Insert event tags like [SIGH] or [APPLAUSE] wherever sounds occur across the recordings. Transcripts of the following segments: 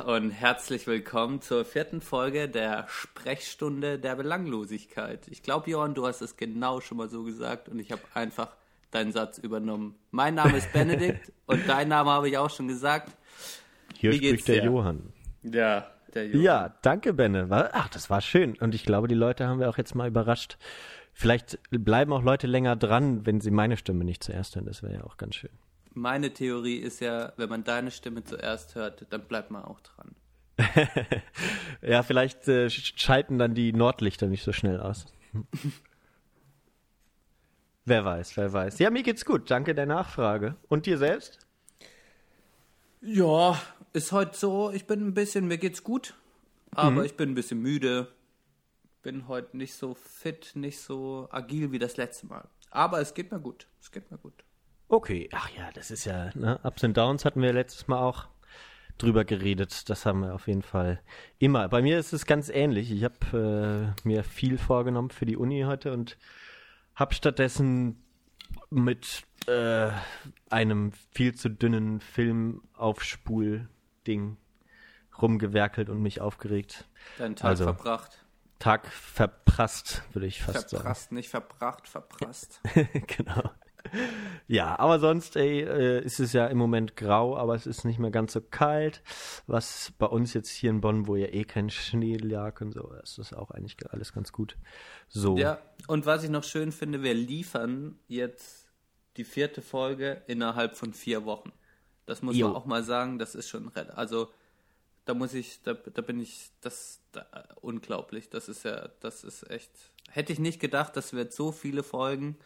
und herzlich willkommen zur vierten Folge der Sprechstunde der Belanglosigkeit. Ich glaube, Johann, du hast es genau schon mal so gesagt und ich habe einfach deinen Satz übernommen. Mein Name ist Benedikt [LAUGHS] und dein Name habe ich auch schon gesagt. Hier Wie spricht der dir? Johann. Ja, der Johann. Ja, danke, Benne. Ach, das war schön. Und ich glaube, die Leute haben wir auch jetzt mal überrascht. Vielleicht bleiben auch Leute länger dran, wenn sie meine Stimme nicht zuerst hören. Das wäre ja auch ganz schön. Meine Theorie ist ja, wenn man deine Stimme zuerst hört, dann bleibt man auch dran. [LAUGHS] Ja, vielleicht äh, sch- schalten dann die Nordlichter nicht so schnell aus. [LAUGHS] wer weiß, wer weiß. Ja, mir geht's gut. Danke der Nachfrage. Und dir selbst? Ja, ist heute so, ich bin ein bisschen, mir geht's gut, aber Mhm. ich bin ein bisschen müde. Bin heute nicht so fit, nicht so agil wie das letzte Mal. Aber es geht mir gut. Es geht mir gut. Okay, ach ja, das ist ja, ne, Ups and Downs hatten wir letztes Mal auch drüber geredet. Das haben wir auf jeden Fall immer. Bei mir ist es ganz ähnlich. Ich habe äh, mir viel vorgenommen für die Uni heute und habe stattdessen mit äh, einem viel zu dünnen Filmaufspul-Ding rumgewerkelt und mich aufgeregt. Deinen Tag Also, verbracht. Tag verprasst, würde ich fast sagen. Verprasst, nicht verbracht, verprasst. [LAUGHS] genau. Ja, aber sonst, ey, äh, ist es ja im Moment grau, aber es ist nicht mehr ganz so kalt. Was bei uns jetzt hier in Bonn, wo ja eh kein Schnee lag und so, ist das auch eigentlich alles ganz gut. So. ja, und was ich noch schön finde, wir liefern jetzt die vierte Folge innerhalb von vier Wochen. Das muss Jo. man auch mal sagen, das ist schon, also da muss ich, da, da bin ich, das, da, unglaublich, das ist ja, das ist echt, hätte ich nicht gedacht, dass wir so viele Folgen,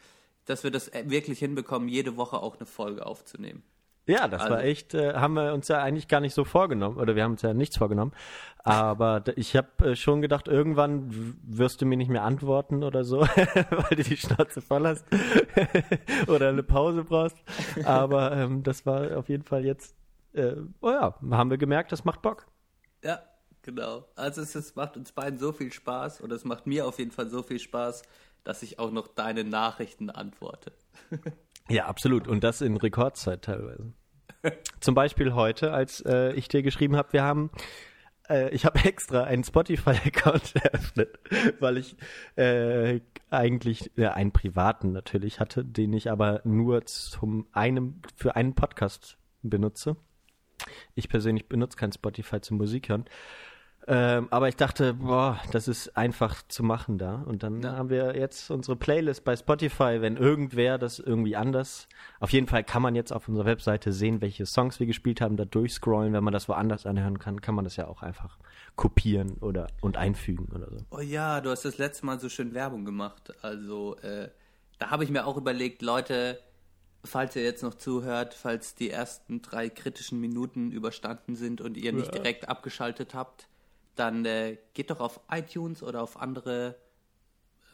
dass wir das äh, wirklich hinbekommen, jede Woche auch eine Folge aufzunehmen. Ja, das Also- war echt, äh, haben wir uns ja eigentlich gar nicht so vorgenommen, oder wir haben uns ja nichts vorgenommen. Aber ich habe äh, schon gedacht, irgendwann wirst du mir nicht mehr antworten oder so, [LAUGHS] weil du die Schnauze voll hast [LAUGHS] oder eine Pause brauchst. Aber ähm, das war auf jeden Fall jetzt, äh, oh ja, haben wir gemerkt, das macht Bock. Ja, genau. Also es, es macht uns beiden so viel Spaß und es macht mir auf jeden Fall so viel Spaß, dass ich auch noch deine Nachrichten antworte. [LAUGHS] Ja, absolut. Und das in Rekordzeit teilweise. [LAUGHS] Zum Beispiel heute, als äh, ich dir geschrieben habe, wir haben, äh, ich habe [LAUGHS] extra einen Spotify-Account eröffnet, weil ich äh, eigentlich ja, einen privaten natürlich hatte, den ich aber nur zum einem für einen Podcast benutze. Ich persönlich benutze kein Spotify zum Musik hören. Ähm, aber ich dachte, boah, das ist einfach zu machen da. Und dann Ja. haben wir jetzt unsere Playlist bei Spotify, wenn irgendwer das irgendwie anders. Auf jeden Fall kann man jetzt auf unserer Webseite sehen, welche Songs wir gespielt haben, da durchscrollen. Wenn man das woanders anhören kann, kann man das ja auch einfach kopieren oder und einfügen oder so. Oh ja, du hast das letzte Mal so schön Werbung gemacht. Also, äh, da habe ich mir auch überlegt, Leute, falls ihr jetzt noch zuhört, falls die ersten drei kritischen Minuten überstanden sind und ihr nicht direkt abgeschaltet habt, dann äh, geht doch auf iTunes oder auf andere.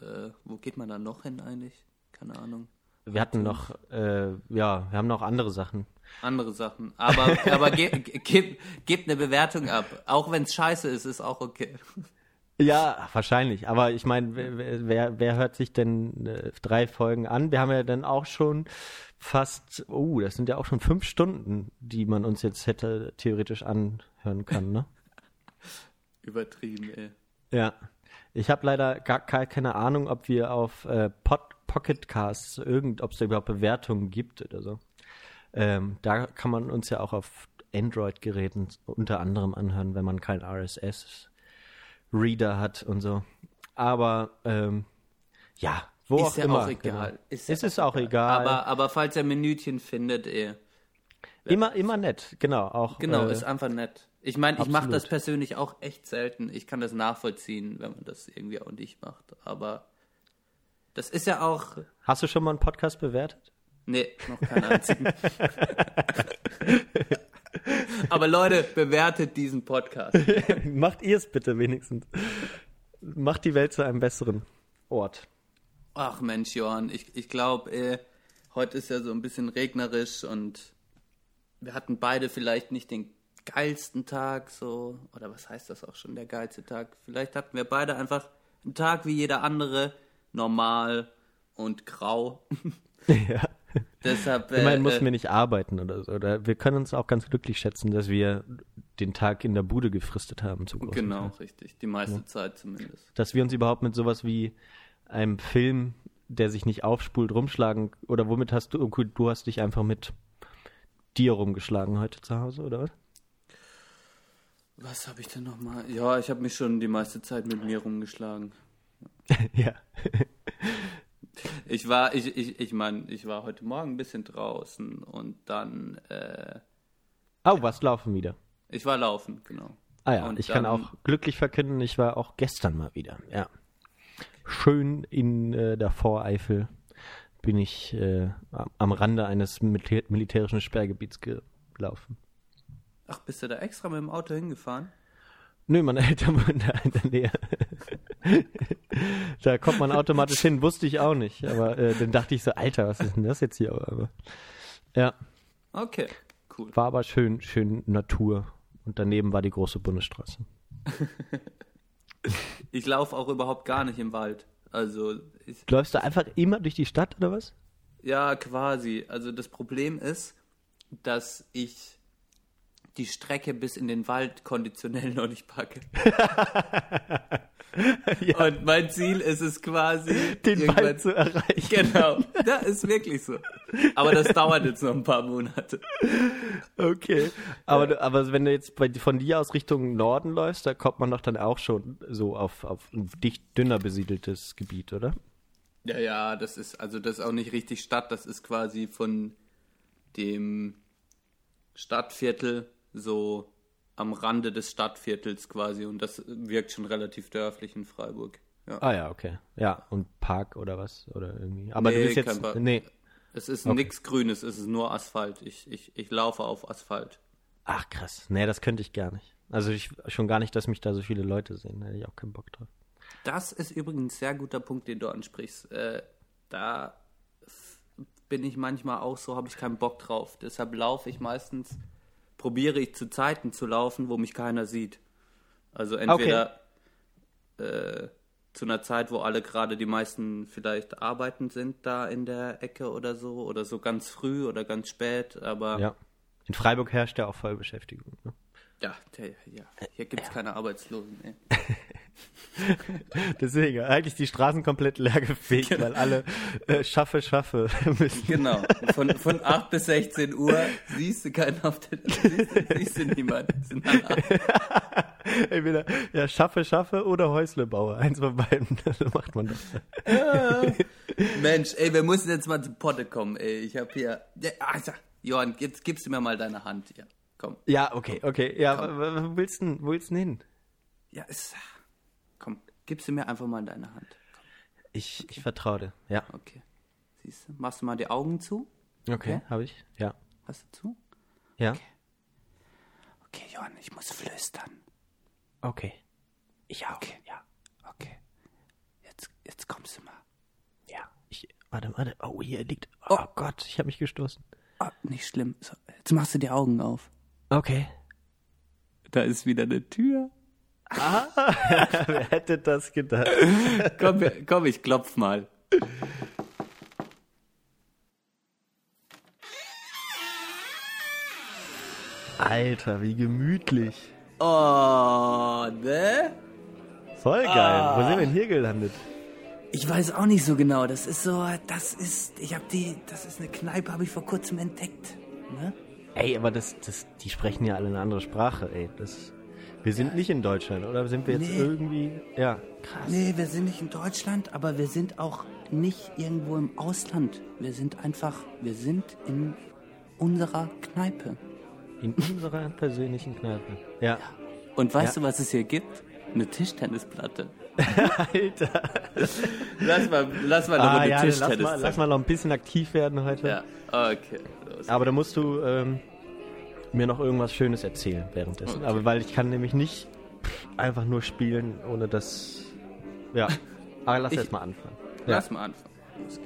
Äh, wo geht man dann noch hin eigentlich? Keine Ahnung. Wir hatten noch, äh, ja, wir haben noch andere Sachen. Andere Sachen. Aber, [LAUGHS] aber ge ge gebt, gebt eine Bewertung ab. Auch wenn es scheiße ist, ist auch okay. [LAUGHS] Ja, wahrscheinlich. Aber ich meine, wer, wer, wer hört sich denn äh, drei Folgen an? Wir haben ja dann auch schon fast, oh, das sind ja auch schon fünf Stunden, die man uns jetzt hätte theoretisch anhören können, ne? [LAUGHS] Übertrieben, ey. Ja. Ich habe leider gar, keine Ahnung, ob wir auf äh, Pod, Pocket Casts irgend, ob es da überhaupt Bewertungen gibt oder so. Ähm, da kann man uns ja auch auf Android-Geräten unter anderem anhören, wenn man kein RSS-Reader hat und so. Aber ähm, ja, wo Ist auch ja immer. auch egal. Genau. Ist es ja ist auch egal. Aber, aber falls ihr Minütchen findet, ey. immer, immer nett, genau. Auch, Genau, äh, ist einfach nett. Ich meine, ich mache das persönlich auch echt selten. Ich kann das nachvollziehen, wenn man das irgendwie auch nicht macht. Aber das ist ja auch. Hast du schon mal einen Podcast bewertet? Nee, noch keinen einzigen. [LAUGHS] Aber Leute, bewertet diesen Podcast. [LAUGHS] Macht ihr es bitte wenigstens. Macht die Welt zu einem besseren Ort. Ach Mensch, Johann, ich, ich glaube, heute ist ja so ein bisschen regnerisch und wir hatten beide vielleicht nicht den geilsten Tag, so, oder was heißt das auch schon, der geilste Tag? Vielleicht hatten wir beide einfach einen Tag wie jeder andere, normal und grau. [LAUGHS] Ja. Deshalb. äh, Immerhin mussten äh, wir nicht arbeiten oder so. Oder wir können uns auch ganz glücklich schätzen, dass wir den Tag in der Bude gefristet haben. Zu großen Genau, Teil. richtig. Die meiste Zeit zumindest. Dass wir uns überhaupt mit sowas wie einem Film, der sich nicht aufspult, rumschlagen. Oder womit hast du, okay, du hast dich einfach mit dir rumgeschlagen heute zu Hause, oder was? Was habe ich denn nochmal? Ja, ich habe mich schon die meiste Zeit mit mir rumgeschlagen. [LAUGHS] ja. Ich war, ich, ich, ich meine, ich war heute Morgen ein bisschen draußen und dann, äh, Oh, was laufen wieder? ich war laufen, genau. Ah ja, Und ich kann dann- auch glücklich verkünden, ich war auch gestern mal wieder. Ja. Schön in äh, der Voreifel bin ich äh, am- Rande eines Militä militärischen Sperrgebiets gelaufen. Ach, bist du da extra mit dem Auto hingefahren? Nö, meine Eltern wohnen da in der Nähe. da kommt man automatisch hin, wusste ich auch nicht. Aber äh, dann dachte ich so, Alter, was ist denn das jetzt hier? Aber, ja, Okay, cool. war aber schön, schön Natur. Und daneben war die große Bundesstraße. [LAUGHS] Ich laufe auch überhaupt gar nicht im Wald. Also, ich, Läufst du einfach immer durch die Stadt oder was? ja, quasi. Also das Problem ist, dass ich die Strecke bis in den Wald konditionell noch nicht packe. [LAUGHS] Und mein Ziel ist es quasi, Den Wald zu erreichen. Genau, ja, ist wirklich so. Aber das dauert jetzt noch ein paar Monate. Okay. Aber, aber wenn du jetzt bei, von dir aus Richtung Norden läufst, da kommt man doch dann auch schon so auf, auf ein dicht dünner besiedeltes Gebiet, oder? Ja, ja, das ist, also das ist auch nicht richtig Stadt, das ist quasi von dem Stadtviertel so am Rande des Stadtviertels quasi und das wirkt schon relativ dörflich in Freiburg. Ja. Ah ja, okay. Ja, und Park oder was? Oder irgendwie. Aber Nee, du bist kein jetzt. Nee. Es ist Okay. nichts Grünes, es ist nur Asphalt. Ich, ich, ich laufe auf Asphalt. Ach krass. Nee, das könnte ich gar nicht. Also ich schon gar nicht, dass mich da so viele Leute sehen. Da hätte ich auch keinen Bock drauf. Das ist übrigens ein sehr guter Punkt, den du ansprichst. Äh, da bin ich manchmal auch so, habe ich keinen Bock drauf. Deshalb laufe ich meistens, probiere ich zu Zeiten zu laufen, wo mich keiner sieht. Also entweder äh, zu einer Zeit, wo alle gerade die meisten vielleicht arbeiten sind da in der Ecke oder so, oder so ganz früh oder ganz spät, aber Ja. In Freiburg herrscht ja auch Vollbeschäftigung. Ne? ja, der, ja hier gibt es keine Arbeitslosen. [LAUGHS] [LAUGHS] Deswegen, eigentlich die Straßen komplett leer gefegt, weil alle äh, schaffe, schaffe [LAUGHS] müssen. Genau. Von, von 8 bis 16 Uhr siehst du keinen auf der siehst, siehst du niemanden. Sind alle. [LAUGHS] Entweder ja, schaffe, schaffe oder Häusle baue. Eins von beiden. so macht man das. Mensch, ey, wir müssen jetzt mal zu Potte kommen, ey. Ich hab hier. Ja, also, Johann, jetzt gibst du mir mal deine Hand hier. Komm. Ja, okay, okay. Ja, w- w- wo willst du denn, wo willst du denn hin? Ja, ist. Komm, gibst du mir einfach mal deine Hand. Ich, ich vertraue dir. Ja. Okay. Siehst du? Machst du mal die Augen zu? Okay, Okay. habe ich. Ja. Hast du zu? Ja. Okay, Johann, ich muss flüstern. Okay. Ich auch. Okay. Ja. Okay. Jetzt, jetzt kommst du mal. Ja. Ich, warte, warte. Oh, hier liegt. Oh, Oh. Gott, ich habe mich gestoßen. Oh, nicht schlimm. So, jetzt machst du die Augen auf. Okay. Da ist wieder eine Tür. [LAUGHS] Wer hätte das gedacht? Komm, komm, ich klopf mal. Alter, wie gemütlich. Oh, ne? Voll geil. Ah. Wo sind wir denn hier gelandet? Ich weiß auch nicht so genau. Das ist so, das ist, ich habe die, das ist eine Kneipe, habe ich vor kurzem entdeckt. Ne? Ey, aber das, das, die sprechen ja alle eine andere Sprache, ey. Das, wir sind nicht in Deutschland, oder sind wir jetzt Nee. irgendwie. Ja, krass. Nee, wir sind nicht in Deutschland, aber wir sind auch nicht irgendwo im Ausland. Wir sind einfach, wir sind in unserer Kneipe. In unserer persönlichen Kneipe. Ja. Und weißt Ja. du, was es hier gibt? Eine Tischtennisplatte. Alter. [LAUGHS] Lass mal, lass mal eine Ah, Runde ja, lass Tischtennis. mal, lass mal noch ein bisschen aktiv werden heute. Ja, okay. Los. Aber da musst du ähm, mir noch irgendwas Schönes erzählen währenddessen. Okay. Aber weil ich kann nämlich nicht einfach nur spielen, ohne das. Ja. [LAUGHS] Aber lass Ich- erst mal anfangen. Ja. Lass mal anfangen.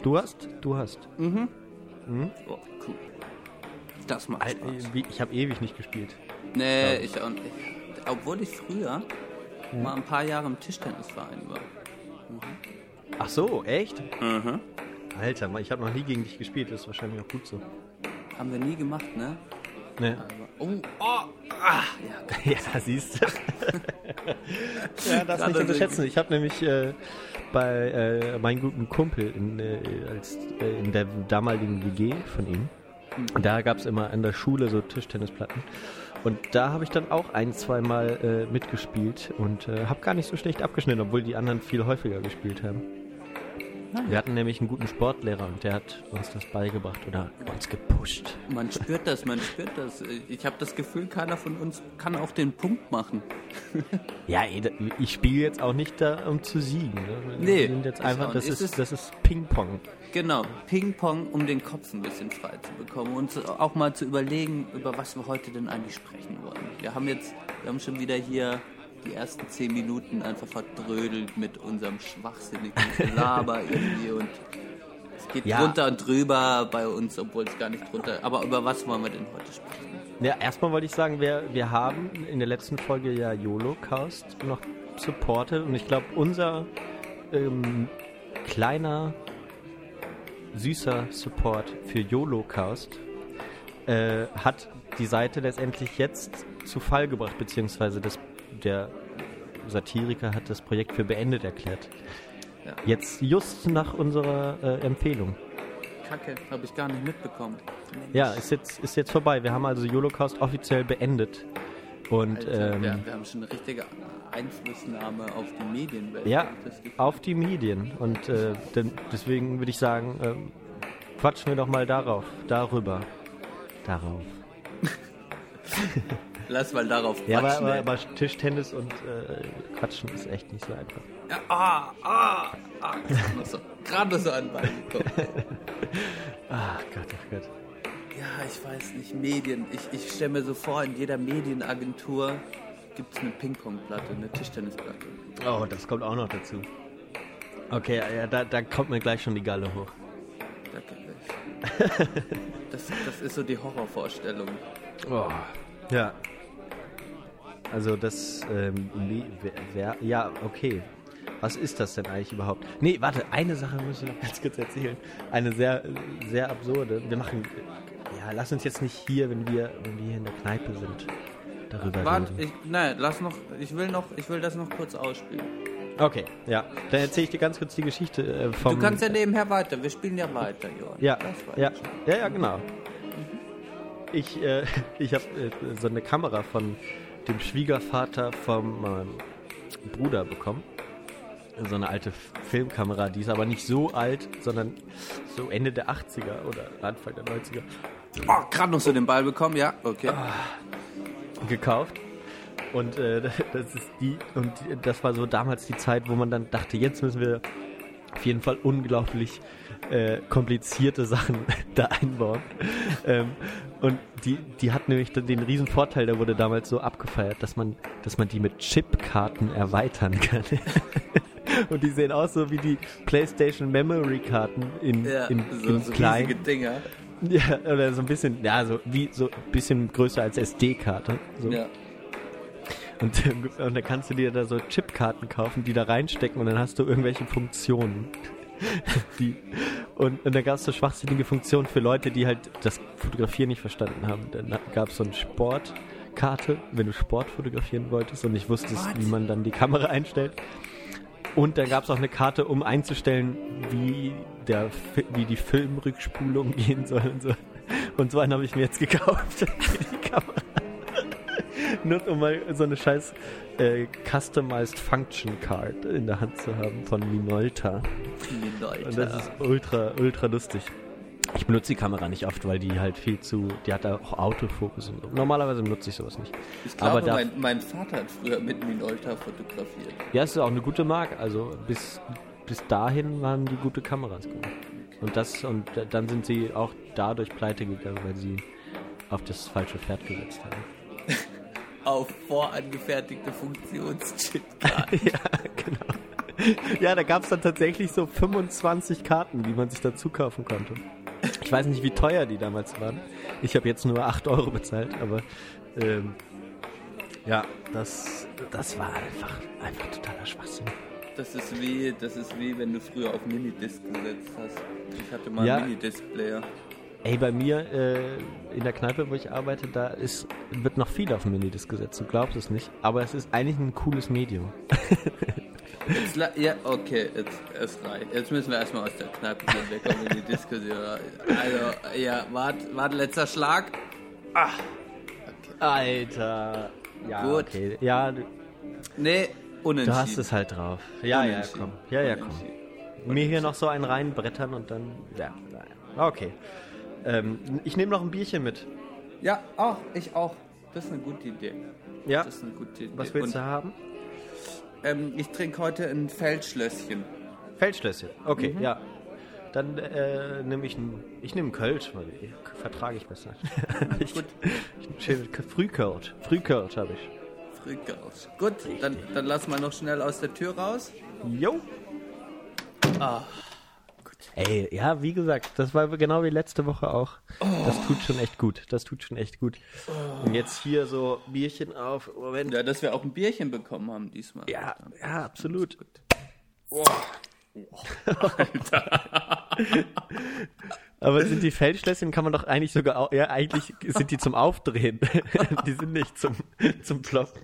Du hast? Du hast. Oh, cool. Das macht Al- Spaß. wie- Ich habe ewig nicht gespielt. Nee, ich auch nicht. Obwohl ich früher mal ein paar Jahre im Tischtennisverein war. Ach so, echt? Mhm. Alter, ich habe noch nie gegen dich gespielt, das ist wahrscheinlich auch gut so. Haben wir nie gemacht, ne? Ne. Oh, oh, ah, ja. Ja, [LAUGHS] siehst du. ja, das nicht unterschätzen. Ich habe nämlich äh, bei äh, meinem guten Kumpel in, äh, als, äh, in der damaligen WG von ihm, da gab es immer an der Schule so Tischtennisplatten. Und da habe ich dann auch ein, zweimal äh, mitgespielt und äh, habe gar nicht so schlecht abgeschnitten, obwohl die anderen viel häufiger gespielt haben. Wir hatten nämlich einen guten Sportlehrer und der hat uns das beigebracht oder uns gepusht. Man spürt das, man spürt das. Ich habe das Gefühl, keiner von uns kann auch den Punkt machen. [LAUGHS] Ja, da- ich spiele jetzt auch nicht da, um zu siegen. Ne? Nee, Wir sind jetzt einfach, das ist, ist- das ist Ping-Pong. Genau, Ping-Pong, um den Kopf ein bisschen frei zu bekommen und auch mal zu überlegen, über was wir heute denn eigentlich sprechen wollen. Wir haben jetzt, wir haben schon wieder hier die ersten zehn Minuten einfach verdrödelt mit unserem schwachsinnigen Laber [LAUGHS] irgendwie und es geht Ja. drunter und drüber bei uns, obwohl es gar nicht drunter. Aber über was wollen wir denn heute sprechen? Ja, erstmal wollte ich sagen, wir, wir haben in der letzten Folge ja YOLO-Cast noch supportet und ich glaube, unser ähm, kleiner, süßer Support für YOLO-Cast äh, hat die Seite letztendlich jetzt zu Fall gebracht, beziehungsweise das, der Satiriker hat das Projekt für beendet erklärt. Ja. Jetzt just nach unserer äh, Empfehlung. Kacke, habe ich gar nicht mitbekommen. Ja, ist jetzt, ist jetzt vorbei. Wir haben also YOLOcast offiziell beendet. Und Alter, ähm, wir, wir haben schon eine richtige Einflussnahme auf die Medienwelt. ja, auf die Medien. Und äh, denn, deswegen würde ich sagen, ähm, quatschen wir doch mal darauf, darüber. Darauf. [LAUGHS] Lass mal darauf Ja, aber, quatschen, aber, aber Tischtennis und äh, Quatschen ist echt nicht so einfach. Ja, ah, ah, ah, gerade noch so, so an. Ach [LAUGHS] Gott, ach Gott. Ja, ich weiß nicht, Medien. Ich, ich stelle mir so vor, in jeder Medienagentur gibt es eine Ping-Pong-Platte, eine Tischtennisplatte. Oh, das kommt auch noch dazu. Okay, ja, da, da kommt mir gleich schon die Galle hoch. [LAUGHS] Das, das ist so die Horrorvorstellung. Oh. Ja. Also das, ähm, Me- wer, wer, ja, okay. Was ist das denn eigentlich überhaupt? Nee, warte, eine Sache muss ich noch [LAUGHS] ganz kurz erzählen. Eine sehr, sehr absurde. Wir machen, ja, lass uns jetzt nicht hier, wenn wir, wenn wir hier in der Kneipe sind, darüber Warte, reden. ich, nein, lass noch, ich will noch, ich will das noch kurz ausspielen. Okay, ja. Dann erzähle ich dir ganz kurz die Geschichte äh, vom... Du kannst ja nebenher weiter, wir spielen ja weiter, Johann. Ja, Das war ja, ja, ja, genau. Ich, äh, [LAUGHS] ich habe äh, so eine Kamera von dem Schwiegervater von meinem Bruder bekommen. So eine alte Filmkamera, die ist aber nicht so alt, sondern so Ende der 80er oder Anfang der 90er Oh, gerade noch so den Ball bekommen, ja, okay. gekauft. Und äh, [LAUGHS] das ist die und das war so damals die Zeit, wo man dann dachte, jetzt müssen wir auf jeden Fall unglaublich äh, komplizierte Sachen [LAUGHS] da einbauen. ähm, und die, die hat nämlich den, riesen Vorteil, der wurde damals so abgefeiert, dass man, dass man die mit Chipkarten erweitern [LAUGHS] kann. und die sehen aus so wie die PlayStation Memory Karten in, Ja, in, so, in so klein. Dinger. Ja, oder so ein bisschen, ja, so wie so ein bisschen größer als SD-Karte. So. Ja. Und, [LAUGHS] und dann kannst du dir da so Chipkarten kaufen, die da reinstecken und dann hast du irgendwelche Funktionen. Die, und, und da gab es so schwachsinnige Funktionen für Leute, die halt das Fotografieren nicht verstanden haben. Dann gab es so eine Sportkarte, wenn du Sport fotografieren wolltest und nicht wusstest, What? wie man dann die Kamera einstellt. Und dann gab es auch eine Karte, um einzustellen, wie, der, wie die Filmrückspulung [LAUGHS] gehen soll und so. Und so einen habe ich mir jetzt gekauft für [LAUGHS] die Kamera. Nur um mal so eine scheiß äh, Customized Function Card in der Hand zu haben von Minolta. Minolta. Und das ist ultra, ultra lustig. Ich benutze die Kamera nicht oft, weil die halt viel zu, die hat da auch Autofokus und so. Normalerweise benutze ich sowas nicht. Ich glaube, Aber da, mein, mein Vater hat früher mit Minolta fotografiert. ja, es ist auch eine gute Marke. Also bis, bis dahin waren die gute Kameras gut. Und das, und dann sind sie auch dadurch pleite gegangen, weil sie auf das falsche Pferd gesetzt haben. [LAUGHS] Auf vorangefertigte Funktionschipkarten. [LAUGHS] ja, genau. Ja, da gab es dann tatsächlich so 25 Karten, die man sich dazu kaufen konnte. Ich weiß nicht, wie teuer die damals waren. Ich habe jetzt nur 8 Euro bezahlt, aber ähm, ja, das, das war einfach, einfach totaler Schwachsinn. das ist wie, das ist wie wenn du früher auf Minidisc gesetzt hast. Ich hatte mal Ja. einen Minidisc-Player. Ey, bei mir äh, in der Kneipe, wo ich arbeite, da ist, wird noch viel auf den Minidisc gesetzt. Du glaubst es nicht. Aber es ist eigentlich ein cooles Medium. [LAUGHS] Jetzt, ja, okay, jetzt, es reicht. Jetzt müssen wir erstmal aus der Kneipe gehen, wir kommen in die Diskussion. Also, ja, warte, warte, letzter Schlag. Alter. Ja, Gut. okay. Ja, du, Nee, unentschieden. du hast es halt drauf. Ja, ja, komm. Ja, ja, komm. Mir hier noch so einen reinbrettern und dann. Ja, ja. Okay. Ähm, ich nehme noch ein Bierchen mit. Ja, auch, ich auch. Das ist eine gute Idee. Ja. Das ist eine gute Idee. Was willst Und, du haben? ähm, ich trinke heute ein Feldschlösschen. Feldschlösschen. Okay, Mhm. ja. Dann äh, nehme ich ein. Ich nehme Kölsch, weil ich, vertrage ich besser. [LAUGHS] ich, Gut. ich, schön- Frühkölsch. Frühkölsch habe ich. Frühkölsch. Gut, dann, dann lass mal noch schnell aus der Tür raus. Jo. Ah, Ey, ja, wie gesagt, das war genau wie letzte Woche auch. Das tut schon echt gut. Das tut schon echt gut. Und jetzt hier so Bierchen auf. Moment. Ja, dass wir auch ein Bierchen bekommen haben diesmal. Ja, ja, absolut. [LAUGHS] Aber sind die Feldschlösschen, kann man doch eigentlich sogar, au- ja, eigentlich sind die zum Aufdrehen. [LAUGHS] die sind nicht zum, zum Ploppen.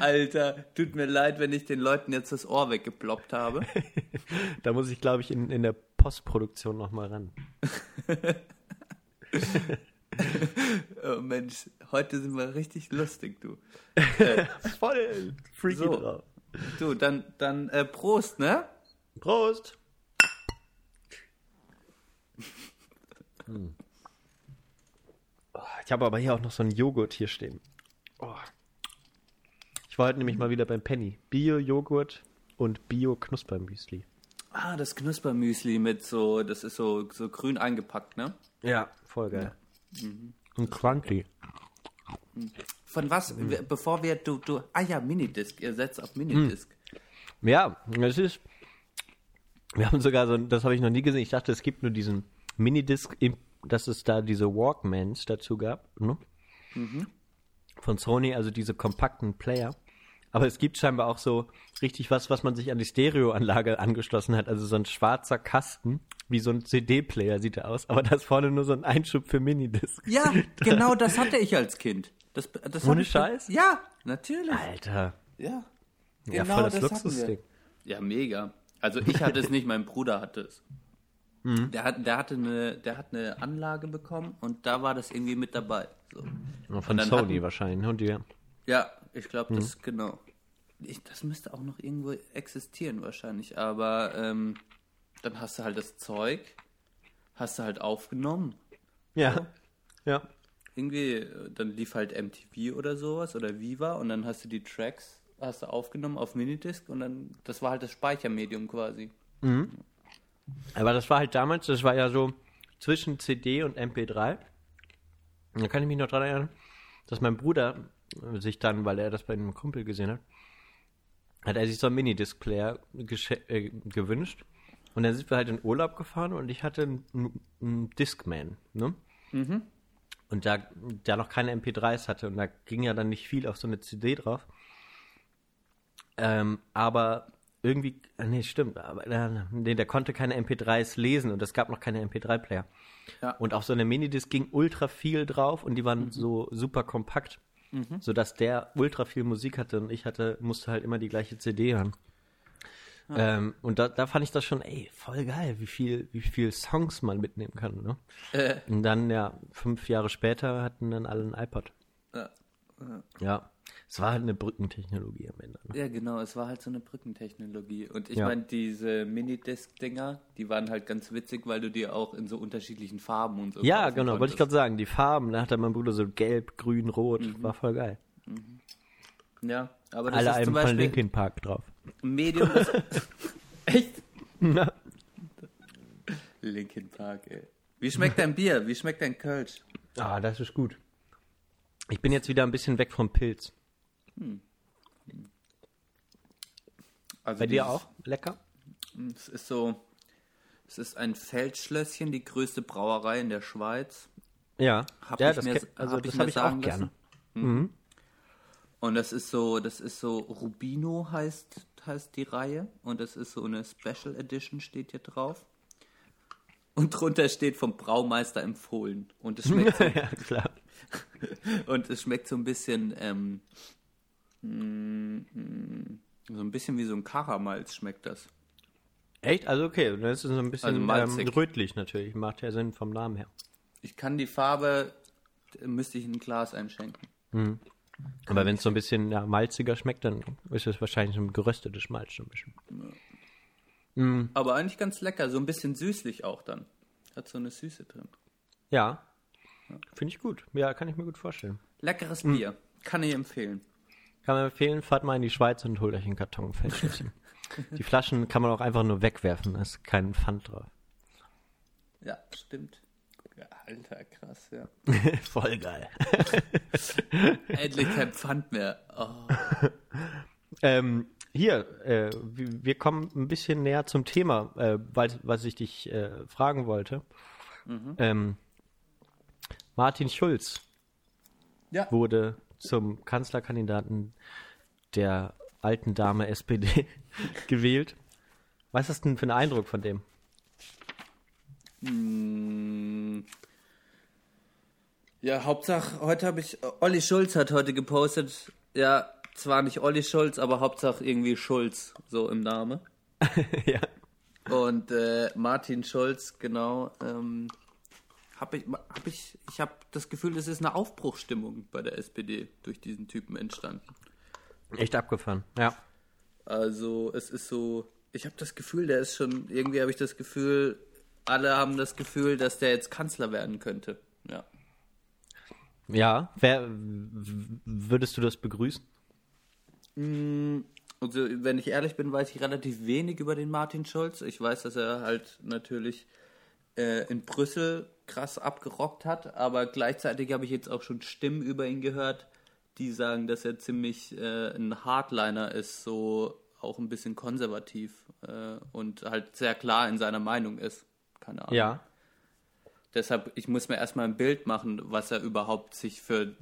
Alter, tut mir leid, wenn ich den Leuten jetzt das Ohr weggeploppt habe. [LAUGHS] Da muss ich, glaube ich, in, in der Postproduktion nochmal ran. [LAUGHS] Oh Mensch, heute sind wir richtig lustig, du. [LAUGHS] Voll freaky So. drauf. Du, dann, dann äh, Prost, ne? Prost! Hm. Oh, Ich habe aber hier auch noch so einen Joghurt hier stehen. Oh. Ich war heute nämlich mal wieder beim Penny. Bio-Joghurt und Bio-Knuspermüsli. Ah, das Knuspermüsli mit so, das ist so, so grün eingepackt, ne? Ja, voll geil. Und crunchy. Von was, Mhm. bevor wir, du, du, ah ja, Minidisc, ihr setzt auf Minidisc. Ja, es ist. Wir haben sogar so, das habe ich noch nie gesehen. Ich dachte, es gibt nur diesen Minidisc, dass es da diese Walkmans dazu gab, ne? Von Sony, also diese kompakten Player. Aber es gibt scheinbar auch so richtig was, was man sich an die Stereoanlage angeschlossen hat. Also so ein schwarzer Kasten, wie so ein CD-Player sieht er aus. Aber da ist vorne nur so ein Einschub für Minidisc. Ja, [LAUGHS] genau das hatte ich als Kind. Das, das Ohne Scheiß? Ja, natürlich. Alter. Ja. Ja, Genau voll das das Luxusding. Ja, mega. Also ich hatte es nicht, mein Bruder hatte es. Mhm. Der, hat, der, hatte eine, der hat eine Anlage bekommen und da war das irgendwie mit dabei. So. Ja, Von Sony hatten- wahrscheinlich. ne? Und die, Ja, ich glaube, Mhm. das genau. Ich, das müsste auch noch irgendwo existieren wahrscheinlich. Aber ähm, dann hast du halt das Zeug, hast du halt aufgenommen. ja. Ja. Irgendwie, äh, dann lief halt MTV oder sowas oder Viva und dann hast du die Tracks, hast du aufgenommen auf Minidisc und dann, das war halt das Speichermedium quasi. Aber das war halt damals, das war ja so zwischen CD und MP3. Und da kann ich mich noch dran erinnern, dass mein Bruder sich dann, weil er das bei einem Kumpel gesehen hat, hat er sich so einen Minidisc-Player gesche- äh, gewünscht. Und dann sind wir halt in Urlaub gefahren und ich hatte einen, einen Discman, ne? Und da, da noch keine MP3s hatte und da ging ja dann nicht viel auf so eine CD drauf. Ähm, aber irgendwie, nee, stimmt, aber äh, nee, der konnte keine MP3s lesen und es gab noch keine MP3-Player. Ja. Und auf so eine Minidisc ging ultra viel drauf und die waren so super kompakt, sodass der ultra viel Musik hatte und ich hatte, musste halt immer die gleiche CD hören. Ähm, und da, da fand ich das schon, ey, voll geil, wie viel, wie viel Songs man mitnehmen kann, ne? Äh, Und dann, ja, fünf Jahre später hatten dann alle ein iPod. ja. Ja, es war halt eine Brückentechnologie am Ende. Ne? Ja, genau, es war halt so eine Brückentechnologie. Und ich Ja. meine, diese Minidisc-Dinger, die waren halt ganz witzig, weil du die auch in so unterschiedlichen Farben und so Ja, genau, wollte ich gerade konntest. sagen, die Farben, da hatte mein Bruder so gelb, grün, rot, war voll geil. Ja, aber das Alle ist zum Alben von Beispiel Linkin Park drauf. Medium, das... [LAUGHS] Echt? Na, Linkin Park, ey. Wie schmeckt dein Bier? Wie schmeckt dein Kölsch? ah, das ist gut. Ich bin jetzt wieder ein bisschen weg vom Pilz. Also Bei dir auch? Lecker? Es ist so... Es ist ein Feldschlösschen, die größte Brauerei in der Schweiz. Ja. Hab ja, ich das, mir- ke- also hab das habe ich auch gerne. lassen. Und das ist so, das ist so, Rubino heißt, heißt die Reihe. Und das ist so eine Special Edition, steht hier drauf. Und drunter steht vom Braumeister empfohlen. Und es schmeckt [LAUGHS] so, ja, klar. [LAUGHS] und es schmeckt so ein bisschen, ähm, mm, so ein bisschen wie so ein Karamalz schmeckt das. Echt? Also okay, das ist so ein bisschen Also ähm, rötlich natürlich. Macht ja Sinn vom Namen her. Ich kann die Farbe, äh, müsste ich in ein Glas einschenken. Aber wenn es so ein bisschen ja, malziger schmeckt, dann ist es wahrscheinlich so ein geröstetes Malz so ein bisschen. Aber eigentlich ganz lecker, so ein bisschen süßlich auch dann. Hat so eine Süße drin. Ja, finde ich gut. Ja, kann ich mir gut vorstellen. Leckeres Bier. Kann ich empfehlen. Kann man empfehlen, fahrt mal in die Schweiz und holt euch einen Karton Feldschlösschen. [LAUGHS] die Flaschen kann man auch einfach nur wegwerfen, da ist kein Pfand drauf. Ja, stimmt. Alter, krass, ja. [LAUGHS] Voll geil. [LAUGHS] Endlich kein Pfand mehr. Oh. Ähm, hier, äh, wir kommen ein bisschen näher zum Thema, äh, weil, was ich dich äh, fragen wollte. Ähm, Martin Schulz Ja, wurde zum Kanzlerkandidaten der alten Dame SPD [LAUGHS] gewählt. Was hast du denn für einen Eindruck von dem? Mm. Ja, Hauptsache, heute habe ich, Olli Schulz hat heute gepostet, ja, zwar nicht Olli Schulz, aber Hauptsache irgendwie Schulz, so im Name. [LAUGHS] ja. Und äh, Martin Schulz, genau, ähm, habe ich, hab ich, ich habe das Gefühl, es ist eine Aufbruchstimmung bei der SPD durch diesen Typen entstanden. Echt abgefahren. Ja. Also es ist so, ich habe das Gefühl, der ist schon, irgendwie habe ich das Gefühl, alle haben das Gefühl, dass der jetzt Kanzler werden könnte. Ja. Ja, wer, würdest du das begrüßen? Also, wenn ich ehrlich bin, weiß ich relativ wenig über den Martin Schulz. Ich weiß, dass er halt natürlich äh, in Brüssel krass abgerockt hat, aber gleichzeitig habe ich jetzt auch schon Stimmen über ihn gehört, die sagen, dass er ziemlich äh, ein Hardliner ist, so auch ein bisschen konservativ äh, und halt sehr klar in seiner Meinung ist. Keine Ahnung. Ja. Deshalb, ich muss mir erstmal ein Bild machen, was er überhaupt sich für,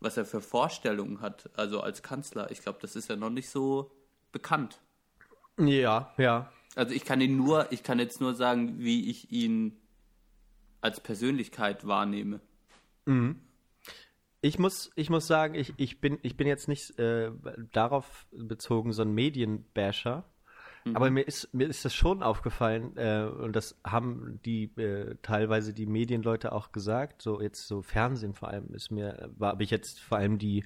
was er für Vorstellungen hat, also als Kanzler. Ich glaube, das ist ja noch nicht so bekannt. Ja, ja. Also ich kann ihn nur, ich kann jetzt nur sagen, wie ich ihn als Persönlichkeit wahrnehme. Ich muss, ich muss sagen, ich, ich, bin, ich bin jetzt nicht äh, darauf bezogen, so ein Medienbasher. Aber mir ist, mir ist das schon aufgefallen, äh, und das haben die äh, teilweise die Medienleute auch gesagt, so jetzt so Fernsehen vor allem ist mir, war habe ich jetzt vor allem die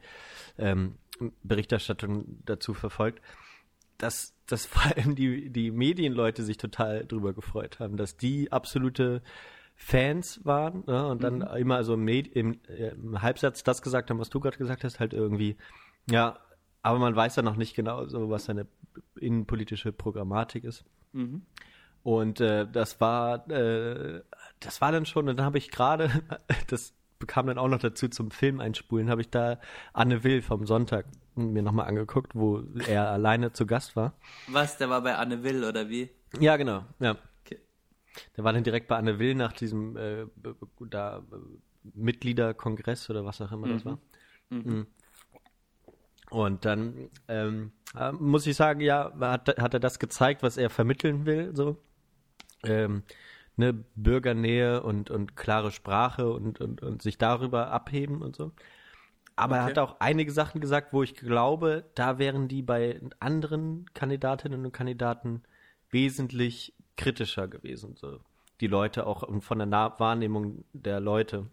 ähm, Berichterstattung dazu verfolgt, dass, dass [LAUGHS] vor allem die, die Medienleute sich total drüber gefreut haben, dass die absolute Fans waren ne, und dann immer so im, im, äh, im Halbsatz das gesagt haben, was du gerade gesagt hast, halt irgendwie, ja, aber man weiß ja noch nicht genau, so was seine innenpolitische Programmatik ist. Und äh, das war, äh, das war dann schon, und dann habe ich gerade, [LAUGHS] das bekam dann auch noch dazu zum Film einspulen, habe ich da Anne Will vom Sonntag mir nochmal angeguckt, wo er [LAUGHS] alleine zu Gast war. Was, der war bei Anne Will oder wie? Ja, genau, ja. Okay. Der war dann direkt bei Anne Will nach diesem äh, da, Mitgliederkongress oder was auch immer das war. Mhm. Und dann ähm, äh, muss ich sagen, ja, hat, hat er das gezeigt, was er vermitteln will, so. Ähm, ne, Bürgernähe und, und klare Sprache und, und, und sich darüber abheben und so. Aber er Okay. hat auch einige Sachen gesagt, wo ich glaube, da wären die bei anderen Kandidatinnen und Kandidaten wesentlich kritischer gewesen. So. Die Leute auch und von der nah Wahrnehmung der Leute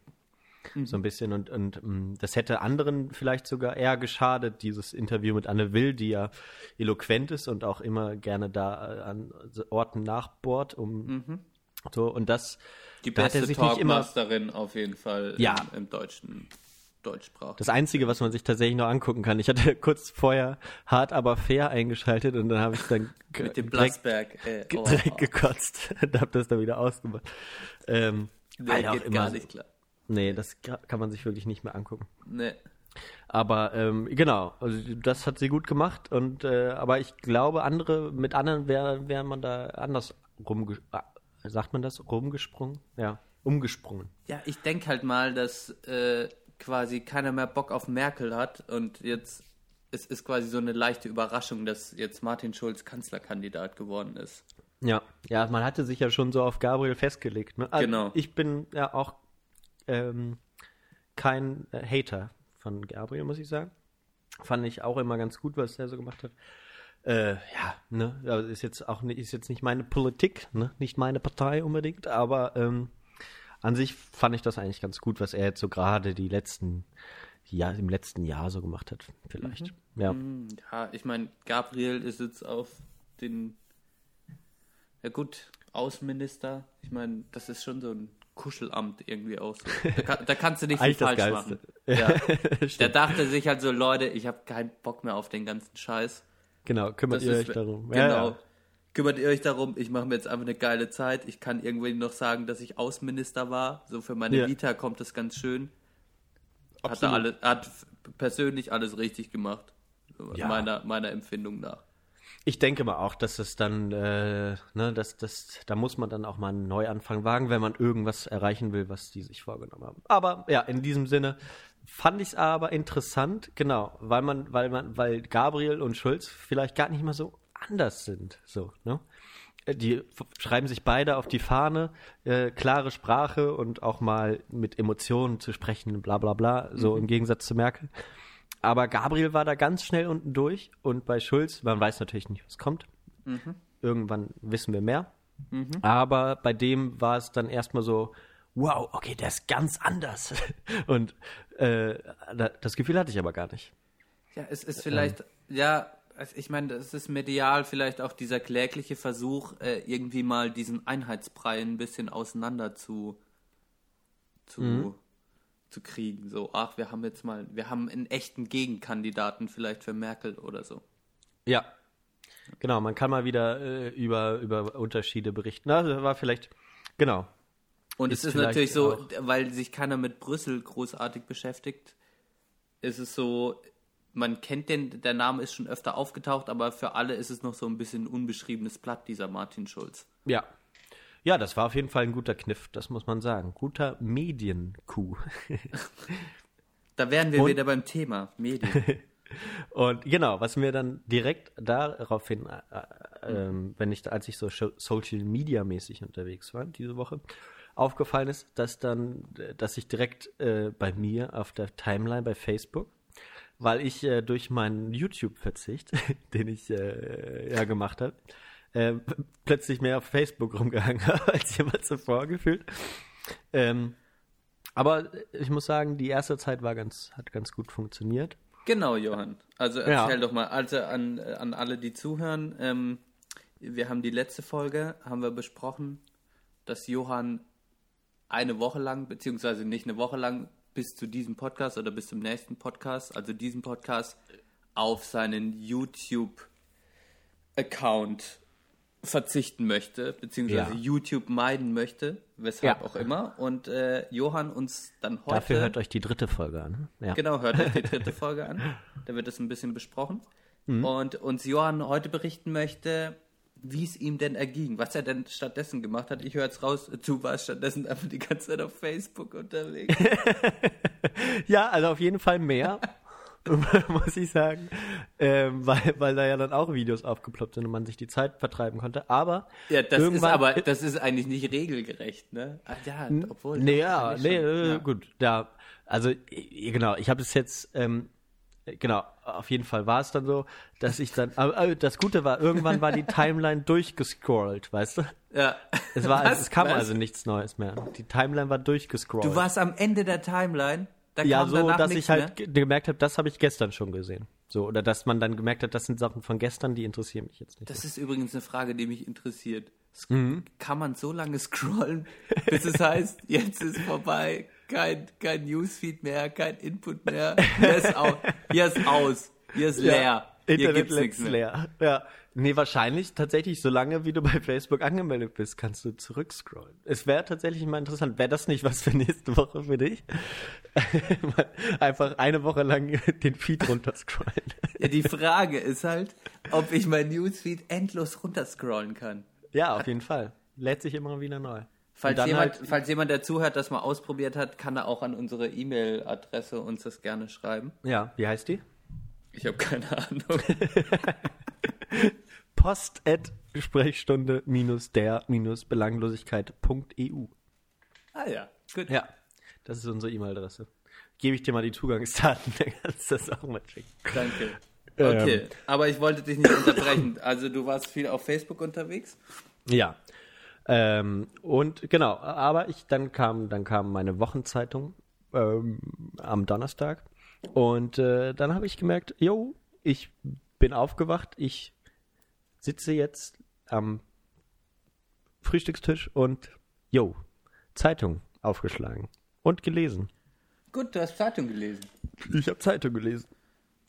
so ein bisschen. Und, und mh, das hätte anderen vielleicht sogar eher geschadet, dieses Interview mit Anne Will, die ja eloquent ist und auch immer gerne da äh, an Orten nachbohrt, um so und das Die da beste immer Talkmasterin auf jeden Fall Ja. im, im deutschen Deutschsprach. Das Einzige, was man sich tatsächlich noch angucken kann. Ich hatte [LAUGHS] kurz vorher hart aber fair eingeschaltet und dann habe ich dann [LAUGHS] mit dem direkt, Blasberg. Äh, ge- oh, direkt gekotzt [LAUGHS] und habe das dann wieder ausgemacht. Ähm, der weil auch geht immer gar nicht klar. Nee, das ka- kann man sich wirklich nicht mehr angucken. Nee. Aber ähm, genau, also das hat sie gut gemacht und äh, aber ich glaube, andere mit anderen wäre wär man da anders ah, sagt man das rumgesprungen? Ja, umgesprungen. Ja, ich denke halt mal, dass äh, quasi keiner mehr Bock auf Merkel hat und jetzt es ist quasi so eine leichte Überraschung, dass jetzt Martin Schulz Kanzlerkandidat geworden ist. Ja, ja, man hatte sich ja schon so auf Gabriel festgelegt. Ne? Also Genau. Ich bin ja auch ähm, kein äh, Hater von Gabriel, muss ich sagen. Fand ich auch immer ganz gut, was er so gemacht hat. Äh, ja, ne, aber ist jetzt auch nicht, ist jetzt nicht meine Politik, ne, nicht meine Partei unbedingt, aber ähm, an sich fand ich das eigentlich ganz gut, was er jetzt so gerade die letzten, ja, im letzten Jahr so gemacht hat, vielleicht. Ja. Hm, Ja, ich meine, Gabriel ist jetzt auf den, ja gut, Außenminister. Ich meine, das ist schon so ein Kuschelamt irgendwie auch so. Da, kann, da kannst du nicht viel falsch Geilste. machen. Ja. [LAUGHS] Der dachte sich halt so, Leute, ich habe keinen Bock mehr auf den ganzen Scheiß. Genau, kümmert Das ihr ist- euch darum. Genau. Ja, ja. Kümmert ihr euch darum, ich mache mir jetzt einfach eine geile Zeit. Ich kann irgendwie noch sagen, dass ich Außenminister war. So für meine Ja. Vita kommt das ganz schön. Hat, er alle, hat persönlich alles richtig gemacht. Ja. Meiner, meiner Empfindung nach. Ich denke mal auch, dass es dann, äh, ne, dass, dass, da muss man dann auch mal einen Neuanfang wagen, wenn man irgendwas erreichen will, was die sich vorgenommen haben. Aber ja, in diesem Sinne fand ich es aber interessant, genau, weil man, weil man, weil Gabriel und Schulz vielleicht gar nicht mal so anders sind, so, ne? Äh, Die schreiben sich beide auf die Fahne, äh, klare Sprache und auch mal mit Emotionen zu sprechen, bla bla bla, so im Gegensatz zu Merkel. Aber Gabriel war da ganz schnell unten durch und bei Schulz, man weiß natürlich nicht, was kommt. Irgendwann wissen wir mehr. Aber bei dem war es dann erstmal so, wow, okay, der ist ganz anders. [LAUGHS] Und äh, da- das Gefühl hatte ich aber gar nicht. Ja, es ist vielleicht, ja, also ich meine, das ist medial vielleicht auch dieser klägliche Versuch, äh, irgendwie mal diesen Einheitsbrei ein bisschen auseinander zu, zu, zu kriegen. So, ach, wir haben jetzt mal, wir haben einen echten Gegenkandidaten vielleicht für Merkel oder so. Ja. Genau, man kann mal wieder äh, über, über Unterschiede berichten. Na, das war vielleicht, genau. Und Ist es ist natürlich so, auch- weil sich keiner mit Brüssel großartig beschäftigt, ist es so, man kennt den, der Name ist schon öfter aufgetaucht, aber für alle ist es noch so ein bisschen ein unbeschriebenes Blatt, dieser Martin Schulz. Ja. Ja, das war auf jeden Fall ein guter Kniff, das muss man sagen. Guter Medienkuh. [LAUGHS] Da wären wir Und- wieder beim Thema Medien. [LAUGHS] Und genau, was mir dann direkt daraufhin, äh, äh, ähm, wenn ich, als ich so Social Media mäßig unterwegs war diese Woche, aufgefallen ist, dass dann, äh, dass ich direkt äh, bei mir auf der Timeline bei Facebook, weil ich äh, durch meinen YouTube-Verzicht, [LAUGHS] den ich äh, ja gemacht habe, äh, plötzlich mehr auf Facebook rumgehangen [LAUGHS] habe als jemals zuvor gefühlt. Ähm, aber ich muss sagen, die erste Zeit war ganz, hat ganz gut funktioniert. Genau, Johann. Also Ja. erzähl doch mal, also an, an alle, die zuhören, ähm, wir haben die letzte Folge, haben wir besprochen, dass Johann eine Woche lang, beziehungsweise nicht eine Woche lang, bis zu diesem Podcast oder bis zum nächsten Podcast, also diesem Podcast, auf seinen YouTube-Account verzichten möchte, beziehungsweise Ja. YouTube meiden möchte, weshalb Ja. auch immer. Und äh, Johann uns dann heute... Dafür hört euch die dritte Folge an. Ja. Genau, hört euch die [LAUGHS] dritte Folge an. Da wird es ein bisschen besprochen. Und uns Johann heute berichten möchte, wie es ihm denn erging, was er denn stattdessen gemacht hat. Ich höre jetzt raus, du warst stattdessen einfach die ganze Zeit auf Facebook unterwegs. [LAUGHS] ja, also auf jeden Fall mehr, [LAUGHS] muss ich sagen, ähm, weil, weil da ja dann auch Videos aufgeploppt sind und man sich die Zeit vertreiben konnte. Aber Ja, das ist irgendwann- aber, das ist eigentlich nicht regelgerecht, ne? Ach, ja, obwohl. Nee, doch, ja, eigentlich nee, schon. äh, Ja. gut, ja, also äh, genau, ich habe es jetzt, ähm, äh, genau, auf jeden Fall war es dann so, dass ich dann, aber äh, das Gute war, irgendwann war die Timeline [LAUGHS] durchgescrollt, weißt du? Ja. Es war, Was? es kam Was? also nichts Neues mehr. Die Timeline war durchgescrollt. Du warst am Ende der Timeline. Da ja, so, dass ich halt mehr. ge- gemerkt habe, das habe ich gestern schon gesehen. So, oder dass man dann gemerkt hat, das sind Sachen von gestern, die interessieren mich jetzt nicht. Das ist übrigens eine Frage, die mich interessiert. Mhm. Kann man so lange scrollen, bis es heißt, jetzt ist vorbei, kein, kein Newsfeed mehr, kein Input mehr, hier ist, au hier ist aus, hier ist leer, hier Internet gibt's nichts let's mehr. leer. Ja. Nee, wahrscheinlich tatsächlich, solange wie du bei Facebook angemeldet bist, kannst du zurückscrollen. Es wäre tatsächlich mal interessant. Wäre das nicht was für nächste Woche für dich? [LAUGHS] Einfach eine Woche lang den Feed runterscrollen. Ja, die Frage ist halt, ob ich mein Newsfeed endlos runterscrollen kann. ja, auf jeden Fall. Lädt sich immer wieder neu. Falls jemand, halt- falls jemand, der zuhört, das mal ausprobiert hat, kann er auch an unsere E-Mail-Adresse uns das gerne schreiben. ja, wie heißt die? Ich habe keine Ahnung. [LAUGHS] Post at Sprechstunde minus der minus Belanglosigkeit.eu. Ah ja, gut. Ja, das ist unsere E-Mail-Adresse. Gebe ich dir mal die Zugangsdaten, [LAUGHS] dann kannst du das auch mal checken. Danke. Okay, ähm. aber ich wollte dich nicht unterbrechen. Also du warst viel auf Facebook unterwegs? Ja. Ähm, und genau, aber ich dann kam, dann kam meine Wochenzeitung ähm, am Donnerstag und äh, dann habe ich gemerkt, yo, ich bin aufgewacht, ich sitze jetzt am Frühstückstisch und yo, Zeitung aufgeschlagen und gelesen. Gut, du hast Zeitung gelesen. Ich habe Zeitung gelesen.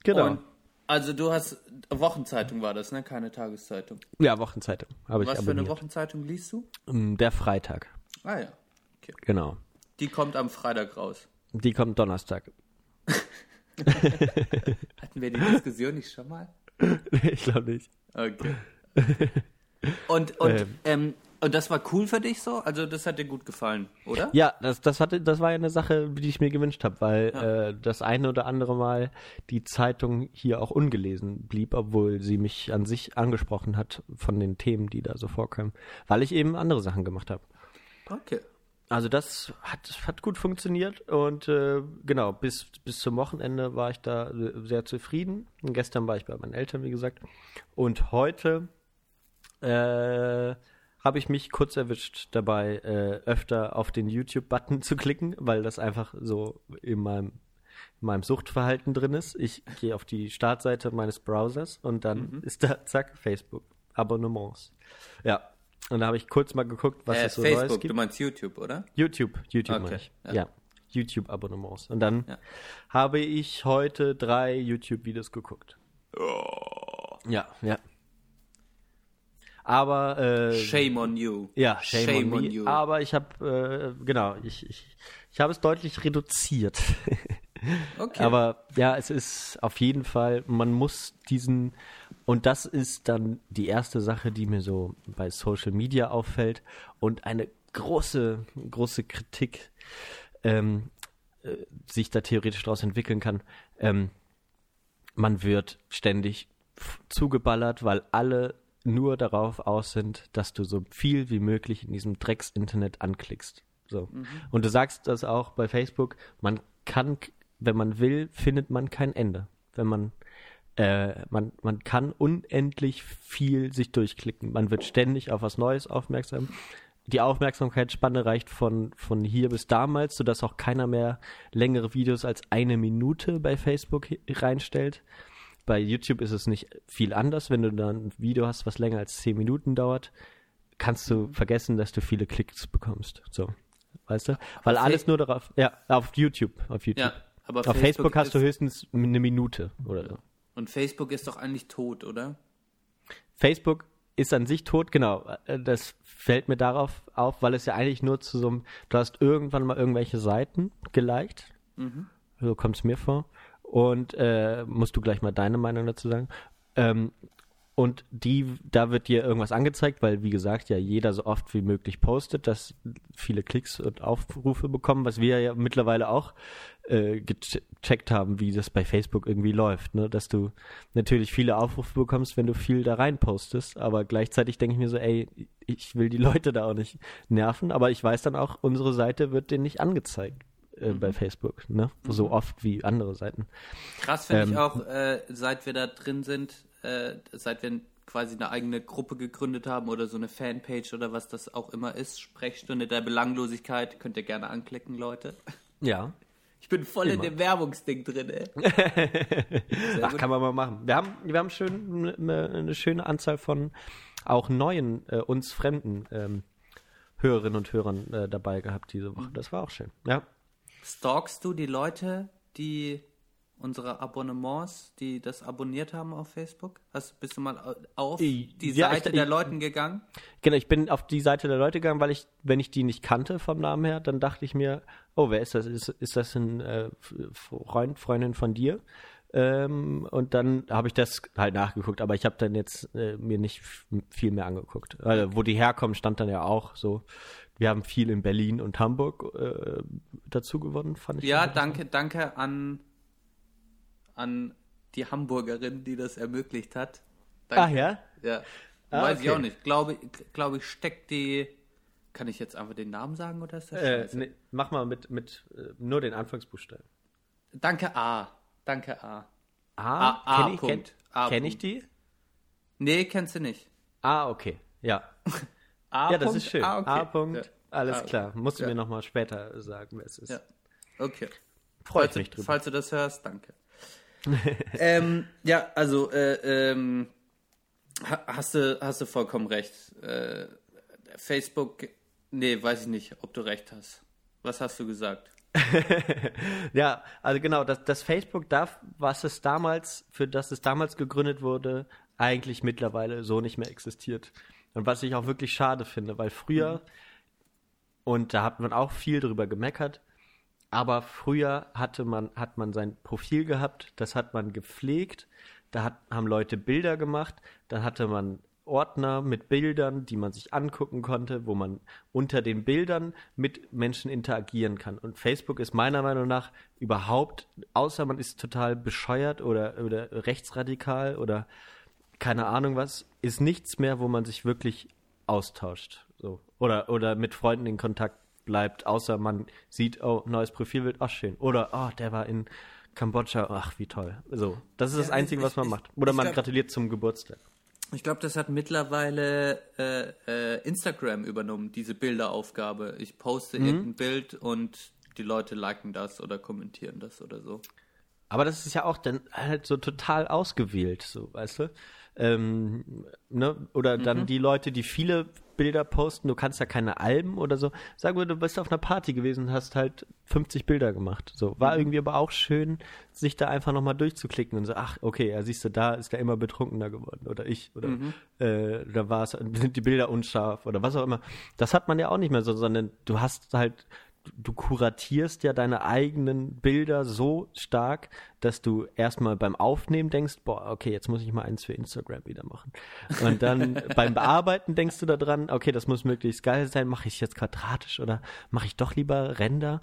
Genau. Und also du hast Wochenzeitung war das, ne? Keine Tageszeitung. Ja, Wochenzeitung habe ich Was für eine Wochenzeitung liest du? Mm, der Freitag. Ah ja. Okay. Genau. Die kommt am Freitag raus. Die kommt Donnerstag. [LAUGHS] Hatten wir die Diskussion nicht schon mal? [LAUGHS] ich glaube nicht. Okay. [LAUGHS] Und, und ähm. ähm, und das war cool für dich so? Also das hat dir gut gefallen, oder? Ja, das, das, hatte, das war ja eine Sache, die ich mir gewünscht habe, weil ja. äh, das eine oder andere Mal die Zeitung hier auch ungelesen blieb, obwohl sie mich an sich angesprochen hat von den Themen, die da so vorkamen, weil ich eben andere Sachen gemacht habe. Okay. Also das hat, hat gut funktioniert und äh, genau, bis, bis zum Wochenende war ich da sehr zufrieden. Und gestern war ich bei meinen Eltern, wie gesagt. Und heute äh, habe ich mich kurz erwischt dabei, äh, öfter auf den YouTube-Button zu klicken, weil das einfach so in meinem, in meinem Suchtverhalten drin ist. Ich gehe auf die Startseite meines Browsers und dann mhm. ist da, zack, Facebook. Abonnements. Ja. Und da habe ich kurz mal geguckt, was äh, es so Facebook, Neues gibt. du meinst YouTube, oder? YouTube, YouTube okay. ich. Ja. ja. YouTube-Abonnements. Und dann ja. habe ich heute drei YouTube-Videos geguckt. Oh. Ja, ja. Aber äh, Shame on you. Ja, shame, shame on, on, you. Aber ich habe äh, genau, ich ich, ich habe es deutlich reduziert. [LAUGHS] okay. Aber ja, es ist auf jeden Fall, man muss diesen und das ist dann die erste Sache, die mir so bei Social Media auffällt und eine große große Kritik ähm, äh, sich da theoretisch daraus entwickeln kann. Ähm, man wird ständig zugeballert, weil alle nur darauf aus sind, dass du so viel wie möglich in diesem Drecks-Internet anklickst. So. Mhm. Und du sagst das auch bei Facebook, man kann, wenn man will, findet man kein Ende. Wenn man, äh, man, man kann unendlich viel sich durchklicken. Man wird ständig auf was Neues aufmerksam. Die Aufmerksamkeitsspanne reicht von, von hier bis damals, sodass auch keiner mehr längere Videos als eine Minute bei Facebook reinstellt. Bei YouTube ist es nicht viel anders. Wenn du dann ein Video hast, was länger als 10 Minuten dauert, kannst du mhm. vergessen, dass du viele Klicks bekommst. So. Weißt du? Weil alles Fa nur darauf, ja, auf YouTube, auf YouTube. Ja, aber auf Facebook, Facebook hast du höchstens eine Minute oder so. Und Facebook ist doch eigentlich tot, oder? Facebook ist an sich tot, genau. Das fällt mir darauf auf, weil es ja eigentlich nur zu so einem, du hast irgendwann mal irgendwelche Seiten geliked. Mhm. So kommt es mir vor. Und äh, musst du gleich mal deine Meinung dazu sagen. Ähm, und die, da wird dir irgendwas angezeigt, weil wie gesagt ja jeder so oft wie möglich postet, dass viele Klicks und Aufrufe bekommen, was wir ja mittlerweile auch äh, gecheckt haben, wie das bei Facebook irgendwie läuft, ne? Dass du natürlich viele Aufrufe bekommst, wenn du viel da rein postest, aber gleichzeitig denke ich mir so, ey, ich will die Leute da auch nicht nerven, aber ich weiß dann auch, unsere Seite wird denen nicht angezeigt äh, mhm. bei Facebook, ne? Mhm. So oft wie andere Seiten. Krass finde ähm, ich auch, äh, seit wir da drin sind, äh, seit wir quasi eine eigene Gruppe gegründet haben oder so eine Fanpage oder was das auch immer ist, Sprechstunde der Belanglosigkeit, könnt ihr gerne anklicken, Leute. Ja. Ich bin voll immer. in dem Werbungsding drin, ey. [LAUGHS] Ach, gut. kann man mal machen. Wir haben, wir haben schön eine, eine schöne Anzahl von auch neuen, äh, uns fremden ähm, Hörerinnen und Hörern äh, dabei gehabt diese Woche. Das war auch schön. Ja. Stalkst du die Leute, die unsere Abonnements, die das abonniert haben auf Facebook? Hast, bist du mal auf die ja, Seite ich, der ich, Leuten gegangen? Genau, ich bin auf die Seite der Leute gegangen, weil ich, wenn ich die nicht kannte vom Namen her, dann dachte ich mir, oh, wer ist das? Ist, ist das ein äh, Freund, Freundin von dir? Ähm, und dann habe ich das halt nachgeguckt, aber ich habe dann jetzt äh, mir nicht viel mehr angeguckt. Also, wo die herkommen, stand dann ja auch so wir haben viel in Berlin und Hamburg äh, dazu gewonnen, fand ich. Ja, danke, danke an, an die Hamburgerin, die das ermöglicht hat. Ach ja? Ja. Ah, Weiß ich okay. auch nicht. Glaube, glaube ich, steckt die. Kann ich jetzt einfach den Namen sagen oder ist das Äh, scheiße? nee, mach mal mit, mit äh, nur den Anfangsbuchstaben. Danke A. Danke A. Ah, A- A- kenn ich, kenn. A- kenn ich die? Nee, kennst du nicht. Ah, okay. Ja. [LAUGHS] A. Ja, das Punkt? ist schön. Ah, okay. A. Punkt. Ja. Alles Ah, klar. Musst du ja. mir nochmal später sagen, wer es ist. Ja. Okay. Falls, mich du, drüber. falls du das hörst, danke. [LAUGHS] ähm, ja, also äh, ähm, ha- hast du hast du vollkommen recht. Äh, Facebook, nee, weiß ich nicht, ob du recht hast. Was hast du gesagt? [LAUGHS] Ja, also genau, das, das Facebook darf, was es damals, für das es damals gegründet wurde, eigentlich mittlerweile so nicht mehr existiert. Und was ich auch wirklich schade finde, weil früher, und da hat man auch viel drüber gemeckert, aber früher hatte man, hat man sein Profil gehabt, das hat man gepflegt, da hat, haben Leute Bilder gemacht, dann hatte man Ordner mit Bildern, die man sich angucken konnte, wo man unter den Bildern mit Menschen interagieren kann. Und Facebook ist meiner Meinung nach überhaupt, außer man ist total bescheuert oder, oder rechtsradikal oder keine Ahnung was, ist nichts mehr, wo man sich wirklich austauscht. So. Oder, oder mit Freunden in Kontakt bleibt, außer man sieht, oh, neues Profilbild, ach schön. Oder, oh, der war in Kambodscha, ach, wie toll. So. Das ist das Ja, Einzige, ich- was man ich- macht. Oder man glaub- gratuliert zum Geburtstag. Ich glaube, das hat mittlerweile äh, äh, Instagram übernommen, diese Bilderaufgabe. Ich poste Mhm. irgendein Bild und die Leute liken das oder kommentieren das oder so. Aber das ist ja auch dann halt so total ausgewählt, so, weißt du? Ähm, ne? Oder dann die Leute, die viele Bilder posten, du kannst ja keine Alben oder so. Sagen wir, du bist auf einer Party gewesen und hast halt 50 Bilder gemacht. So, war irgendwie aber auch schön, sich da einfach nochmal durchzuklicken und so, ach, okay, ja, siehst du, da ist er immer betrunkener geworden. Oder ich, oder äh, da war es, [LAUGHS] sind die Bilder unscharf oder was auch immer. Das hat man ja auch nicht mehr so, sondern du hast halt du kuratierst ja deine eigenen Bilder so stark, dass du erstmal beim Aufnehmen denkst, boah, okay, jetzt muss ich mal eins für Instagram wieder machen. Und dann [LAUGHS] beim Bearbeiten denkst du daran, okay, das muss möglichst geil sein, mache ich jetzt quadratisch oder mache ich doch lieber Ränder?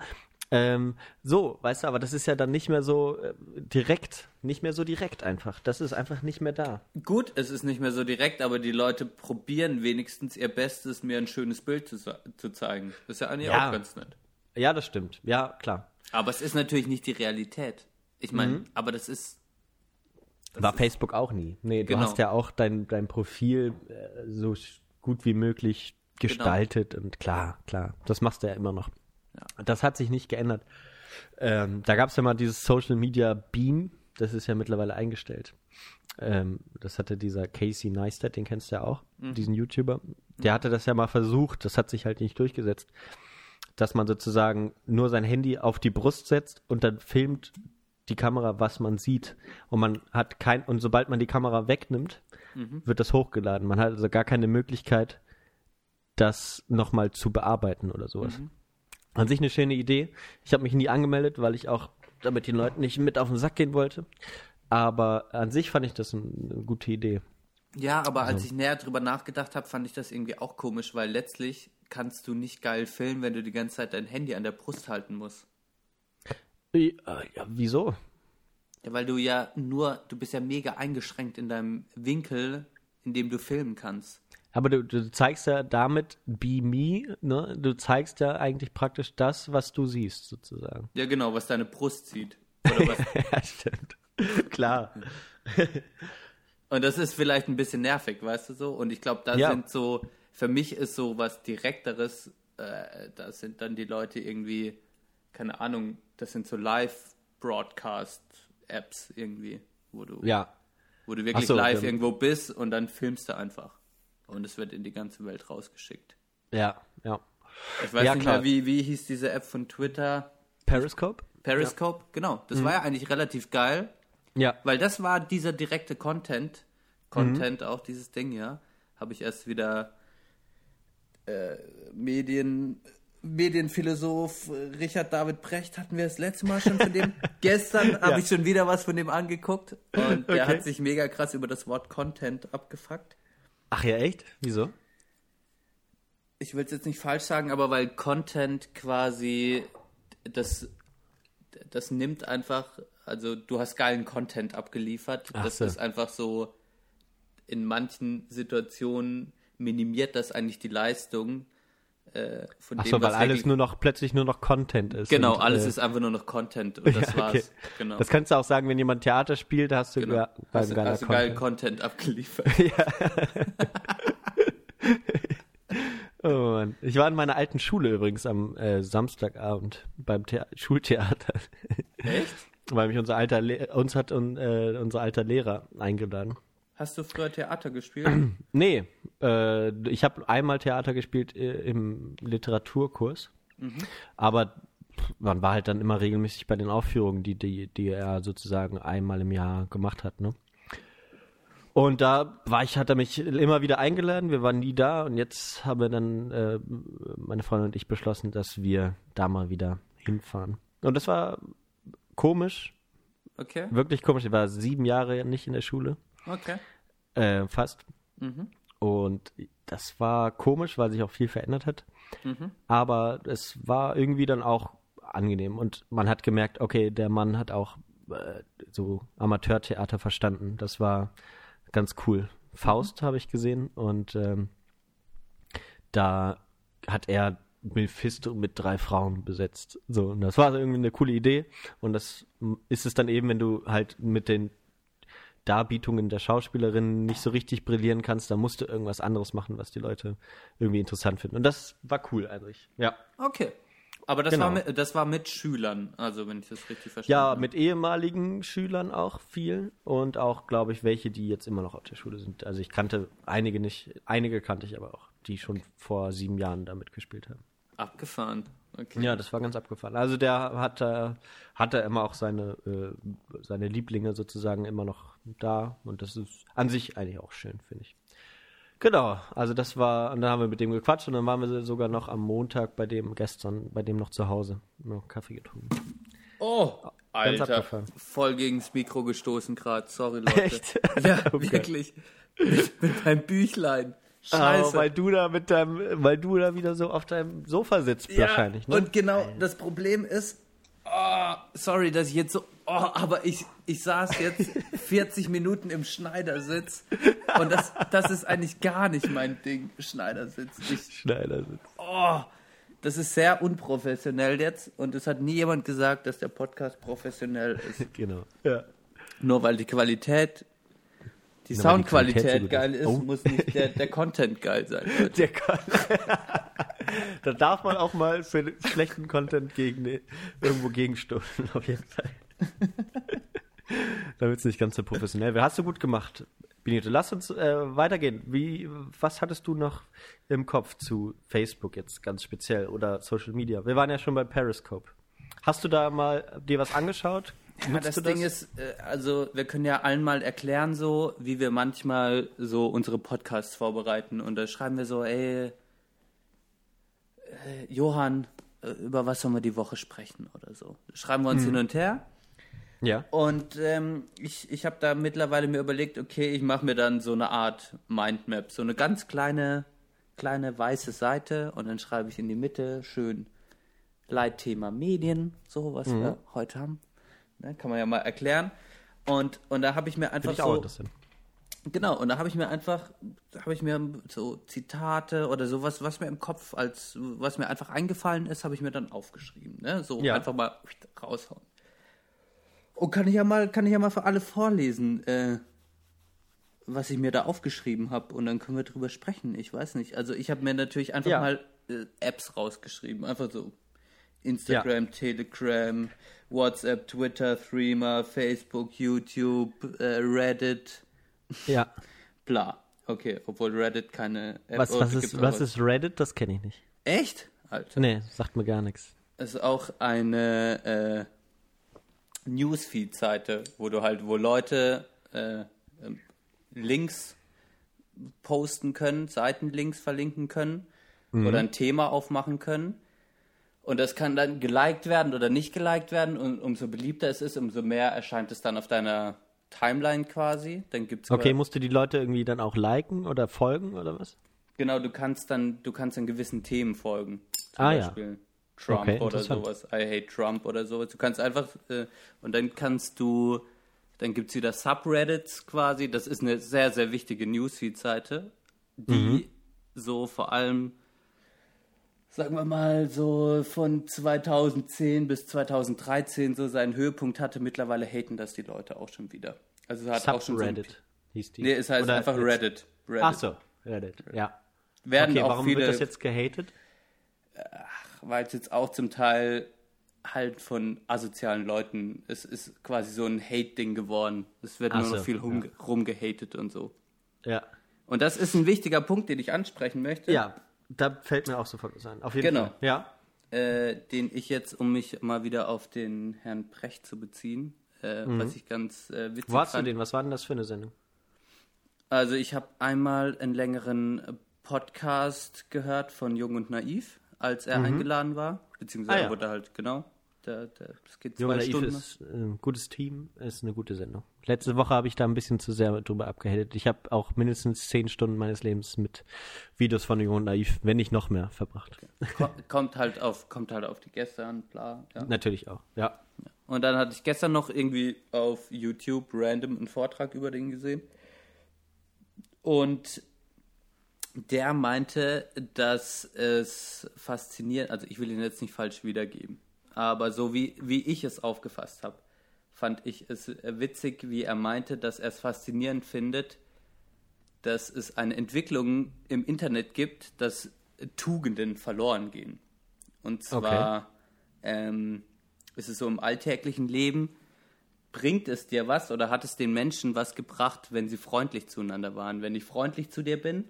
Ähm, so, weißt du, aber das ist ja dann nicht mehr so äh, direkt, nicht mehr so direkt einfach. Das ist einfach nicht mehr da. Gut, es ist nicht mehr so direkt, aber die Leute probieren wenigstens ihr Bestes, mir ein schönes Bild zu, zu zeigen. Das ist ja eigentlich Ja. auch ganz nett. Ja, das stimmt. Ja, klar. Aber es ist natürlich nicht die Realität. Ich meine, Mhm. aber das ist. Das War ist- Facebook auch nie. Nee, du Genau. hast ja auch dein, dein Profil äh, so gut wie möglich gestaltet und klar, klar, das machst du ja immer noch. Das hat sich nicht geändert. Ähm, da gab es ja mal dieses Social Media Beam, das ist ja mittlerweile eingestellt. Ähm, das hatte dieser Casey Neistat, den kennst du ja auch, diesen YouTuber. Der hatte das ja mal versucht, das hat sich halt nicht durchgesetzt, dass man sozusagen nur sein Handy auf die Brust setzt und dann filmt die Kamera, was man sieht. Und man hat kein, und sobald man die Kamera wegnimmt, wird das hochgeladen. Man hat also gar keine Möglichkeit, das nochmal zu bearbeiten oder sowas. An sich eine schöne Idee. Ich habe mich nie angemeldet, weil ich auch damit den Leuten nicht mit auf den Sack gehen wollte. Aber an sich fand ich das ein- eine gute Idee. Ja, aber Also als ich näher drüber nachgedacht habe, fand ich das irgendwie auch komisch, weil letztlich kannst du nicht geil filmen, wenn du die ganze Zeit dein Handy an der Brust halten musst. Äh, Ja, wieso? Ja, weil du ja nur, du bist ja mega eingeschränkt in deinem Winkel, in dem du filmen kannst. Aber du, du zeigst ja damit Be Me, ne? Du zeigst ja eigentlich praktisch das, was du siehst, sozusagen. Ja, genau, was deine Brust sieht. [LAUGHS] Oder was, ja, stimmt. Klar. [LAUGHS] Und das ist vielleicht ein bisschen nervig, weißt du so? Und ich glaube, da Ja. sind so, für mich ist so was Direkteres, äh, da sind dann die Leute irgendwie, keine Ahnung, das sind so Live-Broadcast-Apps irgendwie, wo du, Ja. wo du wirklich so, live dann- irgendwo bist und dann filmst du einfach. Und es wird in die ganze Welt rausgeschickt. Ja, ja. Ich weiß Ja, nicht klar. mehr, wie, wie hieß diese App von Twitter? Periscope? Periscope, genau. Das war ja eigentlich relativ geil. Ja. Weil das war dieser direkte Content. Content, auch dieses Ding, ja. Habe ich erst wieder äh, Medien, Medienphilosoph äh, Richard David Brecht hatten wir das letzte Mal schon von dem. [LAUGHS] Gestern habe Ja. ich schon wieder was von dem angeguckt. Und der Okay. hat sich mega krass über das Wort Content abgefuckt. Ach ja, echt? Wieso? Ich will es jetzt nicht falsch sagen, aber weil Content quasi das, das nimmt einfach also du hast geilen Content abgeliefert. Ach das so. ist einfach so, in manchen Situationen minimiert das eigentlich die Leistung äh, von Ach dem, so, weil alles nur noch plötzlich nur noch Content ist. Genau, und, alles äh, ist einfach nur noch Content und [LAUGHS] das ja, war's. okay. Genau. Das kannst du auch sagen, wenn jemand Theater spielt, da hast du genau. ja, hast, geiler hast du geilen Content. Abgeliefert. [LAUGHS] [LAUGHS] Oh Mann. Ich war in meiner alten Schule übrigens am äh, Samstagabend beim Thea Schultheater. Echt? Weil mich unser alter Le uns hat un äh, unser alter Lehrer eingeladen. Hast du früher Theater gespielt? [CLEARS THROAT] Nee, äh, ich habe einmal Theater gespielt äh, im Literaturkurs, aber pff, man war halt dann immer regelmäßig bei den Aufführungen, die, die, die er sozusagen einmal im Jahr gemacht hat, ne? Und da war ich, hat er mich immer wieder eingeladen, wir waren nie da und jetzt haben wir dann, äh, meine Freundin und ich beschlossen, dass wir da mal wieder hinfahren. Und das war komisch, Okay, wirklich komisch. Ich war sieben Jahre nicht in der Schule. Okay. Äh, fast. Mhm. Und das war komisch, weil sich auch viel verändert hat. Mhm. Aber es war irgendwie dann auch angenehm. Und man hat gemerkt, okay, der Mann hat auch äh, so Amateurtheater verstanden. Das war ganz cool. Faust habe ich gesehen und ähm, da hat er Mephisto mit drei Frauen besetzt. So, und das war irgendwie eine coole Idee. Und das ist es dann eben, wenn du halt mit den Darbietungen der Schauspielerin nicht so richtig brillieren kannst, dann musst du irgendwas anderes machen, was die Leute irgendwie interessant finden. Und das war cool eigentlich. Ja. Okay. Aber das, Genau. war mit, das war mit Schülern, also wenn ich das richtig verstanden Ja, habe. mit ehemaligen Schülern auch viel und auch, glaube ich, welche, die jetzt immer noch auf der Schule sind. Also ich kannte einige nicht, einige kannte ich aber auch, die schon vor sieben Jahren damit gespielt haben. Abgefahren. Okay. Ja, das war ganz abgefahren. Also der hat, äh, hatte immer auch seine, äh, seine Lieblinge sozusagen immer noch da und das ist an sich eigentlich auch schön, finde ich. Genau, also das war, und dann haben wir mit dem gequatscht und dann waren wir sogar noch am Montag bei dem gestern, bei dem noch zu Hause, noch Kaffee getrunken. Oh, Ganz Alter. abgefahren. Voll gegens Mikro gestoßen gerade. Sorry, [LAUGHS] Leute. Echt? Ja, [LAUGHS] Okay. wirklich. Mit, mit meinem Büchlein. Scheiße. weil du da mit deinem, weil du da wieder so auf deinem Sofa sitzt ja, wahrscheinlich, ne? Und genau, das Problem ist, oh, sorry, dass ich jetzt so, oh, aber ich, ich saß jetzt [LAUGHS] 40 Minuten im Schneidersitz [LAUGHS] und das, das ist eigentlich gar nicht mein Ding, Schneidersitz. Ich, Schneider sitzt. oh, das ist sehr unprofessionell jetzt und es hat nie jemand gesagt, dass der Podcast professionell ist. [LAUGHS] Genau. Ja. Nur weil die Qualität, die Soundqualität geil ist. Oh. muss nicht der, der Content geil sein. [LAUGHS] Der [LAUGHS] da darf man auch mal für schlechten Content gegen irgendwo gegenstoßen, auf jeden Fall. Damit es nicht ganz so professionell wäre. Hast du gut gemacht, Benito. Lass uns äh, weitergehen. Wie, was hattest du noch im Kopf zu Facebook jetzt ganz speziell oder Social Media? Wir waren ja schon bei Periscope. Hast du da mal dir was angeschaut? Ja, das du Ding ist, äh, also wir können ja allen mal erklären, so wie wir manchmal so unsere Podcasts vorbereiten. Und da schreiben wir so, ey, äh, Johann, äh, über was sollen wir die Woche sprechen oder so. Schreiben wir uns hin und her. Ja. Und ähm, ich, ich habe da mittlerweile mir überlegt, okay, ich mache mir dann so eine Art Mindmap, so eine ganz kleine, kleine weiße Seite und dann schreibe ich in die Mitte schön Leitthema Medien, so was wir heute haben. Ne, kann man ja mal erklären. Und, und da habe ich mir einfach Finde ich auch so, interessant. Genau, und da habe ich mir einfach, habe ich mir so Zitate oder sowas, was mir im Kopf als, was mir einfach eingefallen ist, habe ich mir dann aufgeschrieben, ne? So Ja. einfach mal raushauen. Und kann ich ja mal, kann ich ja mal für alle vorlesen, äh, was ich mir da aufgeschrieben habe und dann können wir drüber sprechen. Ich weiß nicht. Also ich habe mir natürlich einfach Ja. mal äh, Apps rausgeschrieben, einfach so Instagram, Telegram, WhatsApp, Twitter, Threema, Facebook, YouTube, äh, Reddit, Ja. [LAUGHS] bla. Okay, obwohl Reddit keine App Was, was, ist, was ist Reddit? Das kenne ich nicht. Echt? Alter. Nee, sagt mir gar nichts. Es ist auch eine äh, Newsfeed-Seite, wo du halt, wo Leute äh, ähm, Links posten können, Seitenlinks verlinken können oder ein Thema aufmachen können. Und das kann dann geliked werden oder nicht geliked werden. Und umso beliebter es ist, umso mehr erscheint es dann auf deiner Timeline quasi. Dann gibt's Okay, musst du die Leute irgendwie dann auch liken oder folgen oder was? Genau, du kannst dann, du kannst dann gewissen Themen folgen. Zum Ah, ja. Beispiel Trump Okay, oder sowas. I hate Trump oder sowas. Du kannst einfach, äh, und dann kannst du, dann gibt es wieder Subreddits quasi. Das ist eine sehr, sehr wichtige Newsfeed-Seite, die Mhm. so vor allem, sagen wir mal, so von 2010 bis 2013 so seinen Höhepunkt hatte. Mittlerweile haten das die Leute auch schon wieder. Also es hat auch schon so ein, Subreddit hieß die. Nee, es heißt Oder einfach Reddit. Reddit. Ach so, Reddit, ja. Werden Okay, auch warum viele, wird das jetzt gehatet? weil es jetzt auch zum Teil halt von asozialen Leuten, es ist quasi so ein Hate-Ding geworden. Es wird Ach nur noch so, viel rum, rumgehatet und so. Ja. Und das ist ein wichtiger Punkt, den ich ansprechen möchte, Ja, da fällt mir auch sofort was ein. Auf jeden Genau. Fall. Ja. äh, den ich jetzt, um mich mal wieder auf den Herrn Precht zu beziehen, äh, was ich ganz äh, witzig Wo hast du fand. den? Was war denn das für eine Sendung? Also ich habe einmal einen längeren Podcast gehört von Jung und Naiv, als er eingeladen war, beziehungsweise Mhm. Ah, ja. wurde halt, genau, der, der, es geht zwei Junge Naiv Stunden. ist äh, ein gutes Team, ist eine gute Sendung. Letzte Woche habe ich da ein bisschen zu sehr drüber abgehatet. Ich habe auch mindestens zehn Stunden meines Lebens mit Videos von Jung und Naiv, wenn nicht noch mehr, verbracht. Ko- kommt halt auf kommt halt auf die Gäste an, bla. Ja. Natürlich auch, ja. Und dann hatte ich gestern noch irgendwie auf YouTube random einen Vortrag über den gesehen. Und der meinte, dass es faszinierend, also ich will ihn jetzt nicht falsch wiedergeben, aber so wie, wie ich es aufgefasst habe, fand ich es witzig, wie er meinte, dass er es faszinierend findet, dass es eine Entwicklung im Internet gibt, dass Tugenden verloren gehen. Und zwar ähm, ist es so im alltäglichen Leben, bringt es dir was oder hat es den Menschen was gebracht, wenn sie freundlich zueinander waren? Wenn ich freundlich zu dir bin,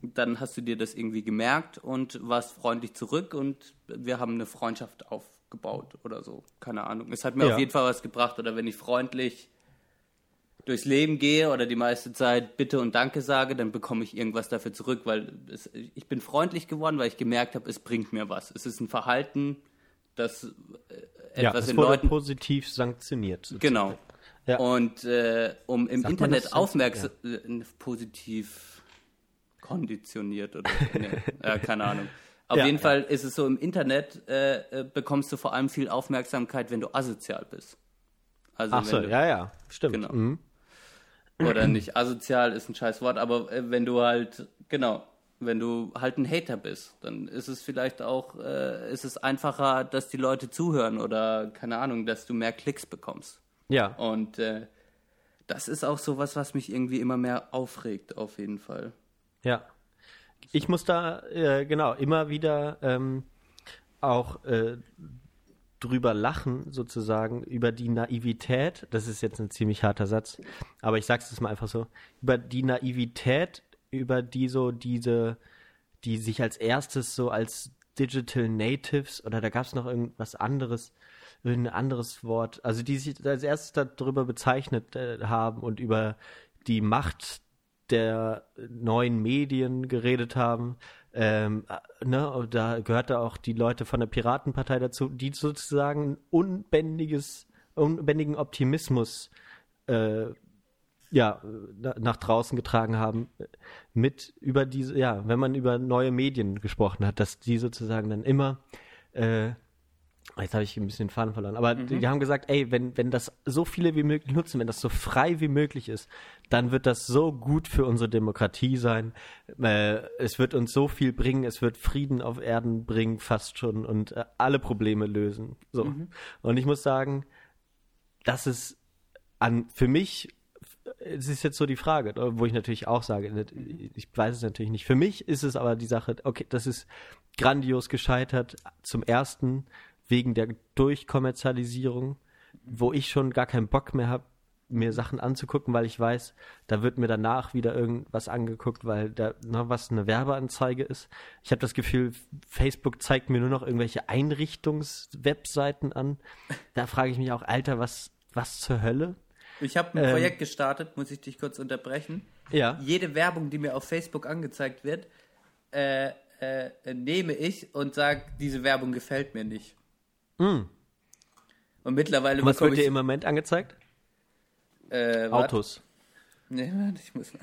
dann hast du dir das irgendwie gemerkt und warst freundlich zurück und wir haben eine Freundschaft aufgebaut oder so. Keine Ahnung. Es hat mir Ja. auf jeden Fall was gebracht. Oder wenn ich freundlich durchs Leben gehe oder die meiste Zeit Bitte und Danke sage, dann bekomme ich irgendwas dafür zurück, weil es, ich bin freundlich geworden, weil ich gemerkt habe, es bringt mir was. Es ist ein Verhalten, das äh, ja, etwas es in wurde Leuten positiv sanktioniert. sozusagen. Genau. Ja. Und äh, um im Sagt Internet aufmerksam, äh, positiv konditioniert oder nee, [LAUGHS] ja, keine Ahnung. Auf Ja, jeden ja. Fall ist es so, im Internet äh, äh, bekommst du vor allem viel Aufmerksamkeit, wenn du asozial bist. Also Ach so, du, ja, ja, stimmt. Genau. Mhm. oder nicht asozial ist ein scheiß Wort, aber äh, wenn du halt, genau, wenn du halt ein Hater bist, dann ist es vielleicht auch, äh, ist es einfacher, dass die Leute zuhören oder keine Ahnung, dass du mehr Klicks bekommst. Ja, Und äh, das ist auch sowas, was mich irgendwie immer mehr aufregt, auf jeden Fall. Ja. Ich muss da, äh, genau, immer wieder ähm, auch äh, drüber lachen, sozusagen, über die Naivität, das ist jetzt ein ziemlich harter Satz, aber ich sag's jetzt mal einfach so, über die Naivität, über die so diese, die sich als erstes so als Digital Natives oder da gab's noch irgendwas anderes, irgendein anderes Wort, also die sich als erstes darüber bezeichnet äh, haben und über die Macht der neuen Medien geredet haben. Ähm, äh, ne, da gehörte auch die Leute von der Piratenpartei dazu, die sozusagen unbändiges, unbändigen Optimismus äh, ja, na- nach draußen getragen haben, äh, mit über diese, ja, wenn man über neue Medien gesprochen hat, dass die sozusagen dann immer äh, Jetzt habe ich ein bisschen den Faden verloren. Aber die, die haben gesagt, ey, wenn, wenn das so viele wie möglich nutzen, wenn das so frei wie möglich ist, dann wird das so gut für unsere Demokratie sein. Äh, es wird uns so viel bringen, es wird Frieden auf Erden bringen, fast schon, und äh, alle Probleme lösen. So. Und ich muss sagen, das ist an, für mich, es ist jetzt so die Frage, wo ich natürlich auch sage, ich weiß es natürlich nicht. Für mich ist es aber die Sache, okay, das ist grandios gescheitert. Zum ersten wegen der Durchkommerzialisierung, wo ich schon gar keinen Bock mehr habe, mir Sachen anzugucken, weil ich weiß, da wird mir danach wieder irgendwas angeguckt, weil da noch was eine Werbeanzeige ist. Ich habe das Gefühl, Facebook zeigt mir nur noch irgendwelche Einrichtungswebseiten an. Da frage ich mich auch, Alter, was, was zur Hölle? Ich habe ein Ähm. Projekt gestartet, muss ich dich kurz unterbrechen. Ja. Jede Werbung, die mir auf Facebook angezeigt wird, äh, äh, nehme ich und sage, diese Werbung gefällt mir nicht. Und mittlerweile Was bekomme wird dir im Moment angezeigt? äh. Autos. Nee, [LAUGHS] warte, ich muss. [LAUGHS]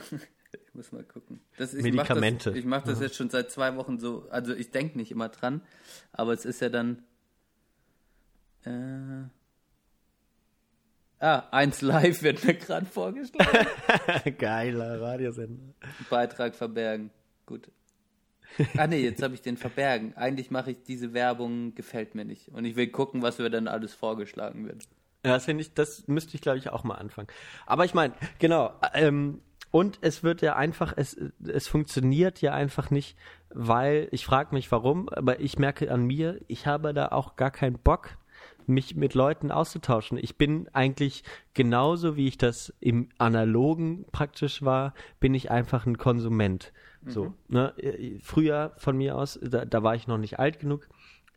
Ich muss mal gucken. Das, ich Medikamente. Mach das, ich mache das jetzt schon seit zwei Wochen so. Also ich denke nicht immer dran, aber es ist ja dann. Äh, ah, 1 Live wird mir gerade vorgeschlagen. [LAUGHS] Geiler Radiosender. Beitrag verbergen. Gut. [LAUGHS] Ah nee, jetzt habe ich den verbergen. Eigentlich mache ich diese Werbung, gefällt mir nicht. Und ich will gucken, was mir dann alles vorgeschlagen wird. Ja, das ich, das müsste ich, glaube ich, auch mal anfangen. Aber ich meine, genau, ähm, und es wird ja einfach, es, es funktioniert ja einfach nicht, weil ich frage mich warum, aber ich merke an mir, ich habe da auch gar keinen Bock, mich mit Leuten auszutauschen. Ich bin eigentlich genauso, wie ich das im Analogen praktisch war, bin ich einfach ein Konsument. So, mhm. ne? Früher von mir aus, da, da war ich noch nicht alt genug,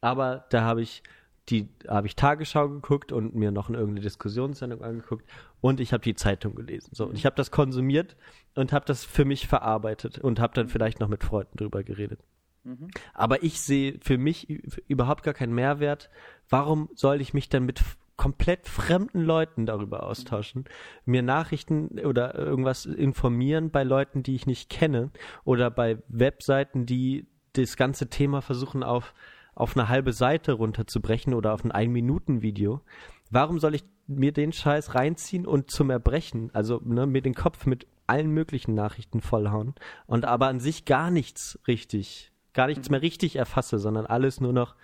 aber da habe ich die habe ich Tagesschau geguckt und mir noch irgendeine Diskussionssendung angeguckt und ich habe die Zeitung gelesen. So, und ich habe das konsumiert und habe das für mich verarbeitet und habe dann vielleicht noch mit Freunden drüber geredet. Mhm. Aber ich sehe für mich überhaupt gar keinen Mehrwert. Warum soll ich mich dann mit komplett fremden Leuten darüber austauschen, mir Nachrichten oder irgendwas informieren bei Leuten, die ich nicht kenne oder bei Webseiten, die das ganze Thema versuchen auf auf eine halbe Seite runterzubrechen oder auf ein Ein-Minuten-Video. Warum soll ich mir den Scheiß reinziehen und zum Erbrechen, also ne, mir den Kopf mit allen möglichen Nachrichten vollhauen und aber an sich gar nichts richtig, gar nichts mehr richtig erfasse, sondern alles nur noch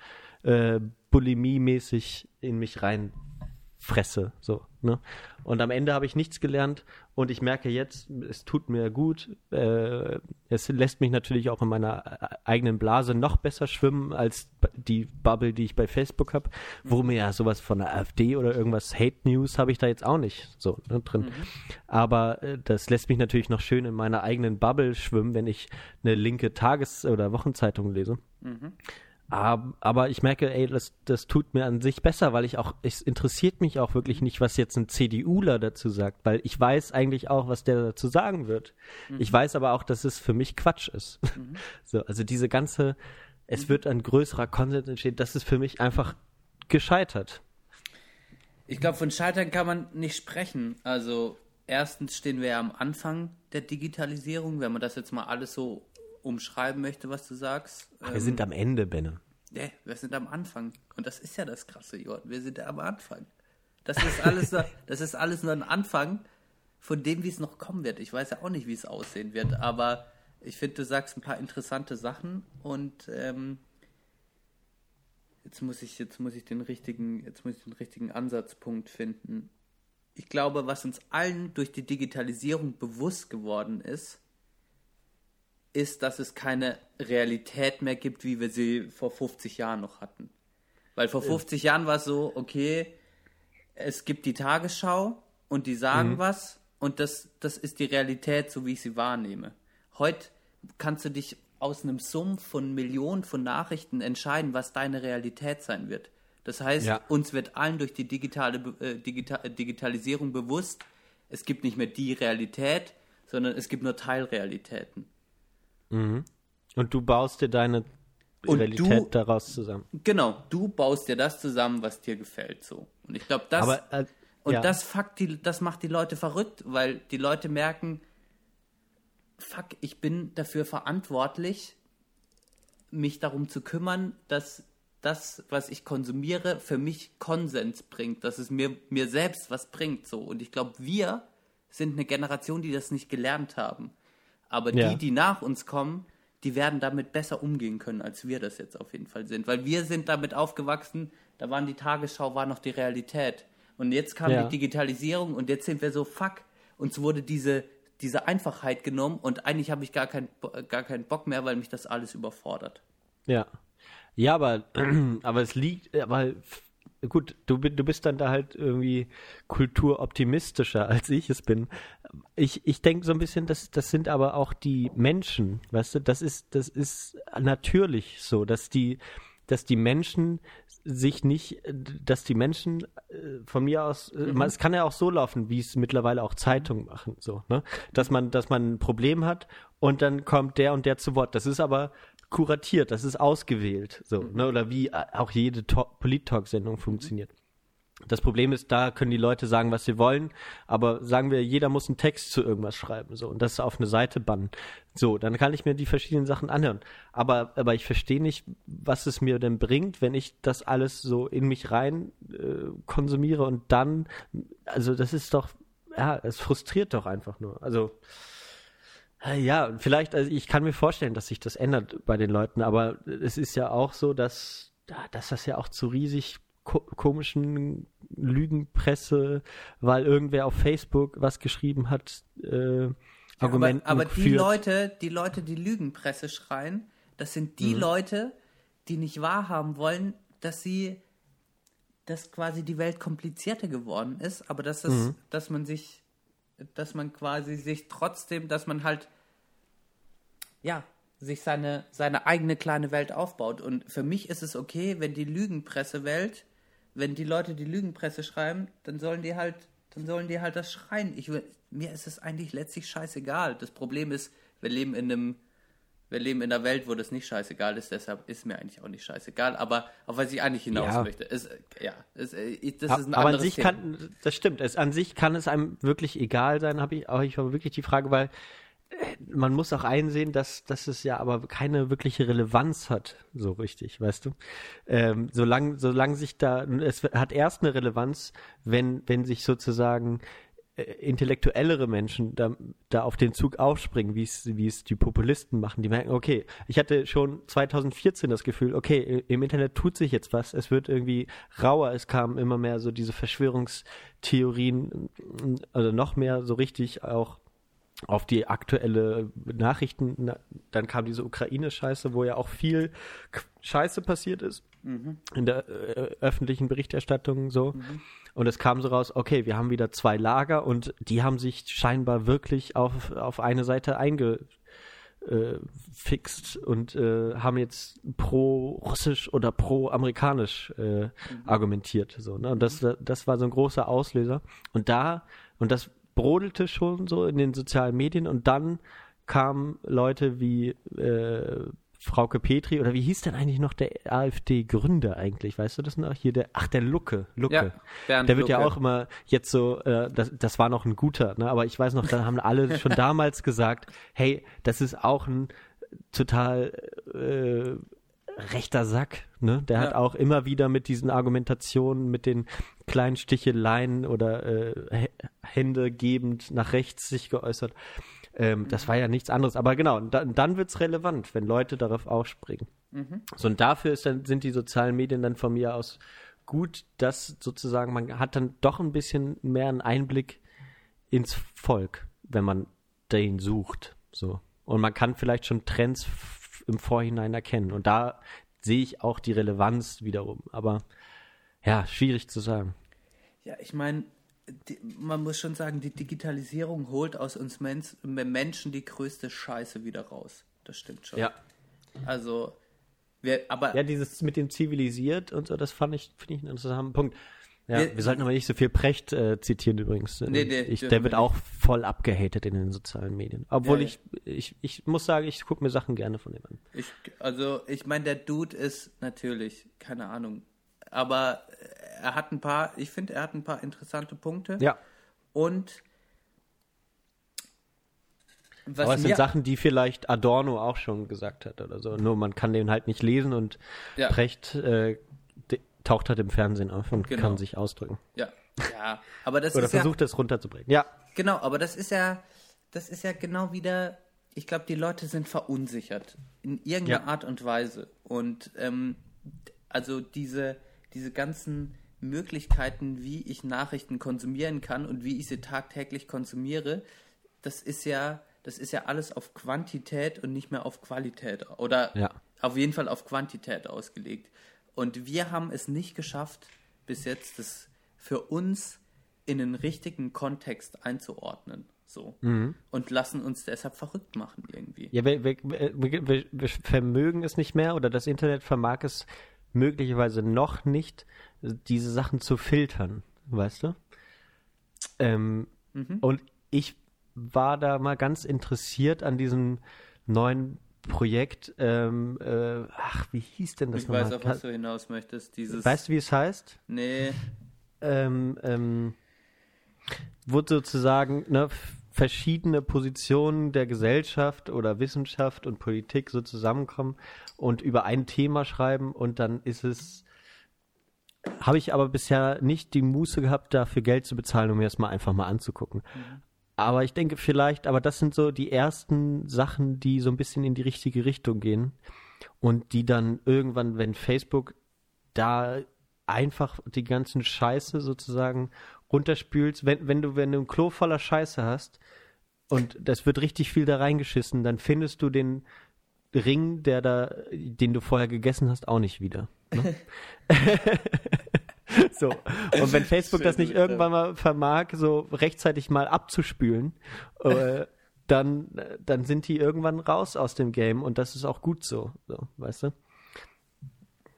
äh, bulimie-mäßig in mich reinfresse, so, ne? Und am Ende habe ich nichts gelernt und ich merke jetzt, es tut mir gut. Äh, es lässt mich natürlich auch in meiner äh, eigenen Blase noch besser schwimmen als die Bubble, die ich bei Facebook habe, wo mir ja sowas von der AfD oder irgendwas Hate News habe ich da jetzt auch nicht so ne, drin. Mhm. Aber äh, das lässt mich natürlich noch schön in meiner eigenen Bubble schwimmen, wenn ich eine linke Tages- oder Wochenzeitung lese. Mhm. Aber ich merke, ey, das, das tut mir an sich besser, weil ich auch, es interessiert mich auch wirklich nicht, was jetzt ein CDUler dazu sagt, weil ich weiß eigentlich auch, was der dazu sagen wird. Mhm. Ich weiß aber auch, dass es für mich Quatsch ist. Mhm. [LAUGHS] So, also diese ganze, es mhm. wird ein größerer Konsens entstehen, das ist für mich einfach gescheitert. Ich glaube, von Scheitern kann man nicht sprechen. Also erstens stehen wir ja am Anfang der Digitalisierung, wenn man das jetzt mal alles so umschreiben möchte, was du sagst. Ach, wir ähm, sind am Ende, Benne. Ja, wir sind am Anfang. Und das ist ja das Krasse, Jörn. Wir sind ja am Anfang. Das ist alles nur, [LAUGHS] das ist alles nur ein Anfang von dem, wie es noch kommen wird. Ich weiß ja auch nicht, wie es aussehen wird, aber ich finde, du sagst ein paar interessante Sachen und ähm, jetzt muss ich, jetzt muss ich den richtigen, jetzt muss ich den richtigen Ansatzpunkt finden. Ich glaube, was uns allen durch die Digitalisierung bewusst geworden ist, ist, dass es keine Realität mehr gibt, wie wir sie vor 50 Jahren noch hatten. Weil vor 50 Jahren war es so, okay, es gibt die Tagesschau und die sagen mhm. was und das, das ist die Realität, so wie ich sie wahrnehme. Heute kannst du dich aus einem Sumpf von Millionen von Nachrichten entscheiden, was deine Realität sein wird. Das heißt, ja. uns wird allen durch die digitale äh, Digital, Digitalisierung bewusst, es gibt nicht mehr die Realität, sondern es gibt nur Teilrealitäten. Mhm. Und du baust dir deine und Realität du, daraus zusammen. Genau, du baust dir das zusammen, was dir gefällt, so. Und ich glaube, das Aber, äh, und ja. das fuck die, das macht die Leute verrückt, weil die Leute merken, fuck, ich bin dafür verantwortlich, mich darum zu kümmern, dass das, was ich konsumiere, für mich Konsens bringt, dass es mir, mir selbst was bringt, so. Und ich glaube, wir sind eine Generation, die das nicht gelernt haben. Aber ja. die, die nach uns kommen, die werden damit besser umgehen können, als wir das jetzt auf jeden Fall sind. Weil wir sind damit aufgewachsen, da waren die Tagesschau, war noch die Realität. Und jetzt kam ja. die Digitalisierung und jetzt sind wir so, fuck, uns wurde diese, diese Einfachheit genommen und eigentlich habe ich gar, kein, gar keinen Bock mehr, weil mich das alles überfordert. Ja. Ja, aber, [CLEARS THROAT] aber es liegt, aber gut, du, du bist dann da halt irgendwie kulturoptimistischer, als ich es bin. Ich, ich denke so ein bisschen, das, das sind aber auch die Menschen, weißt du, das ist, das ist natürlich so, dass die, dass die Menschen sich nicht, dass die Menschen äh, von mir aus, äh, mhm. es kann ja auch so laufen, wie es mittlerweile auch Zeitungen machen, so, ne? Dass man, dass man ein Problem hat und dann kommt der und der zu Wort. Das ist aber kuratiert, das ist ausgewählt, so, mhm. ne? Oder wie äh, auch jede Polit-Talk-Sendung funktioniert. Das Problem ist, da können die Leute sagen, was sie wollen, aber sagen wir, jeder muss einen Text zu irgendwas schreiben, so, und das auf eine Seite bannen. So, dann kann ich mir die verschiedenen Sachen anhören. Aber, aber ich verstehe nicht, was es mir denn bringt, wenn ich das alles so in mich rein äh, konsumiere und dann, also das ist doch, ja, es frustriert doch einfach nur. Also, ja, vielleicht, also ich kann mir vorstellen, dass sich das ändert bei den Leuten, aber es ist ja auch so, dass, dass das ja auch zu riesig ko komischen Lügenpresse, weil irgendwer auf Facebook was geschrieben hat, äh, Argumenten aber, aber die Leute, die Leute, die Lügenpresse schreien, das sind die mhm. Leute, die nicht wahrhaben wollen, dass sie, dass quasi die Welt komplizierter geworden ist, aber dass es, mhm. dass man sich, dass man quasi sich trotzdem, dass man halt, ja, sich seine, seine eigene kleine Welt aufbaut. Und für mich ist es okay, wenn die Lügenpressewelt wenn die Leute die Lügenpresse schreiben, dann sollen die halt, dann sollen die halt das schreien. Ich, mir ist es eigentlich letztlich scheißegal. Das Problem ist, wir leben in einem, wir leben in einer Welt, wo das nicht scheißegal ist, deshalb ist mir eigentlich auch nicht scheißeigal. Aber auf was ich eigentlich hinaus ja. möchte, ist, ja, ist, äh, das ist ein aber an sich Thema. kann, das stimmt. Es, an sich kann es einem wirklich egal sein, habe ich, aber ich habe wirklich die Frage, weil man muss auch einsehen, dass, dass es ja aber keine wirkliche Relevanz hat, so richtig, weißt du? Ähm, solange, solange sich da, es hat erst eine Relevanz, wenn, wenn sich sozusagen äh, intellektuellere Menschen da, da auf den Zug aufspringen, wie es, wie es die Populisten machen. Die merken, okay, ich hatte schon 2014 das Gefühl, okay, im Internet tut sich jetzt was, es wird irgendwie rauer, es kamen immer mehr so diese Verschwörungstheorien, also noch mehr so richtig auch auf die aktuelle Nachrichten, dann kam diese Ukraine-Scheiße, wo ja auch viel Scheiße passiert ist mhm. in der äh, öffentlichen Berichterstattung so. Mhm. Und es kam so raus, okay, wir haben wieder zwei Lager und die haben sich scheinbar wirklich auf, auf eine Seite eingefixt äh, und äh, haben jetzt pro-russisch oder pro-amerikanisch äh, mhm. argumentiert. So, ne? Und das, das war so ein großer Auslöser. Und da, und das brodelte schon so in den sozialen Medien und dann kamen Leute wie äh, Frauke Petri oder wie hieß denn eigentlich noch der AfD-Gründer eigentlich? Weißt du das noch? Hier der, ach der Lucke, Lucke. Ja, der wird Lucke. ja auch immer jetzt so, äh, das, das war noch ein guter, ne? Aber ich weiß noch, da haben alle [LAUGHS] schon damals gesagt, hey, das ist auch ein total äh, rechter Sack, ne? Der ja. hat auch immer wieder mit diesen Argumentationen, mit den kleinen Sticheleien oder äh, Hände gebend nach rechts sich geäußert. Ähm, mhm. Das war ja nichts anderes. Aber genau, da, dann wird es relevant, wenn Leute darauf aufspringen. Mhm. So, und dafür dann, sind die sozialen Medien dann von mir aus gut, dass sozusagen man hat dann doch ein bisschen mehr einen Einblick ins Volk, wenn man den sucht. So. Und man kann vielleicht schon Trends im Vorhinein erkennen. Und da sehe ich auch die Relevanz wiederum. Aber ja, schwierig zu sagen. Ja, ich meine, man muss schon sagen, die Digitalisierung holt aus uns Mensch, Menschen die größte Scheiße wieder raus. Das stimmt schon. Ja. Also, wir, aber. Ja, dieses mit dem zivilisiert und so, das fand ich, finde ich einen interessanten Punkt. Ja, wir, wir, sollten aber nicht so viel Precht äh, zitieren übrigens. Nee, nee, ich, der wird auch voll abgehatet in den sozialen Medien. Obwohl ja, ich, ich, ich muss sagen, ich gucke mir Sachen gerne von ihm an. Ich, also, ich meine, der Dude ist natürlich, keine Ahnung, aber er hat ein paar, ich finde, er hat ein paar interessante Punkte. Ja. Und was Aber es sind Sachen, die vielleicht Adorno auch schon gesagt hat oder so. Nur man kann den halt nicht lesen und ja. Precht äh, taucht halt im Fernsehen auf und genau. kann sich ausdrücken. Ja, ja. Aber das [LAUGHS] oder ist versucht ja, das runterzubringen. Ja. Genau, aber das ist ja, das ist ja genau wieder. Ich glaube, die Leute sind verunsichert in irgendeiner ja. Art und Weise und ähm, also diese diese ganzen Möglichkeiten, wie ich Nachrichten konsumieren kann und wie ich sie tagtäglich konsumiere, das ist ja, das ist ja alles auf Quantität und nicht mehr auf Qualität oder ja. auf jeden Fall auf Quantität ausgelegt. Und wir haben es nicht geschafft, bis jetzt das für uns in den richtigen Kontext einzuordnen. So. Mhm. Und lassen uns deshalb verrückt machen irgendwie. Ja, wir, wir, wir, wir, vermögen es nicht mehr oder das Internet vermag es möglicherweise noch nicht, diese Sachen zu filtern, weißt du? Ähm, mhm. Und ich war da mal ganz interessiert an diesem neuen Projekt. Ähm, äh, ach, wie hieß denn das ich nochmal? Ich weiß, auf was du hinaus möchtest. Dieses weißt du, wie es heißt? Nee. ähm, ähm, wurde sozusagen ne, verschiedene Positionen der Gesellschaft oder Wissenschaft und Politik so zusammenkommen und über ein Thema schreiben und dann ist es habe ich aber bisher nicht die Muße gehabt, dafür Geld zu bezahlen, um mir das mal einfach mal anzugucken. Mhm. Aber ich denke vielleicht, aber das sind so die ersten Sachen, die so ein bisschen in die richtige Richtung gehen und die dann irgendwann, wenn Facebook da einfach die ganzen Scheiße sozusagen runterspülst, wenn, wenn du, wenn du ein Klo voller Scheiße hast und das wird richtig viel da reingeschissen, dann findest du den Ring, der da, den du vorher gegessen hast, auch nicht wieder. Ne? [LAUGHS] so. Und wenn Facebook das nicht irgendwann mal vermag, so rechtzeitig mal abzuspülen, äh, dann, dann sind die irgendwann raus aus dem Game und das ist auch gut so, so weißt du?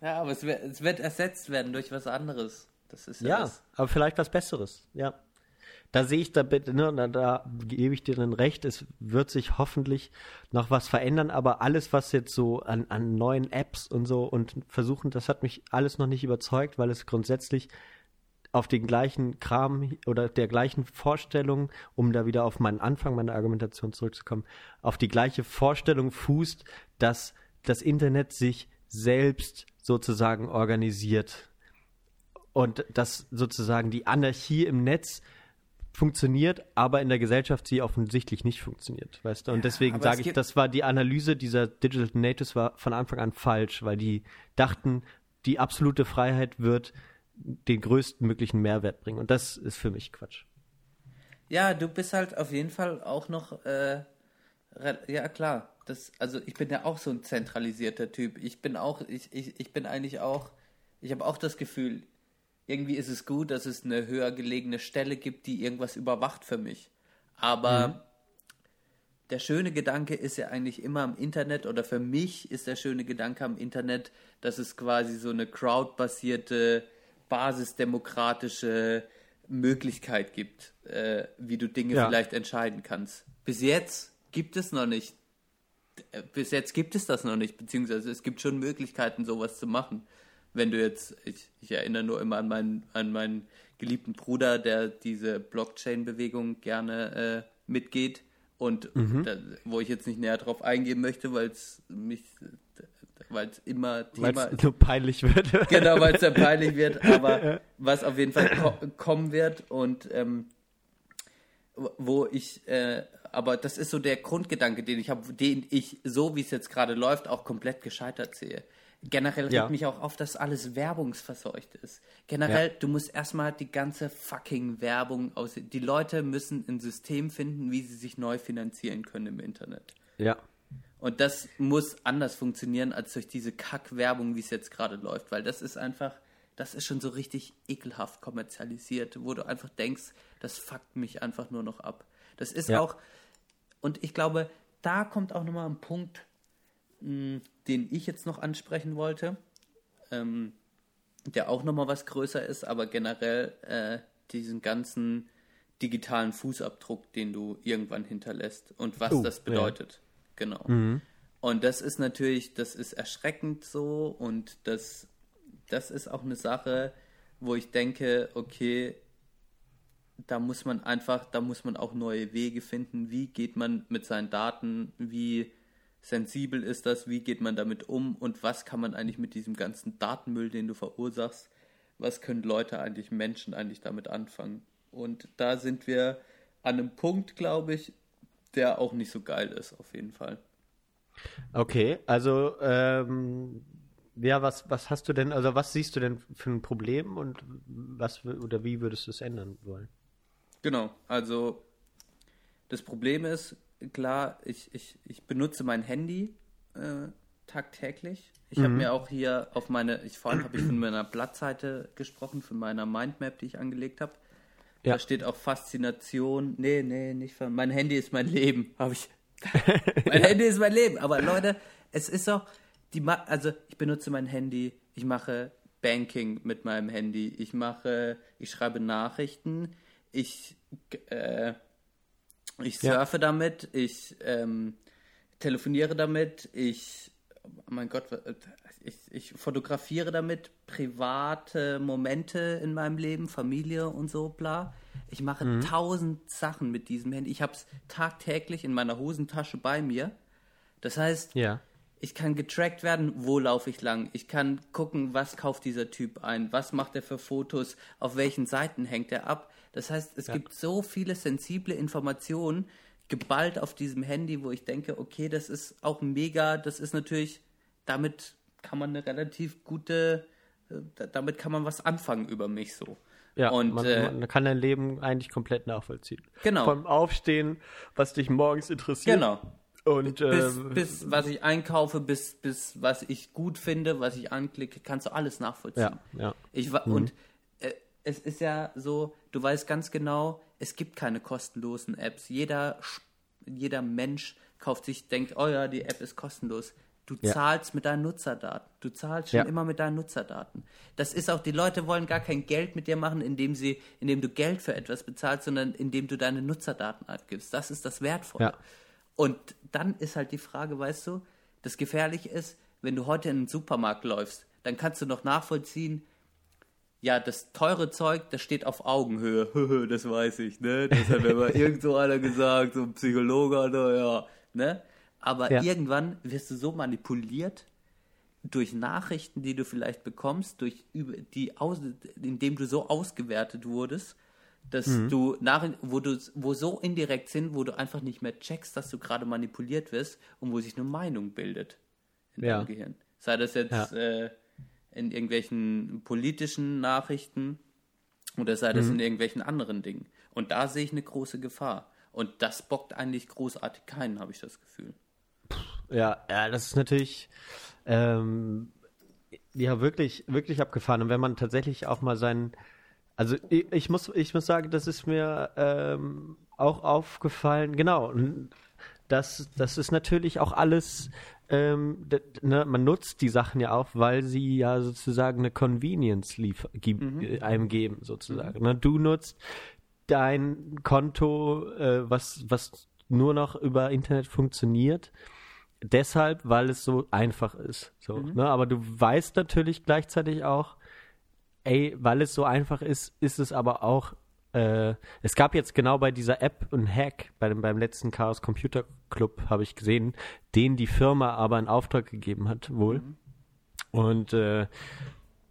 Ja, aber es es wird ersetzt werden durch was anderes. Das ist ja, ja aber vielleicht was Besseres, ja. Da sehe ich da bitte, ne, da, da gebe ich dir dann recht, es wird sich hoffentlich noch was verändern, aber alles, was jetzt so an, an neuen Apps und so und versuchen, das hat mich alles noch nicht überzeugt, weil es grundsätzlich auf den gleichen Kram oder der gleichen Vorstellung, um da wieder auf meinen Anfang meiner Argumentation zurückzukommen, auf die gleiche Vorstellung fußt, dass das Internet sich selbst sozusagen organisiert und dass sozusagen die Anarchie im Netz funktioniert, aber in der Gesellschaft sie offensichtlich nicht funktioniert, weißt du? Und deswegen sage ich, das war die Analyse dieser Digital Natives war von Anfang an falsch, weil die dachten, die absolute Freiheit wird den größten möglichen Mehrwert bringen. Und das ist für mich Quatsch. Ja, du bist halt auf jeden Fall auch noch, äh, ja klar, das, also ich bin ja auch so ein zentralisierter Typ. Ich bin auch, ich, ich, ich bin eigentlich auch, ich habe auch das Gefühl, irgendwie ist es gut, dass es eine höher gelegene Stelle gibt, die irgendwas überwacht für mich. Aber mhm. der schöne Gedanke ist ja eigentlich immer am Internet, oder für mich ist der schöne Gedanke am Internet, dass es quasi so eine crowdbasierte basisdemokratische Möglichkeit gibt, äh, wie du Dinge ja. vielleicht entscheiden kannst. Bis jetzt gibt es noch nicht. Äh, bis jetzt gibt es das noch nicht, beziehungsweise es gibt schon Möglichkeiten, sowas zu machen. Wenn du jetzt, ich, ich erinnere nur immer an meinen, an meinen geliebten Bruder, der diese Blockchain-Bewegung gerne äh, mitgeht und mhm. da, wo ich jetzt nicht näher drauf eingehen möchte, weil es mich weil es immer Thema weil's nur peinlich wird. [LAUGHS] genau, weil es dann peinlich wird, aber [LAUGHS] was auf jeden Fall ko kommen wird und ähm, wo ich, äh, aber das ist so der Grundgedanke, den ich habe, den ich, so wie es jetzt gerade läuft, auch komplett gescheitert sehe. Generell ja. regt mich auch auf, dass alles werbungsverseucht ist. Generell, ja. du musst erstmal die ganze fucking Werbung aus. Die Leute müssen ein System finden, wie sie sich neu finanzieren können im Internet. Ja. Und das muss anders funktionieren als durch diese Kackwerbung, wie es jetzt gerade läuft, weil das ist einfach, das ist schon so richtig ekelhaft kommerzialisiert, wo du einfach denkst, das fuckt mich einfach nur noch ab. Das ist ja. auch, und ich glaube, da kommt auch nochmal ein Punkt, mh, den ich jetzt noch ansprechen wollte, ähm, der auch nochmal was größer ist, aber generell äh, diesen ganzen digitalen Fußabdruck, den du irgendwann hinterlässt und was oh, das bedeutet. Genau. Mhm. Und das ist natürlich, das ist erschreckend so und das, das ist auch eine Sache, wo ich denke, okay, da muss man einfach, da muss man auch neue Wege finden. Wie geht man mit seinen Daten? Wie sensibel ist das? Wie geht man damit um? Und was kann man eigentlich mit diesem ganzen Datenmüll, den du verursachst? Was können Leute eigentlich, Menschen eigentlich damit anfangen? Und da sind wir an einem Punkt, glaube ich, der auch nicht so geil ist, auf jeden Fall. Okay, also ähm, ja, was, was hast du denn, also was siehst du denn für ein Problem und was oder wie würdest du es ändern wollen? Genau, also das Problem ist, klar, ich, ich, ich benutze mein Handy äh, tagtäglich. Ich mhm. habe mir auch hier auf meine, ich vorhin habe ich von meiner Blattseite gesprochen, von meiner Mindmap, die ich angelegt habe. Ja. Da steht auch Faszination. Nee, nee, nicht von. Mein Handy ist mein Leben. Habe ich. [LAUGHS] mein ja. Handy ist mein Leben. Aber Leute, es ist auch. Die, also ich benutze mein Handy, ich mache Banking mit meinem Handy, ich mache, ich schreibe Nachrichten, ich, äh, ich surfe ja. damit, ich ähm, telefoniere damit, ich mein Gott, ich, ich fotografiere damit private Momente in meinem Leben, Familie und so, bla. Ich mache mhm. tausend Sachen mit diesem Handy. Ich habe es tagtäglich in meiner Hosentasche bei mir. Das heißt, ja. Ich kann getrackt werden, wo laufe ich lang. Ich kann gucken, was kauft dieser Typ ein, was macht er für Fotos, auf welchen Seiten hängt er ab. Das heißt, es ja. gibt so viele sensible Informationen geballt auf diesem Handy, wo ich denke, okay, das ist auch mega, das ist natürlich, damit kann man eine relativ gute, äh, damit kann man was anfangen über mich so. Ja, und man, äh, man kann dein Leben eigentlich komplett nachvollziehen. Genau. Vom Aufstehen, was dich morgens interessiert. Genau. Und, bis, äh, bis was ich einkaufe, bis, bis was ich gut finde, was ich anklicke, kannst du alles nachvollziehen. Ja, ja. Ich, mhm. Und äh, es ist ja so, du weißt ganz genau, es gibt keine kostenlosen Apps. Jeder, jeder Mensch kauft sich, denkt, oh ja, die App ist kostenlos. Du ja. zahlst mit deinen Nutzerdaten. Du zahlst schon ja. immer mit deinen Nutzerdaten. Das ist auch, die Leute wollen gar kein Geld mit dir machen, indem sie, indem du Geld für etwas bezahlst, sondern indem du deine Nutzerdaten abgibst. Das ist das Wertvolle. Ja. Und dann ist halt die Frage, weißt du, das Gefährliche ist, wenn du heute in den Supermarkt läufst, dann kannst du noch nachvollziehen, ja, das teure Zeug, das steht auf Augenhöhe. [LAUGHS] das weiß ich, ne? Das hat mir mal [LAUGHS] irgend so einer gesagt, so ein Psychologe oder ja, ne? Aber ja. irgendwann wirst du so manipuliert durch Nachrichten, die du vielleicht bekommst, durch die aus, indem du so ausgewertet wurdest, dass mhm. du nach, wo du, wo so indirekt sind, wo du einfach nicht mehr checkst, dass du gerade manipuliert wirst und wo sich eine Meinung bildet in ja. deinem Gehirn. Sei das jetzt ja. äh, in irgendwelchen politischen Nachrichten oder sei das mhm. in irgendwelchen anderen Dingen. Und da sehe ich eine große Gefahr. Und das bockt eigentlich großartig keinen, habe ich das Gefühl. Ja, ja, das ist natürlich ähm, ja wirklich, wirklich abgefahren. Und wenn man tatsächlich auch mal seinen, also ich, ich muss, ich muss sagen, das ist mir ähm, auch aufgefallen. Genau, das, das ist natürlich auch alles ähm, ne, man nutzt die Sachen ja auch, weil sie ja sozusagen eine Convenience lief, gib, mhm. Äh, einem geben, sozusagen. Mhm. Ne? Du nutzt dein Konto, äh, was, was nur noch über Internet funktioniert, deshalb, weil es so einfach ist. So, mhm. ne? Aber du weißt natürlich gleichzeitig auch, ey, weil es so einfach ist, ist es aber auch äh, es gab jetzt genau bei dieser App einen Hack, bei dem, beim letzten Chaos Computer Club habe ich gesehen, den die Firma aber in Auftrag gegeben hat, wohl. Mhm. Und äh,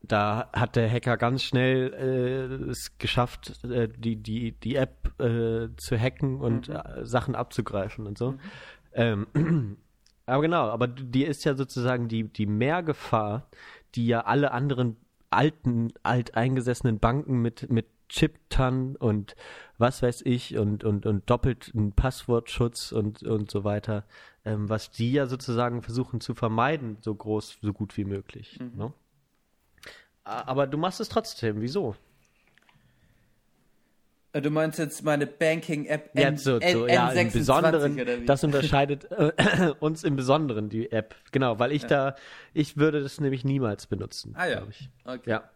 da hat der Hacker ganz schnell äh, es geschafft, äh, die, die, die App äh, zu hacken und mhm. Äh, Sachen abzugreifen und so. Mhm. Ähm, [CLEARS THROAT] aber genau, aber die ist ja sozusagen die, die Mehrgefahr, die ja alle anderen alten, alteingesessenen Banken mit, mit Chip-TAN und was weiß ich und, und, und doppelten Passwortschutz und, und so weiter, ähm, was die ja sozusagen versuchen zu vermeiden, so groß, so gut wie möglich. Mhm. Ne? Aber du machst es trotzdem, wieso? Äh, du meinst jetzt meine Banking-App N, ja, so, so, ja, im Besonderen, das unterscheidet äh, [CLEARS THROAT] uns im Besonderen, die App. Genau, weil ich ja. da, ich würde das nämlich niemals benutzen. Ah ja, ich. okay. Ja.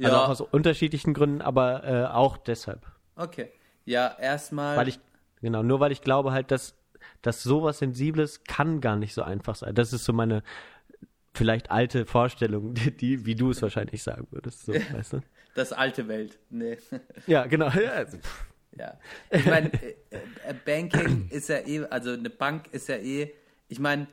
Also ja. auch aus unterschiedlichen Gründen, aber äh, auch deshalb. Okay. Ja, erstmal. Weil ich, genau, nur weil ich glaube halt, dass, dass sowas Sensibles kann gar nicht so einfach sein. Das ist so meine vielleicht alte Vorstellung, [LAUGHS] die, die wie du es wahrscheinlich sagen würdest. So, weißt du? Das alte Welt. Nee. [LAUGHS] Ja, genau. Ja, also, ja. Ich meine, äh, äh, Banking ist ja eh, also eine Bank ist ja eh, ich meine,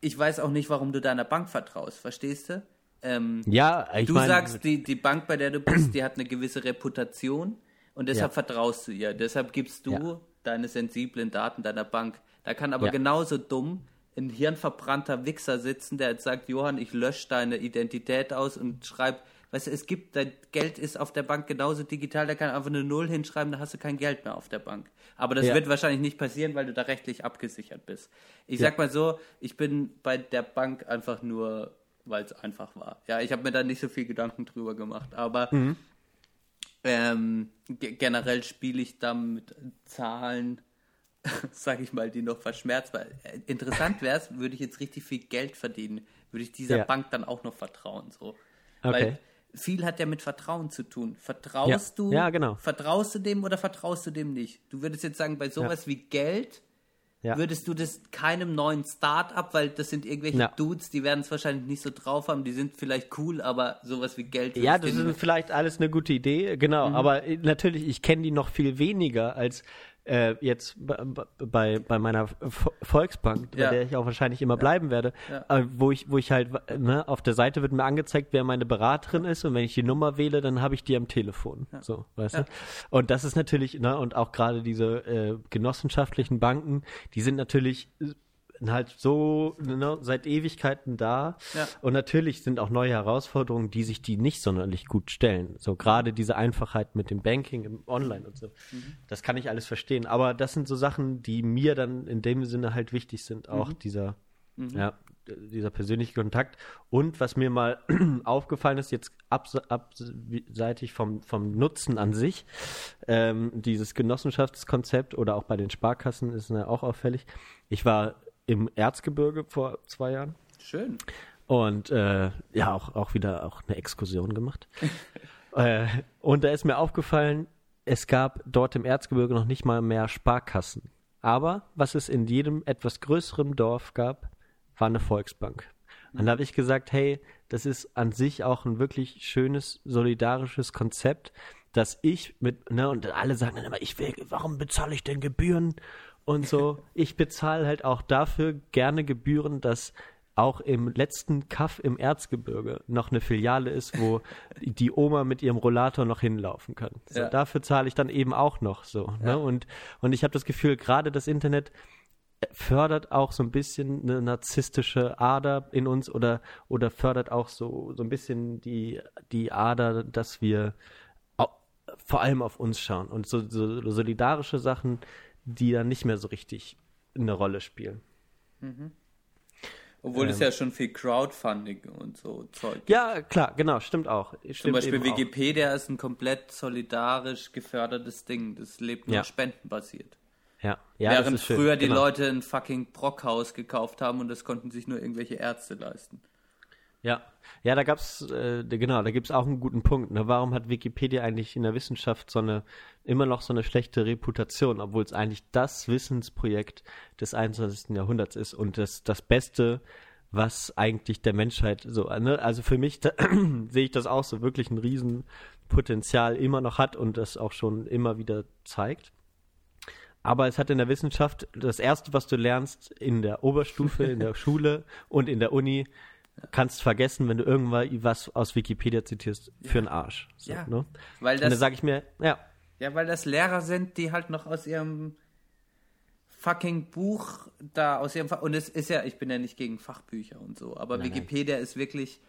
ich weiß auch nicht, warum du deiner Bank vertraust, verstehst du? Ähm, ja, ich Du mein, sagst, die, die Bank, bei der du bist, die hat eine gewisse Reputation und deshalb ja. vertraust du ihr. Deshalb gibst du ja. deine sensiblen Daten deiner Bank. Da kann aber ja. genauso dumm ein hirnverbrannter Wichser sitzen, der jetzt sagt, Johann, ich lösche deine Identität aus und schreibt, weißt du, es gibt, dein Geld ist auf der Bank genauso digital, der kann einfach eine Null hinschreiben, dann hast du kein Geld mehr auf der Bank. Aber das ja. wird wahrscheinlich nicht passieren, weil du da rechtlich abgesichert bist. Ich ja. sag mal so, ich bin bei der Bank einfach nur weil es einfach war. Ja, ich habe mir da nicht so viel Gedanken drüber gemacht, aber mhm. ähm, generell spiele ich da mit Zahlen, [LAUGHS] sag ich mal, die noch verschmerzt. Weil, interessant wäre es, würde ich jetzt richtig viel Geld verdienen, würde ich dieser ja. Bank dann auch noch vertrauen. So. Okay. Weil viel hat ja mit Vertrauen zu tun. Vertraust ja. du? Ja, genau. Vertraust du dem oder vertraust du dem nicht? Du würdest jetzt sagen, bei sowas ja. wie Geld würdest du das keinem neuen Start-up, weil das sind irgendwelche. Dudes, die werden es wahrscheinlich nicht so drauf haben, die sind vielleicht cool, aber sowas wie Geld. Ja, das ist vielleicht alles eine gute Idee, genau. Mhm. Aber äh, natürlich, ich kenne die noch viel weniger als äh, jetzt bei, bei, bei meiner Vo- Volksbank, bei Ja. der ich auch wahrscheinlich immer bleiben werde, Ja. äh, wo ich, wo ich halt, ne, auf der Seite wird mir angezeigt, wer meine Beraterin ist und wenn ich die Nummer wähle, dann habe ich die am Telefon. So, weißt Ja. du? Und das ist natürlich, ne, und auch gerade diese äh, genossenschaftlichen Banken, die sind natürlich äh, halt so ne, seit Ewigkeiten da. Ja. Und natürlich sind auch neue Herausforderungen, die sich die nicht sonderlich gut stellen. So gerade diese Einfachheit mit dem Banking im Online und so. Das kann ich alles verstehen. Aber das sind so Sachen, die mir dann in dem Sinne halt wichtig sind. Auch dieser, ja, dieser persönliche Kontakt. Und was mir mal [CLEARS THROAT] aufgefallen ist, jetzt abs abseitig vom, vom Nutzen an sich, ähm, dieses Genossenschaftskonzept oder auch bei den Sparkassen ist mir auch auffällig. Ich war im Erzgebirge vor zwei Jahren Schön. und äh, ja, auch, auch wieder auch eine Exkursion gemacht. [LAUGHS] äh, und da ist mir aufgefallen, es gab dort im Erzgebirge noch nicht mal mehr Sparkassen. Aber was es in jedem etwas größeren Dorf gab, war eine Volksbank. Und da habe ich gesagt, hey, das ist an sich auch ein wirklich schönes, solidarisches Konzept, dass ich mit, ne, und alle sagen dann immer, ich will, warum bezahle ich denn Gebühren und so. ich bezahle halt auch dafür gerne Gebühren, dass auch im letzten Kaff im Erzgebirge noch eine Filiale ist, wo die Oma mit ihrem Rollator noch hinlaufen kann. So, Ja. Dafür zahle ich dann eben auch noch so. Ne? Und, und ich habe das Gefühl, gerade das Internet fördert auch so ein bisschen eine narzisstische Ader in uns oder, oder fördert auch so, so ein bisschen die, die Ader, dass wir vor allem auf uns schauen und so, so solidarische Sachen, die dann nicht mehr so richtig eine Rolle spielen. Obwohl es Ähm. ja schon viel Crowdfunding und so Zeug gibt. Ja, klar, genau, stimmt auch. Stimmt Zum Beispiel eben auch. Wikipedia ist ein komplett solidarisch gefördertes Ding. Das lebt nur Ja. spendenbasiert. Ja, ja das Während ist schön, früher die genau. Leute ein fucking Brockhaus gekauft haben und das konnten sich nur irgendwelche Ärzte leisten. Ja, ja, da gab's äh, genau, da gibt's auch einen guten Punkt. Ne? Warum hat Wikipedia eigentlich in der Wissenschaft so eine immer noch so eine schlechte Reputation, obwohl es eigentlich das Wissensprojekt des 21. Jahrhunderts ist und das das Beste, was eigentlich der Menschheit so, ne? also für mich [CLEARS THROAT] sehe ich das auch so wirklich ein Riesenpotenzial immer noch hat und das auch schon immer wieder zeigt. Aber es hat in der Wissenschaft das erste, was du lernst in der Oberstufe, in der [LAUGHS] Schule und in der Uni, kannst vergessen, wenn du irgendwann was aus Wikipedia zitierst, für einen Arsch. So, Ja. ne? Weil Und dann das, sage ich mir, ja, ja, weil das Lehrer sind, die halt noch aus ihrem fucking Buch da aus ihrem Fach und es ist ja, ich bin ja nicht gegen Fachbücher und so, aber Nein, nein. Wikipedia ist wirklich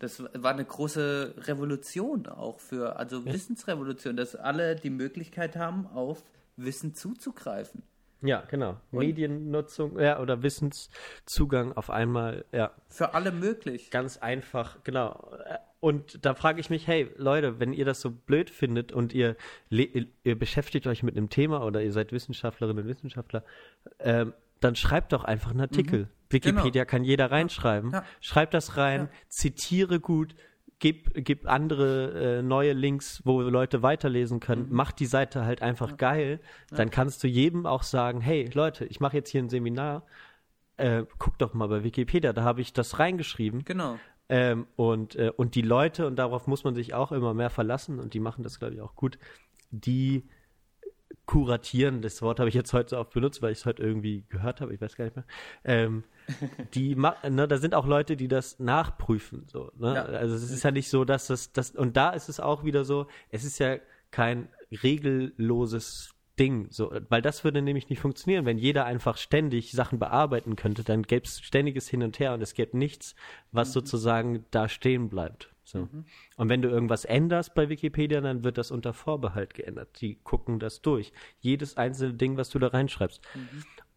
das war eine große Revolution auch für, also Wissensrevolution, dass alle die Möglichkeit haben, auf Wissen zuzugreifen. Ja, genau. Mediennutzung, ja, oder Wissenszugang auf einmal, ja, Für alle möglich. ganz einfach, genau. Und da frage ich mich, hey Leute, wenn ihr das so blöd findet und ihr, ihr beschäftigt euch mit einem Thema oder ihr seid Wissenschaftlerinnen und Wissenschaftler, ähm, dann schreibt doch einfach einen Artikel. Wikipedia kann jeder reinschreiben. Mhm. Genau. Ja. Schreibt das rein, zitiere gut, gib, gib andere äh, neue Links, wo Leute weiterlesen können. Mhm. Mach die Seite halt einfach geil. Dann kannst du jedem auch sagen, hey Leute, ich mache jetzt hier ein Seminar. Äh, guck doch mal bei Wikipedia, da habe ich das reingeschrieben. Genau. Ähm, und, äh, und die Leute, und darauf muss man sich auch immer mehr verlassen, und die machen das, glaube ich, auch gut, die kuratieren, das Wort habe ich jetzt heute so oft benutzt, weil ich es heute irgendwie gehört habe, ich weiß gar nicht mehr. Ähm, die ne, da sind auch Leute, die das nachprüfen. So, ne? Ja. Also es ist ja nicht so, dass das, das, und da ist es auch wieder so, es ist ja kein regelloses Ding, so, weil das würde nämlich nicht funktionieren. Wenn jeder einfach ständig Sachen bearbeiten könnte, dann gäbe es ständiges Hin und Her und es gäbe nichts, was sozusagen da stehen bleibt. So. Und wenn du irgendwas änderst bei Wikipedia, dann wird das unter Vorbehalt geändert. Die gucken das durch. Jedes einzelne Ding, was du da reinschreibst.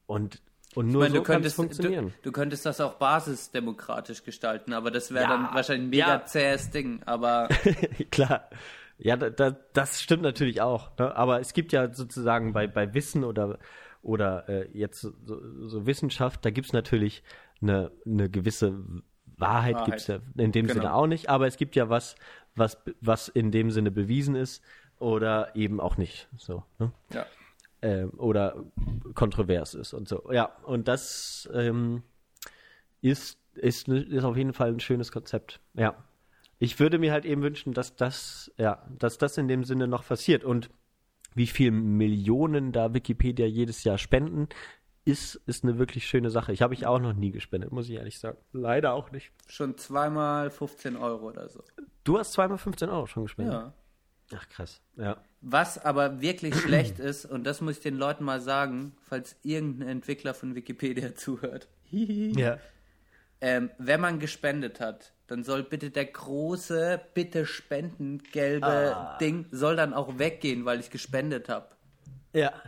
Und, und nur Ich meine, so du könntest, funktionieren. du, du könntest das auch basisdemokratisch gestalten, aber das wäre Ja, dann wahrscheinlich ein mega ja. zähes Ding. Aber [LAUGHS] Klar. Ja, da, da, das stimmt natürlich auch. Ne? Aber es gibt ja sozusagen bei, bei Wissen oder, oder äh, jetzt so, so Wissenschaft, da gibt es natürlich eine, eine gewisse Wahrheit, Wahrheit. gibt es ja in dem Genau. Sinne auch nicht. Aber es gibt ja was, was, was in dem Sinne bewiesen ist oder eben auch nicht. So, ne? ja. Ähm, oder kontrovers ist und so. Ja, und das ähm, ist, ist, ist auf jeden Fall ein schönes Konzept. Ja. Ich würde mir halt eben wünschen, dass das, ja, dass das in dem Sinne noch passiert. Und wie viel Millionen da Wikipedia jedes Jahr spenden, ist, ist eine wirklich schöne Sache. Ich habe ich auch noch nie gespendet, muss ich ehrlich sagen. Leider auch nicht. Schon zweimal 15 Euro oder so. Du hast zweimal 15 Euro schon gespendet? Ja. Ach krass, ja. Was aber wirklich [CLEARS THROAT] schlecht ist, und das muss ich den Leuten mal sagen, falls irgendein Entwickler von Wikipedia [LAUGHS] zuhört. [LAUGHS] ja. Ähm, wenn man gespendet hat, dann soll bitte der große Bitte spenden gelbe Ah. Ding soll dann auch weggehen, weil ich gespendet habe. Ja. [LAUGHS]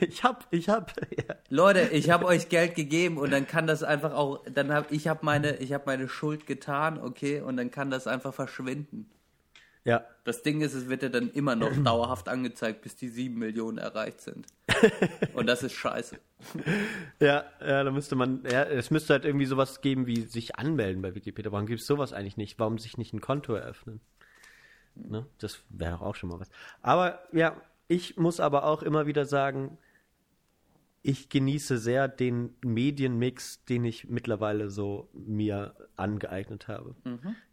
Ich hab, ich hab, ja. Leute, ich habe euch Geld gegeben und dann kann das einfach auch, dann habe ich habe meine, ich habe meine Schuld getan, okay, und dann kann das einfach verschwinden. Ja, Das Ding ist, es wird ja dann immer noch [CLEARS THROAT] dauerhaft angezeigt, bis die sieben Millionen erreicht sind. [LAUGHS] Und das ist scheiße. ja, ja, da müsste man, ja, es müsste halt irgendwie sowas geben wie sich anmelden bei Wikipedia. Warum gibt es sowas eigentlich nicht? Warum sich nicht ein Konto eröffnen? Ne? Das wäre doch auch schon mal was. Aber ja, ich muss aber auch immer wieder sagen, ich genieße sehr den Medienmix, den ich mittlerweile so mir angeeignet habe.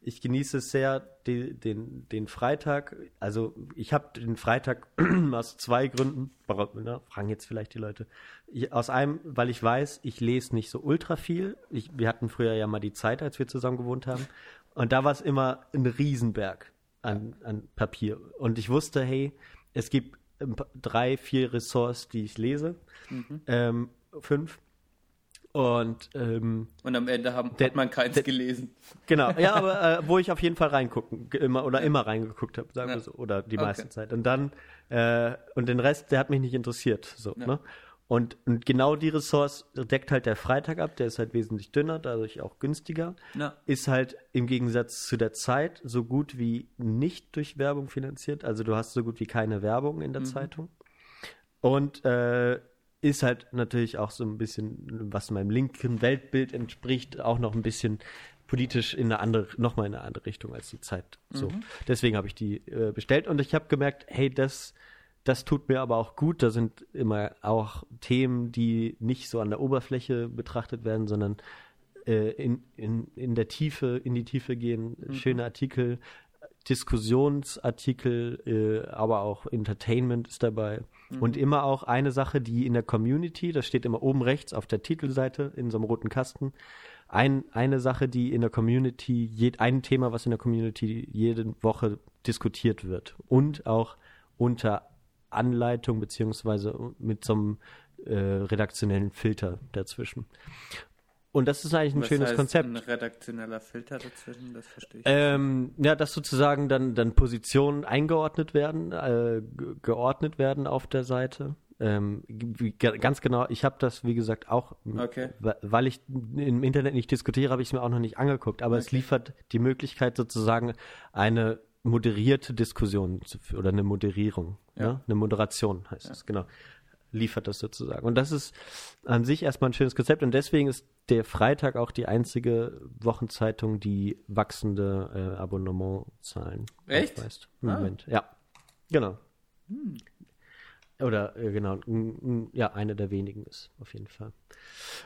Ich genieße sehr die, den, den Freitag. Also ich habe den Freitag [CLEARS THROAT] aus zwei Gründen, ne, fragen jetzt vielleicht die Leute. Ich, aus einem, weil ich weiß, ich lese nicht so ultra viel. Ich, wir hatten früher ja mal die Zeit, als wir zusammen gewohnt haben. Und da war es immer ein Riesenberg an, an Papier. Und ich wusste, hey, es gibt drei, vier Ressorts, die ich lese. Ähm, fünf. Und ähm, Und am Ende haben, Der- hat man keins der- gelesen. genau, ja, aber [LAUGHS] äh, wo ich auf jeden Fall reingucken, immer oder immer reingeguckt habe, sagen Ja. wir so, oder die Okay. meiste Zeit. Und dann äh, und den Rest, der hat mich nicht interessiert, so, Ja. ne? Und, und genau die Ressorts deckt halt der Freitag ab, der ist halt wesentlich dünner, dadurch auch günstiger. Ja. Ist halt im Gegensatz zu der Zeit so gut wie nicht durch Werbung finanziert. Also du hast so gut wie keine Werbung in der Mhm. Zeitung. Und äh, ist halt natürlich auch so ein bisschen, was meinem linken Weltbild entspricht, auch noch ein bisschen politisch in eine andere, nochmal in eine andere Richtung als die Zeit. So. Deswegen habe ich die äh, bestellt und ich habe gemerkt, hey, das, das tut mir aber auch gut. Da sind immer auch Themen, die nicht so an der Oberfläche betrachtet werden, sondern äh, in, in, in der Tiefe, in die Tiefe gehen, schöne Artikel, Diskussionsartikel, äh, aber auch Entertainment ist dabei. Und immer auch eine Sache, die in der Community, das steht immer oben rechts auf der Titelseite in so einem roten Kasten, ein, eine Sache, die in der Community, jed, ein Thema, was in der Community jede Woche diskutiert wird. Und auch unter Anleitung beziehungsweise mit so einem äh, redaktionellen Filter dazwischen. Und das ist eigentlich ein Was schönes heißt Konzept. Ein redaktioneller Filter dazwischen, das verstehe ich. Ähm, ja, dass sozusagen dann, dann Positionen eingeordnet werden, äh, ge- geordnet werden auf der Seite. Ähm, wie, ganz genau, ich habe das, wie gesagt, auch, Okay. weil ich im Internet nicht diskutiere, habe ich es mir auch noch nicht angeguckt. Aber es Okay. liefert die Möglichkeit, sozusagen eine moderierte Diskussion zu, f- oder eine Moderierung, Ja. ne? eine Moderation heißt es, genau. Liefert das sozusagen. Und das ist an sich erstmal ein schönes Konzept und deswegen ist der Freitag auch die einzige Wochenzeitung, die wachsende äh, Abonnementzahlen Echt? aufweist. Im Ah. Moment. Ja, genau. Oder äh, genau, ja, eine der wenigen ist auf jeden Fall.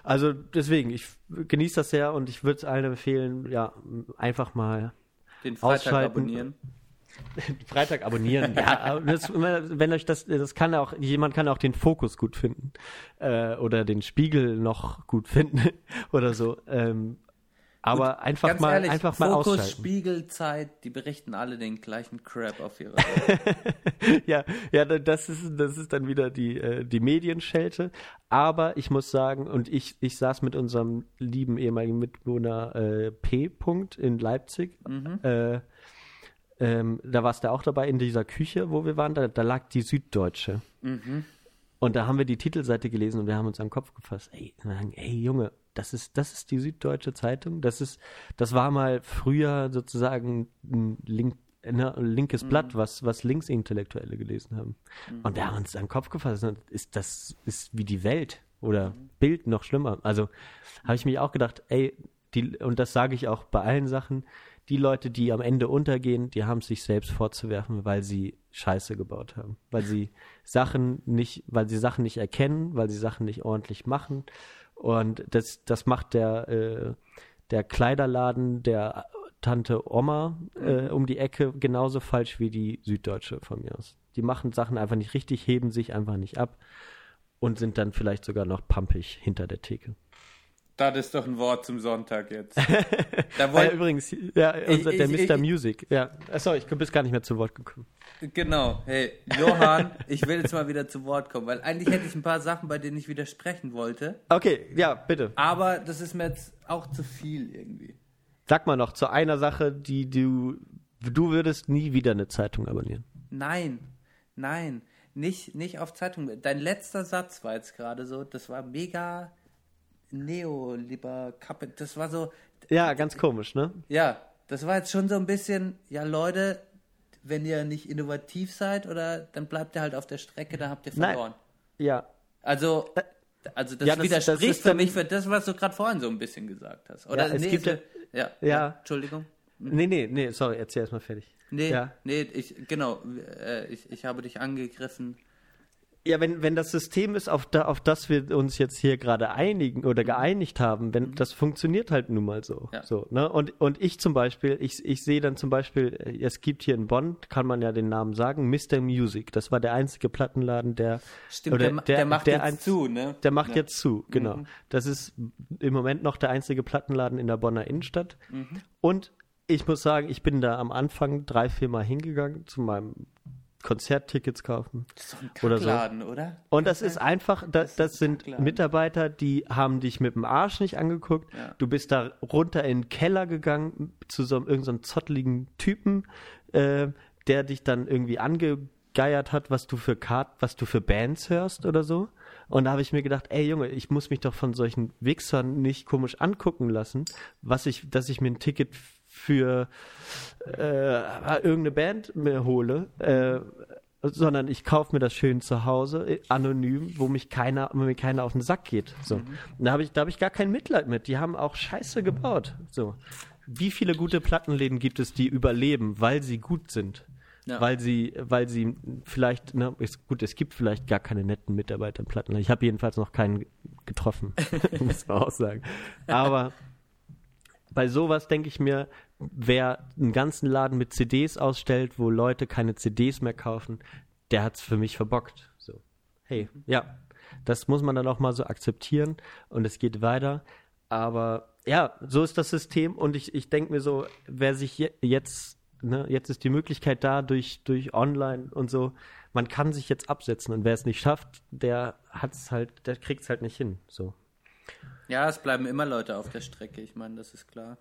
Also deswegen, ich genieße das sehr und ich würde es allen empfehlen, ja, einfach mal Den Freitag ausschalten. abonnieren. [LAUGHS] Freitag abonnieren. ja, [LAUGHS] das, wenn euch das, das kann auch, jemand kann auch den Fokus gut finden äh, oder den Spiegel noch gut finden [LAUGHS] oder so. Ähm, aber einfach Ganz mal, ehrlich, einfach mal Fokus, ausschalten. Spiegel, Zeit, die berichten alle den gleichen Crap auf ihrer [LAUGHS] ja, ja, da- das ist, das ist dann wieder die, äh, die Medienschelte. Aber ich muss sagen, und ich, ich saß mit unserem lieben ehemaligen Mitbewohner äh, P. Punkt in Leipzig. Äh, ähm, da warst du auch dabei in dieser Küche, wo wir waren. Da, da lag die Süddeutsche. Und da haben wir die Titelseite gelesen und wir haben uns den Kopf gefasst. Ey, ey Junge, das ist, das ist die Süddeutsche Zeitung. Das ist, das war mal früher sozusagen ein, Link, ne, ein linkes Blatt, was, was Linksintellektuelle gelesen haben. Und wir haben uns an den Kopf gefasst. Und ist das ist wie die Welt oder Bild noch schlimmer. Also habe ich mich auch gedacht, ey, die, und das sage ich auch bei allen Sachen, die Leute, die am Ende untergehen, die haben sich selbst vorzuwerfen, weil sie Scheiße gebaut haben, weil sie Sachen nicht, weil sie Sachen nicht erkennen, weil sie Sachen nicht ordentlich machen. Und das, das macht der, äh, der Kleiderladen der Tante Oma äh, um die Ecke genauso falsch wie die Süddeutsche von mir aus. Die machen Sachen einfach nicht richtig, heben sich einfach nicht ab und sind dann vielleicht sogar noch pumpig hinter der Theke. Das ist doch ein Wort zum Sonntag jetzt. [LAUGHS] Da wollt, ja, übrigens, ja, unser, der ich, Mr. Ich, Music. Ja, sorry, ich bin gar nicht mehr zu Wort gekommen. Genau. Hey, Johann, ich will jetzt mal wieder zu Wort kommen, weil eigentlich hätte ich ein paar Sachen, bei denen ich widersprechen wollte. Okay, ja, bitte. Aber das ist mir jetzt auch zu viel irgendwie. Sag mal noch zu einer Sache, die du, du würdest nie wieder eine Zeitung abonnieren. Nein, nein, nicht, nicht auf Zeitung. Dein letzter Satz war jetzt gerade so, das war mega Neoliber Das war so. Ja, ganz komisch, ne? Ja, das war jetzt schon so ein bisschen, ja Leute, wenn ihr nicht innovativ seid oder dann bleibt ihr halt auf der Strecke, dann habt ihr verloren. Nein. Ja. Also, also das, ja, das widerspricht das für mich für das, was du gerade vorhin so ein bisschen gesagt hast. Oder ja, es nee, gibt ja, ja, ja, Entschuldigung. Nee, nee, nee, sorry, erzähl erstmal fertig. Nee, ja. nee, ich, genau, äh, ich, ich habe dich angegriffen ja, wenn, wenn das System ist, auf, da, auf das wir uns jetzt hier gerade einigen oder geeinigt haben, wenn mhm. das funktioniert halt nun mal so. Ja. so ne? und, und ich zum Beispiel, ich, ich sehe dann zum Beispiel, äh, es gibt hier in Bonn, kann man ja den Namen sagen, Mr. Music. Das war der einzige Plattenladen, der. Stimmt, oder der, der, der macht der jetzt ein, zu, ne? Der macht ja. jetzt zu, genau. Mhm. Das ist im Moment noch der einzige Plattenladen in der Bonner Innenstadt. Mhm. Und ich muss sagen, ich bin da am Anfang drei, vier Mal hingegangen zu meinem Konzerttickets kaufen. Doch ein Kackladen, oder, so. oder? Und das ist einfach, das, das sind Mitarbeiter, die haben dich mit dem Arsch nicht angeguckt. Ja. Du bist da runter in den Keller gegangen zu so einem irgendeinem so zotteligen Typen, äh, der dich dann irgendwie angegeiert hat, was du für Kart, was du für Bands hörst oder so. Und da habe ich mir gedacht, ey Junge, ich muss mich doch von solchen Wichsern nicht komisch angucken lassen, was ich, dass ich mir ein Ticket für äh, irgendeine Band mir hole, äh, sondern ich kaufe mir das schön zu Hause, äh, anonym, wo mich keiner, wo mir keiner auf den Sack geht. So. Mhm. Da habe ich, da hab ich gar kein Mitleid mit. Die haben auch Scheiße gebaut. So. Wie viele gute Plattenläden gibt es, die überleben, weil sie gut sind? Ja. Weil sie, weil sie vielleicht, na, ist gut, es gibt vielleicht gar keine netten Mitarbeiter im Plattenladen. Ich habe jedenfalls noch keinen getroffen, [LAUGHS] muss man auch sagen. Aber bei sowas denke ich mir, wer einen ganzen Laden mit CDs ausstellt, wo Leute keine CDs mehr kaufen, der hat es für mich verbockt. So, hey, ja, das muss man dann auch mal so akzeptieren und es geht weiter. Aber ja, so ist das System und ich, ich denke mir so, wer sich je, jetzt, ne, jetzt ist die Möglichkeit da durch, durch Online und so, man kann sich jetzt absetzen und wer es nicht schafft, der hat's halt, der kriegt es halt nicht hin. So. Ja, es bleiben immer Leute auf der Strecke, ich meine, das ist klar.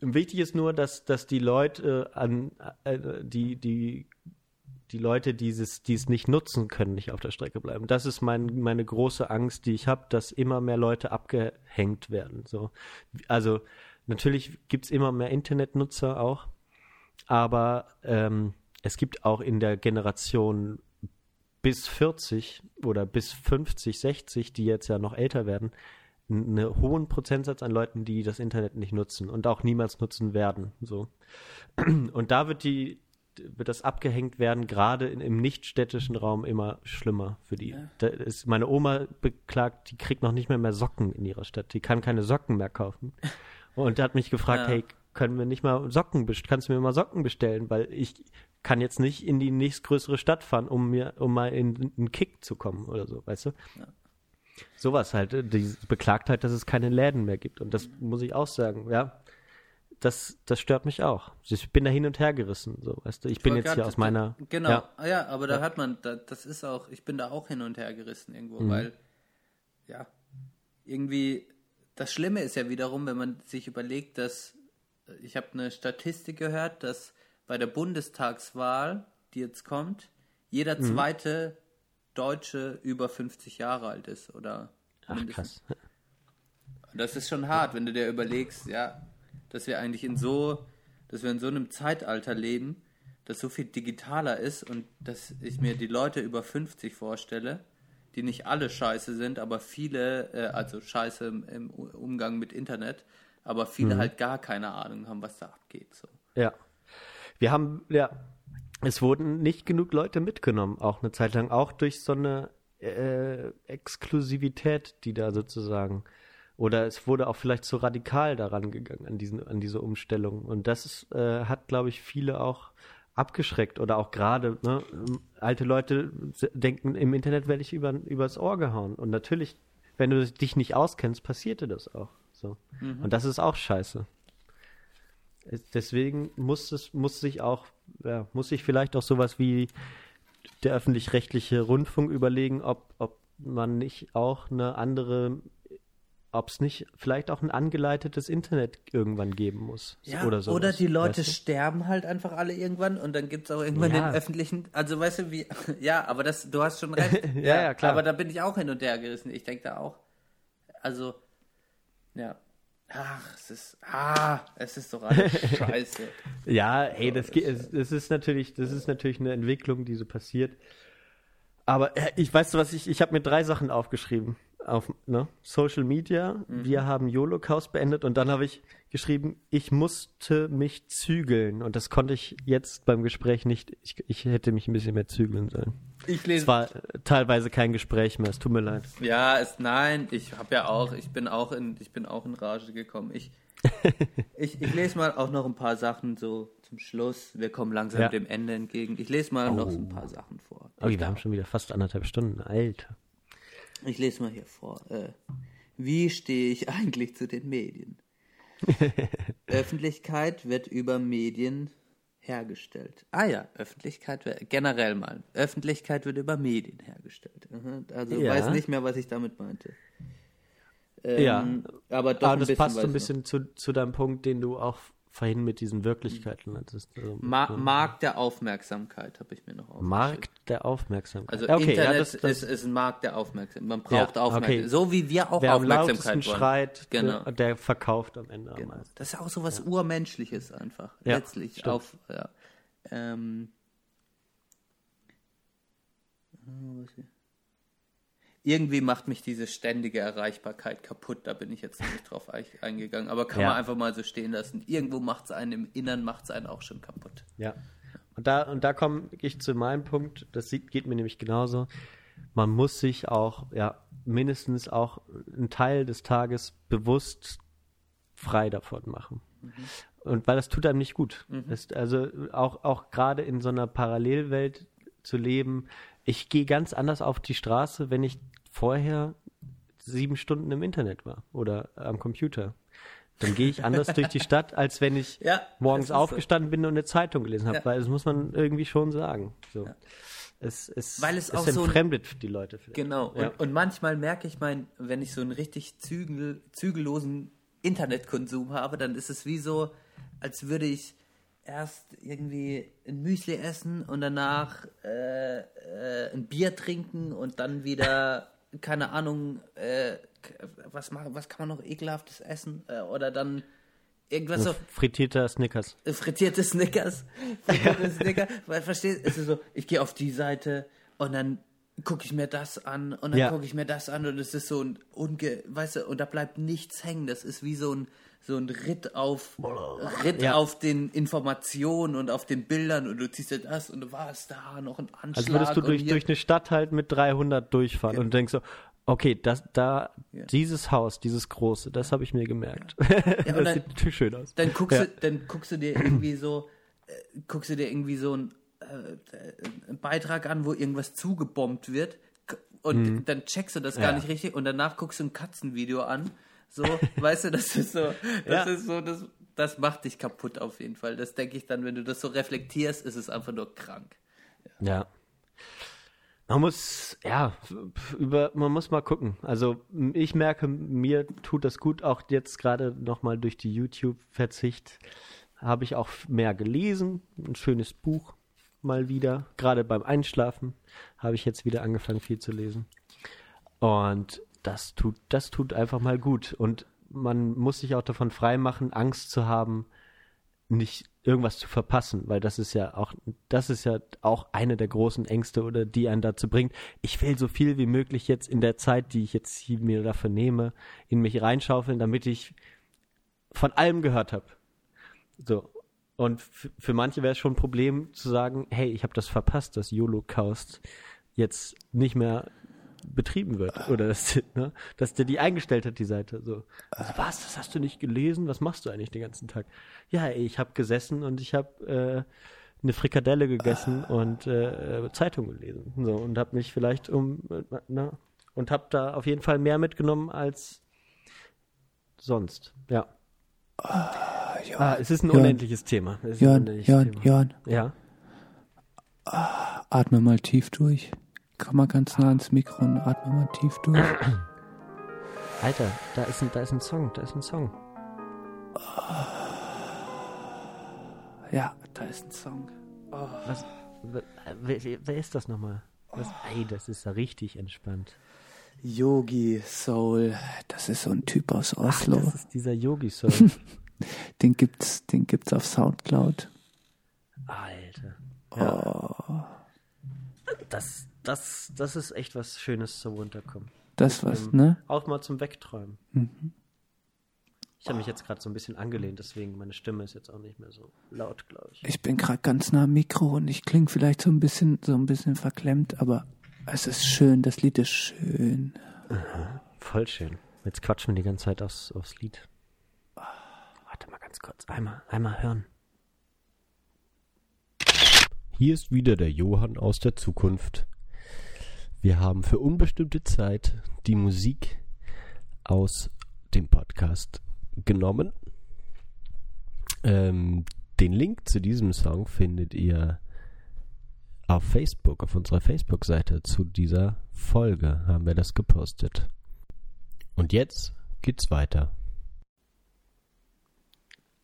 Wichtig ist nur, dass, dass die Leute äh, an äh, die, die, die Leute, dieses, die es nicht nutzen können, nicht auf der Strecke bleiben. Das ist mein, meine große Angst, die ich habe, dass immer mehr Leute abgehängt werden. So. Also natürlich gibt es immer mehr Internetnutzer auch, aber ähm, es gibt auch in der Generation bis 40 oder bis 50, 60, die jetzt ja noch älter werden, einen hohen Prozentsatz an Leuten, die das Internet nicht nutzen und auch niemals nutzen werden. So. [CLEARS THROAT] Und da wird die wird das abgehängt werden, gerade im nichtstädtischen Raum immer schlimmer für die. Ja. Da ist meine Oma beklagt, die kriegt noch nicht mehr mehr Socken in ihrer Stadt. Die kann keine Socken mehr kaufen. Und hat mich gefragt, ja. hey, können wir nicht mal Socken bestellen? Kannst du mir mal Socken bestellen? Weil ich kann jetzt nicht in die nächstgrößere Stadt fahren, um mir, um mal in einen Kick zu kommen oder so, weißt du? Ja. Sowas halt, äh, die beklagt halt, dass es keine Läden mehr gibt. Und das muss ich auch sagen, ja. Das, das stört mich auch. Ich bin da hin und her gerissen, so, weißt du. Ich, ich bin jetzt hier aus meiner. Genau, ja, ah, ja aber da ja. hat man, das ist auch, ich bin da auch hin und her gerissen irgendwo, mhm. weil, ja, irgendwie, das Schlimme ist ja wiederum, wenn man sich überlegt, dass, ich habe eine Statistik gehört, dass bei der Bundestagswahl, die jetzt kommt, jeder mhm. Deutsche über 50 Jahre alt ist oder Ach, krass. Das ist schon hart, wenn du dir überlegst, ja, dass wir eigentlich in so, dass wir in so einem Zeitalter leben, das so viel digitaler ist und dass ich mir die Leute über 50 vorstelle, die nicht alle scheiße sind, aber viele, äh, also scheiße im, im Umgang mit Internet, aber viele halt gar keine Ahnung haben, was da abgeht. So. Ja. Wir haben, ja, es wurden nicht genug Leute mitgenommen, auch eine Zeit lang, auch durch so eine äh, Exklusivität, die da sozusagen, oder es wurde auch vielleicht zu radikal daran gegangen, an, diesen, an diese Umstellung. Und das ist, äh, hat, glaube ich, viele auch abgeschreckt oder auch gerade, ne, alte Leute denken, im Internet werde ich über, übers Ohr gehauen. Und natürlich, wenn du dich nicht auskennst, passierte das auch. So. Mhm. Und das ist auch scheiße. Deswegen muss es, muss sich auch, ja, muss sich vielleicht auch sowas wie der öffentlich-rechtliche Rundfunk überlegen, ob, ob man nicht auch eine andere, ob es nicht vielleicht auch ein angeleitetes Internet irgendwann geben muss. Ja, oder, sowas, oder die Leute weißt du? sterben halt einfach alle irgendwann und dann gibt es auch irgendwann Ja. den öffentlichen, also weißt du, wie, [LAUGHS] ja, aber das, du hast schon recht. [LAUGHS] Ja, ja, klar. Aber da bin ich auch hin und her gerissen. Ich denke da auch, also, ja. Ach, es ist, ah, es ist doch alles [LAUGHS] scheiße. Ja, ey, das, es, das ist natürlich, das ist natürlich eine Entwicklung, die so passiert. Aber äh, ich weiß was ich, ich habe mir drei Sachen aufgeschrieben auf ne? Social Media. Wir haben Holocaust beendet und dann habe ich geschrieben, ich musste mich zügeln und das konnte ich jetzt beim Gespräch nicht. Ich, ich hätte mich ein bisschen mehr zügeln sollen. Ich Es lese, war äh, teilweise kein Gespräch mehr. Es tut mir leid. ja, es, nein, ich habe ja auch, ich bin auch in, ich bin auch in Rage gekommen. Ich, [LAUGHS] ich, ich lese mal auch noch ein paar Sachen so zum Schluss. Wir kommen langsam Ja. dem Ende entgegen. Ich lese mal noch so ein paar Sachen vor. Oh, Ich wir haben schon wieder fast anderthalb Stunden. Alter. Ich lese mal hier vor. Äh, wie stehe ich eigentlich zu den Medien? [LAUGHS] Öffentlichkeit wird über Medien hergestellt. Ah ja, Öffentlichkeit wird, generell mal. Öffentlichkeit wird über Medien hergestellt. Aha, Also Ja. weiß nicht mehr, was ich damit meinte. Ähm, Ja. aber doch Aber ein das passt so ein ich bisschen zu, zu deinem Punkt, den du auch vorhin mit diesen Wirklichkeiten hattest. Also, noch. Ma Markt der Aufmerksamkeit habe ich mir noch aufgeschrieben. Markt der Aufmerksamkeit. Also okay, Internet ja, das, das, ist, ist ein Markt der Aufmerksamkeit. Man Ja, braucht Aufmerksamkeit. okay. So wie wir auch wer am Aufmerksamkeit lautesten wollen. schreit, Genau. der, der verkauft am Ende am Genau. meisten. Das ist auch so was Urmenschliches einfach. Ja, Letztlich stimmt. auf. Ja. Ähm, Ah, was hier? Irgendwie macht mich diese ständige Erreichbarkeit kaputt. Da bin ich jetzt nicht drauf ei- eingegangen. Aber kann Ja. man einfach mal so stehen lassen. Irgendwo macht es einen, im Innern macht es einen auch schon kaputt. Ja. Und da, und da komme ich zu meinem Punkt, das sieht, geht mir nämlich genauso. Man muss sich auch, ja, mindestens auch einen Teil des Tages bewusst frei davon machen. Und weil das tut einem nicht gut. Das, also auch, auch gerade in so einer Parallelwelt zu leben. Ich gehe ganz anders auf die Straße, wenn ich vorher sieben Stunden im Internet war oder am Computer. Dann gehe ich anders durch die Stadt, als wenn ich Ja, morgens ist so. aufgestanden bin und eine Zeitung gelesen habe, Ja. weil das muss man irgendwie schon sagen. So. Es, es, Weil es es auch so ein- entfremdet die Leute. Vielleicht. Genau. Ja. Und, und manchmal merke ich mein, wenn ich so einen richtig zügel, zügellosen Internetkonsum habe, dann ist es wie so, als würde ich erst irgendwie ein Müsli essen und danach äh, äh, ein Bier trinken und dann wieder, keine Ahnung, äh, was, was kann man noch ekelhaftes essen? Äh, oder dann irgendwas so, Frittierter Snickers. äh, frittierte Snickers. [LAUGHS] Frittierte Snickers. Weil, verstehst Es ist so, ich gehe auf die Seite und dann gucke ich mir das an und dann Ja. gucke ich mir das an und es ist so ein unge, weißt du, und da bleibt nichts hängen. Das ist wie so ein so ein Ritt auf Ritt Ja. auf den Informationen und auf den Bildern und du ziehst dir das und du warst da noch ein Anschlag. Als würdest du durch, durch eine Stadt halt mit 300 durchfahren und denkst so, okay, das, da, Ja. dieses Haus, dieses große, das habe ich mir gemerkt. [LAUGHS] das dann- sieht natürlich schön aus. Dann guckst, Ja. du, dann guckst du dir irgendwie so, äh, guckst du dir irgendwie so einen, äh, einen Beitrag an, wo irgendwas zugebombt wird und dann checkst du das gar Mhm. Ja. nicht richtig und danach guckst du ein Katzenvideo an. So, weißt du, das ist so, [LAUGHS] das Ja. ist so, das, das macht dich kaputt auf jeden Fall. Das denke ich dann, wenn du das so reflektierst, ist es einfach nur krank. Ja. Man muss, ja, über, man muss mal gucken. Also ich merke, mir tut das gut, auch jetzt gerade nochmal durch die YouTube-Verzicht habe ich auch mehr gelesen. Ein schönes Buch mal wieder. Gerade beim Einschlafen habe ich jetzt wieder angefangen, viel zu lesen. Und das tut, das tut einfach mal gut. Und man muss sich auch davon freimachen, Angst zu haben, nicht irgendwas zu verpassen, weil das ist ja auch, das ist ja auch eine der großen Ängste oder die einen dazu bringt. Ich will so viel wie möglich jetzt in der Zeit, die ich jetzt hier mir dafür nehme, in mich reinschaufeln, damit ich von allem gehört habe. So. Und für manche wäre es schon ein Problem zu sagen, hey, ich habe das verpasst, dass Holocaust jetzt nicht mehr betrieben wird oder dass, ne, dass der die eingestellt hat, die Seite. So, also, was, das hast du nicht gelesen? Was machst du eigentlich den ganzen Tag? Ja, ich habe gesessen und ich habe äh, eine Frikadelle gegessen und äh, Zeitung gelesen. So und habe mich vielleicht um ne, und habe da auf jeden Fall mehr mitgenommen als sonst. Ja. Ah, Jan, Ah, es ist ein Jan, unendliches Thema. Es ist ein Jan, Jan, Thema. Jan, Ja. atme mal tief durch. Komm mal ganz nah ans Mikro und atme mal tief durch. [CLEARS THROAT] Alter, da ist ein, da ist ein Song, da ist ein Song. Ja, da ist ein Song. Was, wer, wer, ist das nochmal? Was, ey, das ist ja richtig entspannt. Yogi Soul. Das ist so ein Typ aus Ach, Oslo. das ist dieser Yogi-Song. [LAUGHS] Den gibt's, den gibt's auf Soundcloud. Alter. Oh. Ja. Das, das, das ist echt was Schönes zum Runterkommen. Das was, Ähm, ne? Auch mal zum Wegträumen. Mhm. Ich habe mich jetzt gerade so ein bisschen angelehnt, deswegen meine Stimme ist jetzt auch nicht mehr so laut, glaube ich. Ich bin gerade ganz nah am Mikro und ich klinge vielleicht so ein bisschen, so ein bisschen verklemmt, aber es ist schön. Das Lied ist schön. [LAUGHS] Voll schön. Jetzt quatschen wir die ganze Zeit aufs, aufs Lied. Warte mal ganz kurz. Einmal, einmal hören. Hier ist wieder der Johann aus der Zukunft. Wir haben für unbestimmte Zeit die Musik aus dem Podcast genommen. Ähm, den Link zu diesem Song findet ihr auf Facebook, auf unserer Facebook-Seite zu dieser Folge haben wir das gepostet. Und jetzt geht's weiter.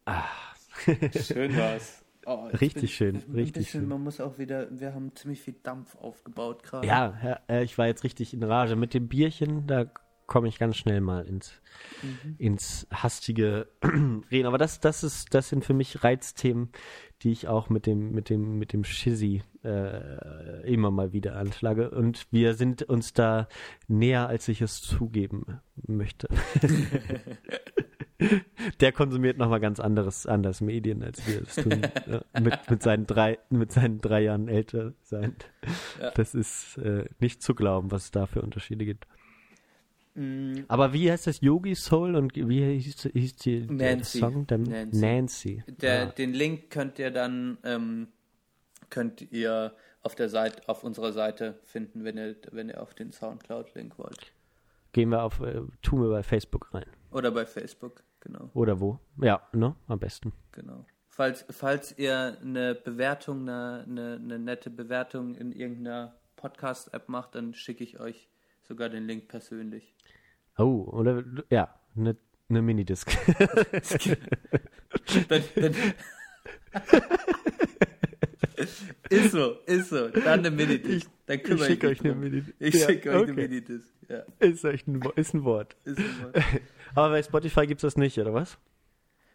[LAUGHS] Schön war's. Oh, Richtig bin- schön, richtig bisschen, schön. Man muss auch wieder, wir haben ziemlich viel Dampf aufgebaut gerade. Ja, äh, ich war jetzt richtig in Rage. Mit dem Bierchen, da komme ich ganz schnell mal ins, ins hastige [CLEARS THROAT] Reden. Aber das, das ist, das sind für mich Reizthemen, die ich auch mit dem, mit dem, mit dem Shizzy äh, immer mal wieder anschlage. Und wir sind uns da näher, als ich es zugeben möchte. [LAUGHS] [LAUGHS] [LAUGHS] Der konsumiert nochmal ganz anderes, anders Medien, als wir es tun. [LAUGHS] ja, mit, mit, seinen drei, mit seinen drei Jahren älter sein. Ja. Das ist äh, nicht zu glauben, was es da für Unterschiede gibt. Mm, Aber wie heißt das? Yogi Soul und wie hieß, hieß die, der Nancy. Song? Der, Nancy. Nancy. Der, Ah, Den Link könnt ihr dann ähm, könnt ihr auf der Seite, auf unserer Seite finden, wenn ihr, wenn ihr auf den Soundcloud-Link wollt. gehen wir auf, äh, tun wir bei Facebook rein. Oder bei Facebook, genau, Oder wo? Ja, ne? Am besten. genau. Falls, falls ihr eine Bewertung, eine, eine, eine nette Bewertung in irgendeiner Podcast-App macht, dann schicke ich euch sogar den Link persönlich. Oh, oder ja, eine ne Minidisc. [LAUGHS] Dann, dann [LAUGHS] ist so, ist so. Dann eine Minidisc. Dann ich kümmere schicke mich euch eine. Minidisc. Ich Ja, schicke euch eine. Minidisc. Ja, Ist, ein, ist ein Wort. ist so. [LAUGHS] Aber bei Spotify gibt es das nicht, oder was?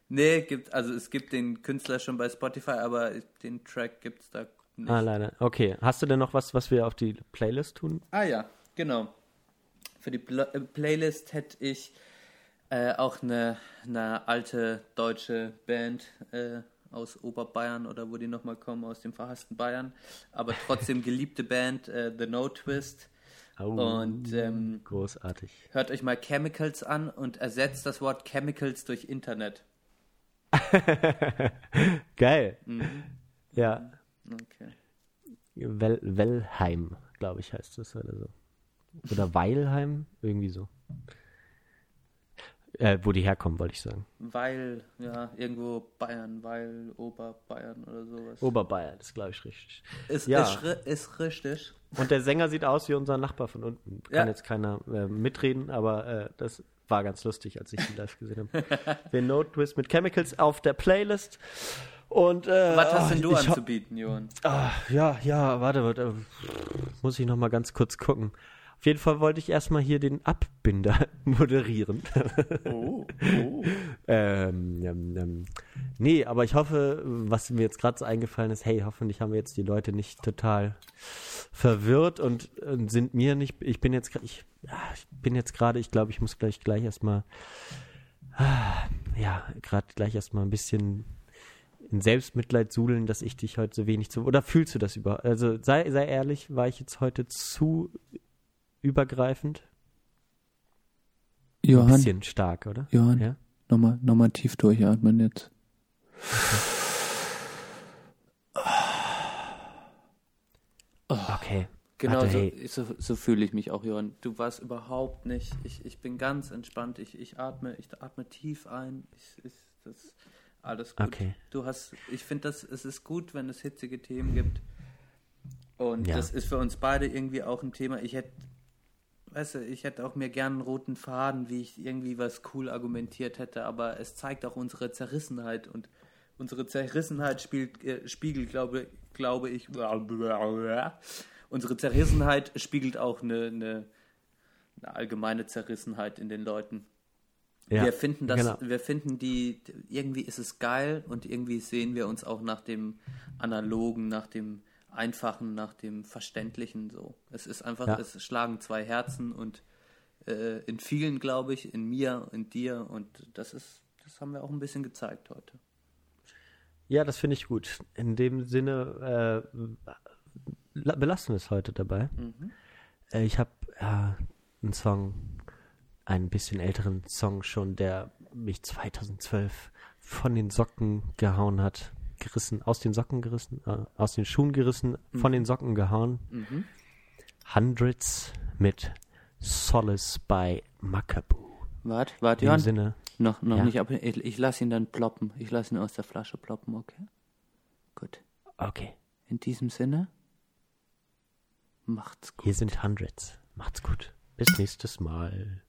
Nee, gibt, also es gibt den Künstler schon bei Spotify, aber den Track gibt es da nicht. Ah, leider. Okay. Hast du denn noch was, was wir auf die Playlist tun? Ah ja, genau. Für die Pla äh, Playlist hätte ich äh, auch eine, eine alte deutsche Band äh, aus Oberbayern oder wo die nochmal kommen, aus dem verhassten Bayern, aber trotzdem geliebte Band, äh, The No Twist. Oh, Und ähm, großartig. hört euch mal Chemicals an und ersetzt das Wort Chemicals durch Internet. [LAUGHS] Geil. Mhm. Ja. Okay. Wel Wellheim, glaube ich, heißt es oder so. Oder Weilheim, irgendwie so. Äh, wo die herkommen, wollte ich sagen. Weil, ja, irgendwo Bayern, weil Oberbayern oder sowas. Oberbayern, das glaube ich richtig. Ist, Ja. ist, ist richtig. Und der Sänger sieht aus wie unser Nachbar von unten. Kann Ja. jetzt keiner äh, mitreden, aber äh, das war ganz lustig, als ich ihn live gesehen habe. [LAUGHS] The Note Twist mit Chemicals auf der Playlist. Und äh, Was hast oh, denn du anzubieten, Johann? Ah, ja, ja, warte, warte. Muss ich noch mal ganz kurz gucken. Auf jeden Fall wollte ich erstmal hier den Abbinder [LAUGHS] moderieren. Oh, oh. [LAUGHS] ähm, ähm, ähm, nee, aber ich hoffe, was mir jetzt gerade so eingefallen ist, hey, hoffentlich haben wir jetzt die Leute nicht total verwirrt und, und sind mir nicht, ich bin jetzt, ich, ich bin jetzt gerade, ich glaube, ich muss gleich gleich erstmal ja, gerade gleich erstmal ein bisschen in Selbstmitleid suhlen, dass ich dich heute so wenig zu. Oder fühlst du das über? Also sei, sei ehrlich, war ich jetzt heute zu übergreifend? Ein Johann, bisschen stark, oder? Johann, Ja? nochmal, nochmal tief durchatmen jetzt. Okay. Genau Warte, so, hey. so, so fühle ich mich auch, Johann. Du warst überhaupt nicht. Ich, ich bin ganz entspannt. Ich, ich atme, ich atme tief ein. Ich, ich, das alles gut. Okay. Du hast, ich finde das, es ist gut, wenn es hitzige Themen gibt. Und Ja. das ist für uns beide irgendwie auch ein Thema. Ich hätte, weißt du, ich hätte auch mir gern einen roten Faden, wie ich irgendwie was cool argumentiert hätte, aber es zeigt auch unsere Zerrissenheit und unsere Zerrissenheit spielt, äh, spiegelt, glaube, glaube ich, unsere Zerrissenheit spiegelt auch eine, eine, eine allgemeine Zerrissenheit in den Leuten. Ja, wir finden das, genau. wir finden die, irgendwie ist es geil und irgendwie sehen wir uns auch nach dem Analogen, nach dem Einfachen, nach dem Verständlichen so. Es ist einfach, Ja. es schlagen zwei Herzen und äh, in vielen, glaube ich, in mir, in dir und das ist, das haben wir auch ein bisschen gezeigt heute. Ja, das finde ich gut. In dem Sinne äh, la- belassen wir es heute dabei. Äh, ich habe einen Song, einen bisschen älteren Song schon, der mich 2012 von den Socken gehauen hat. Gerissen, aus den Socken gerissen, äh, aus den Schuhen gerissen, von den Socken gehauen. Hundreds mit Solace by Makabu. Warte, warte, In dem Johann. Sinne, Noch, noch Ja. nicht, aber ich, ich lasse ihn dann ploppen. Ich lasse ihn aus der Flasche ploppen, okay? Gut. okay, In diesem Sinne, macht's gut. hier sind Hundreds. Macht's gut. Bis nächstes Mal.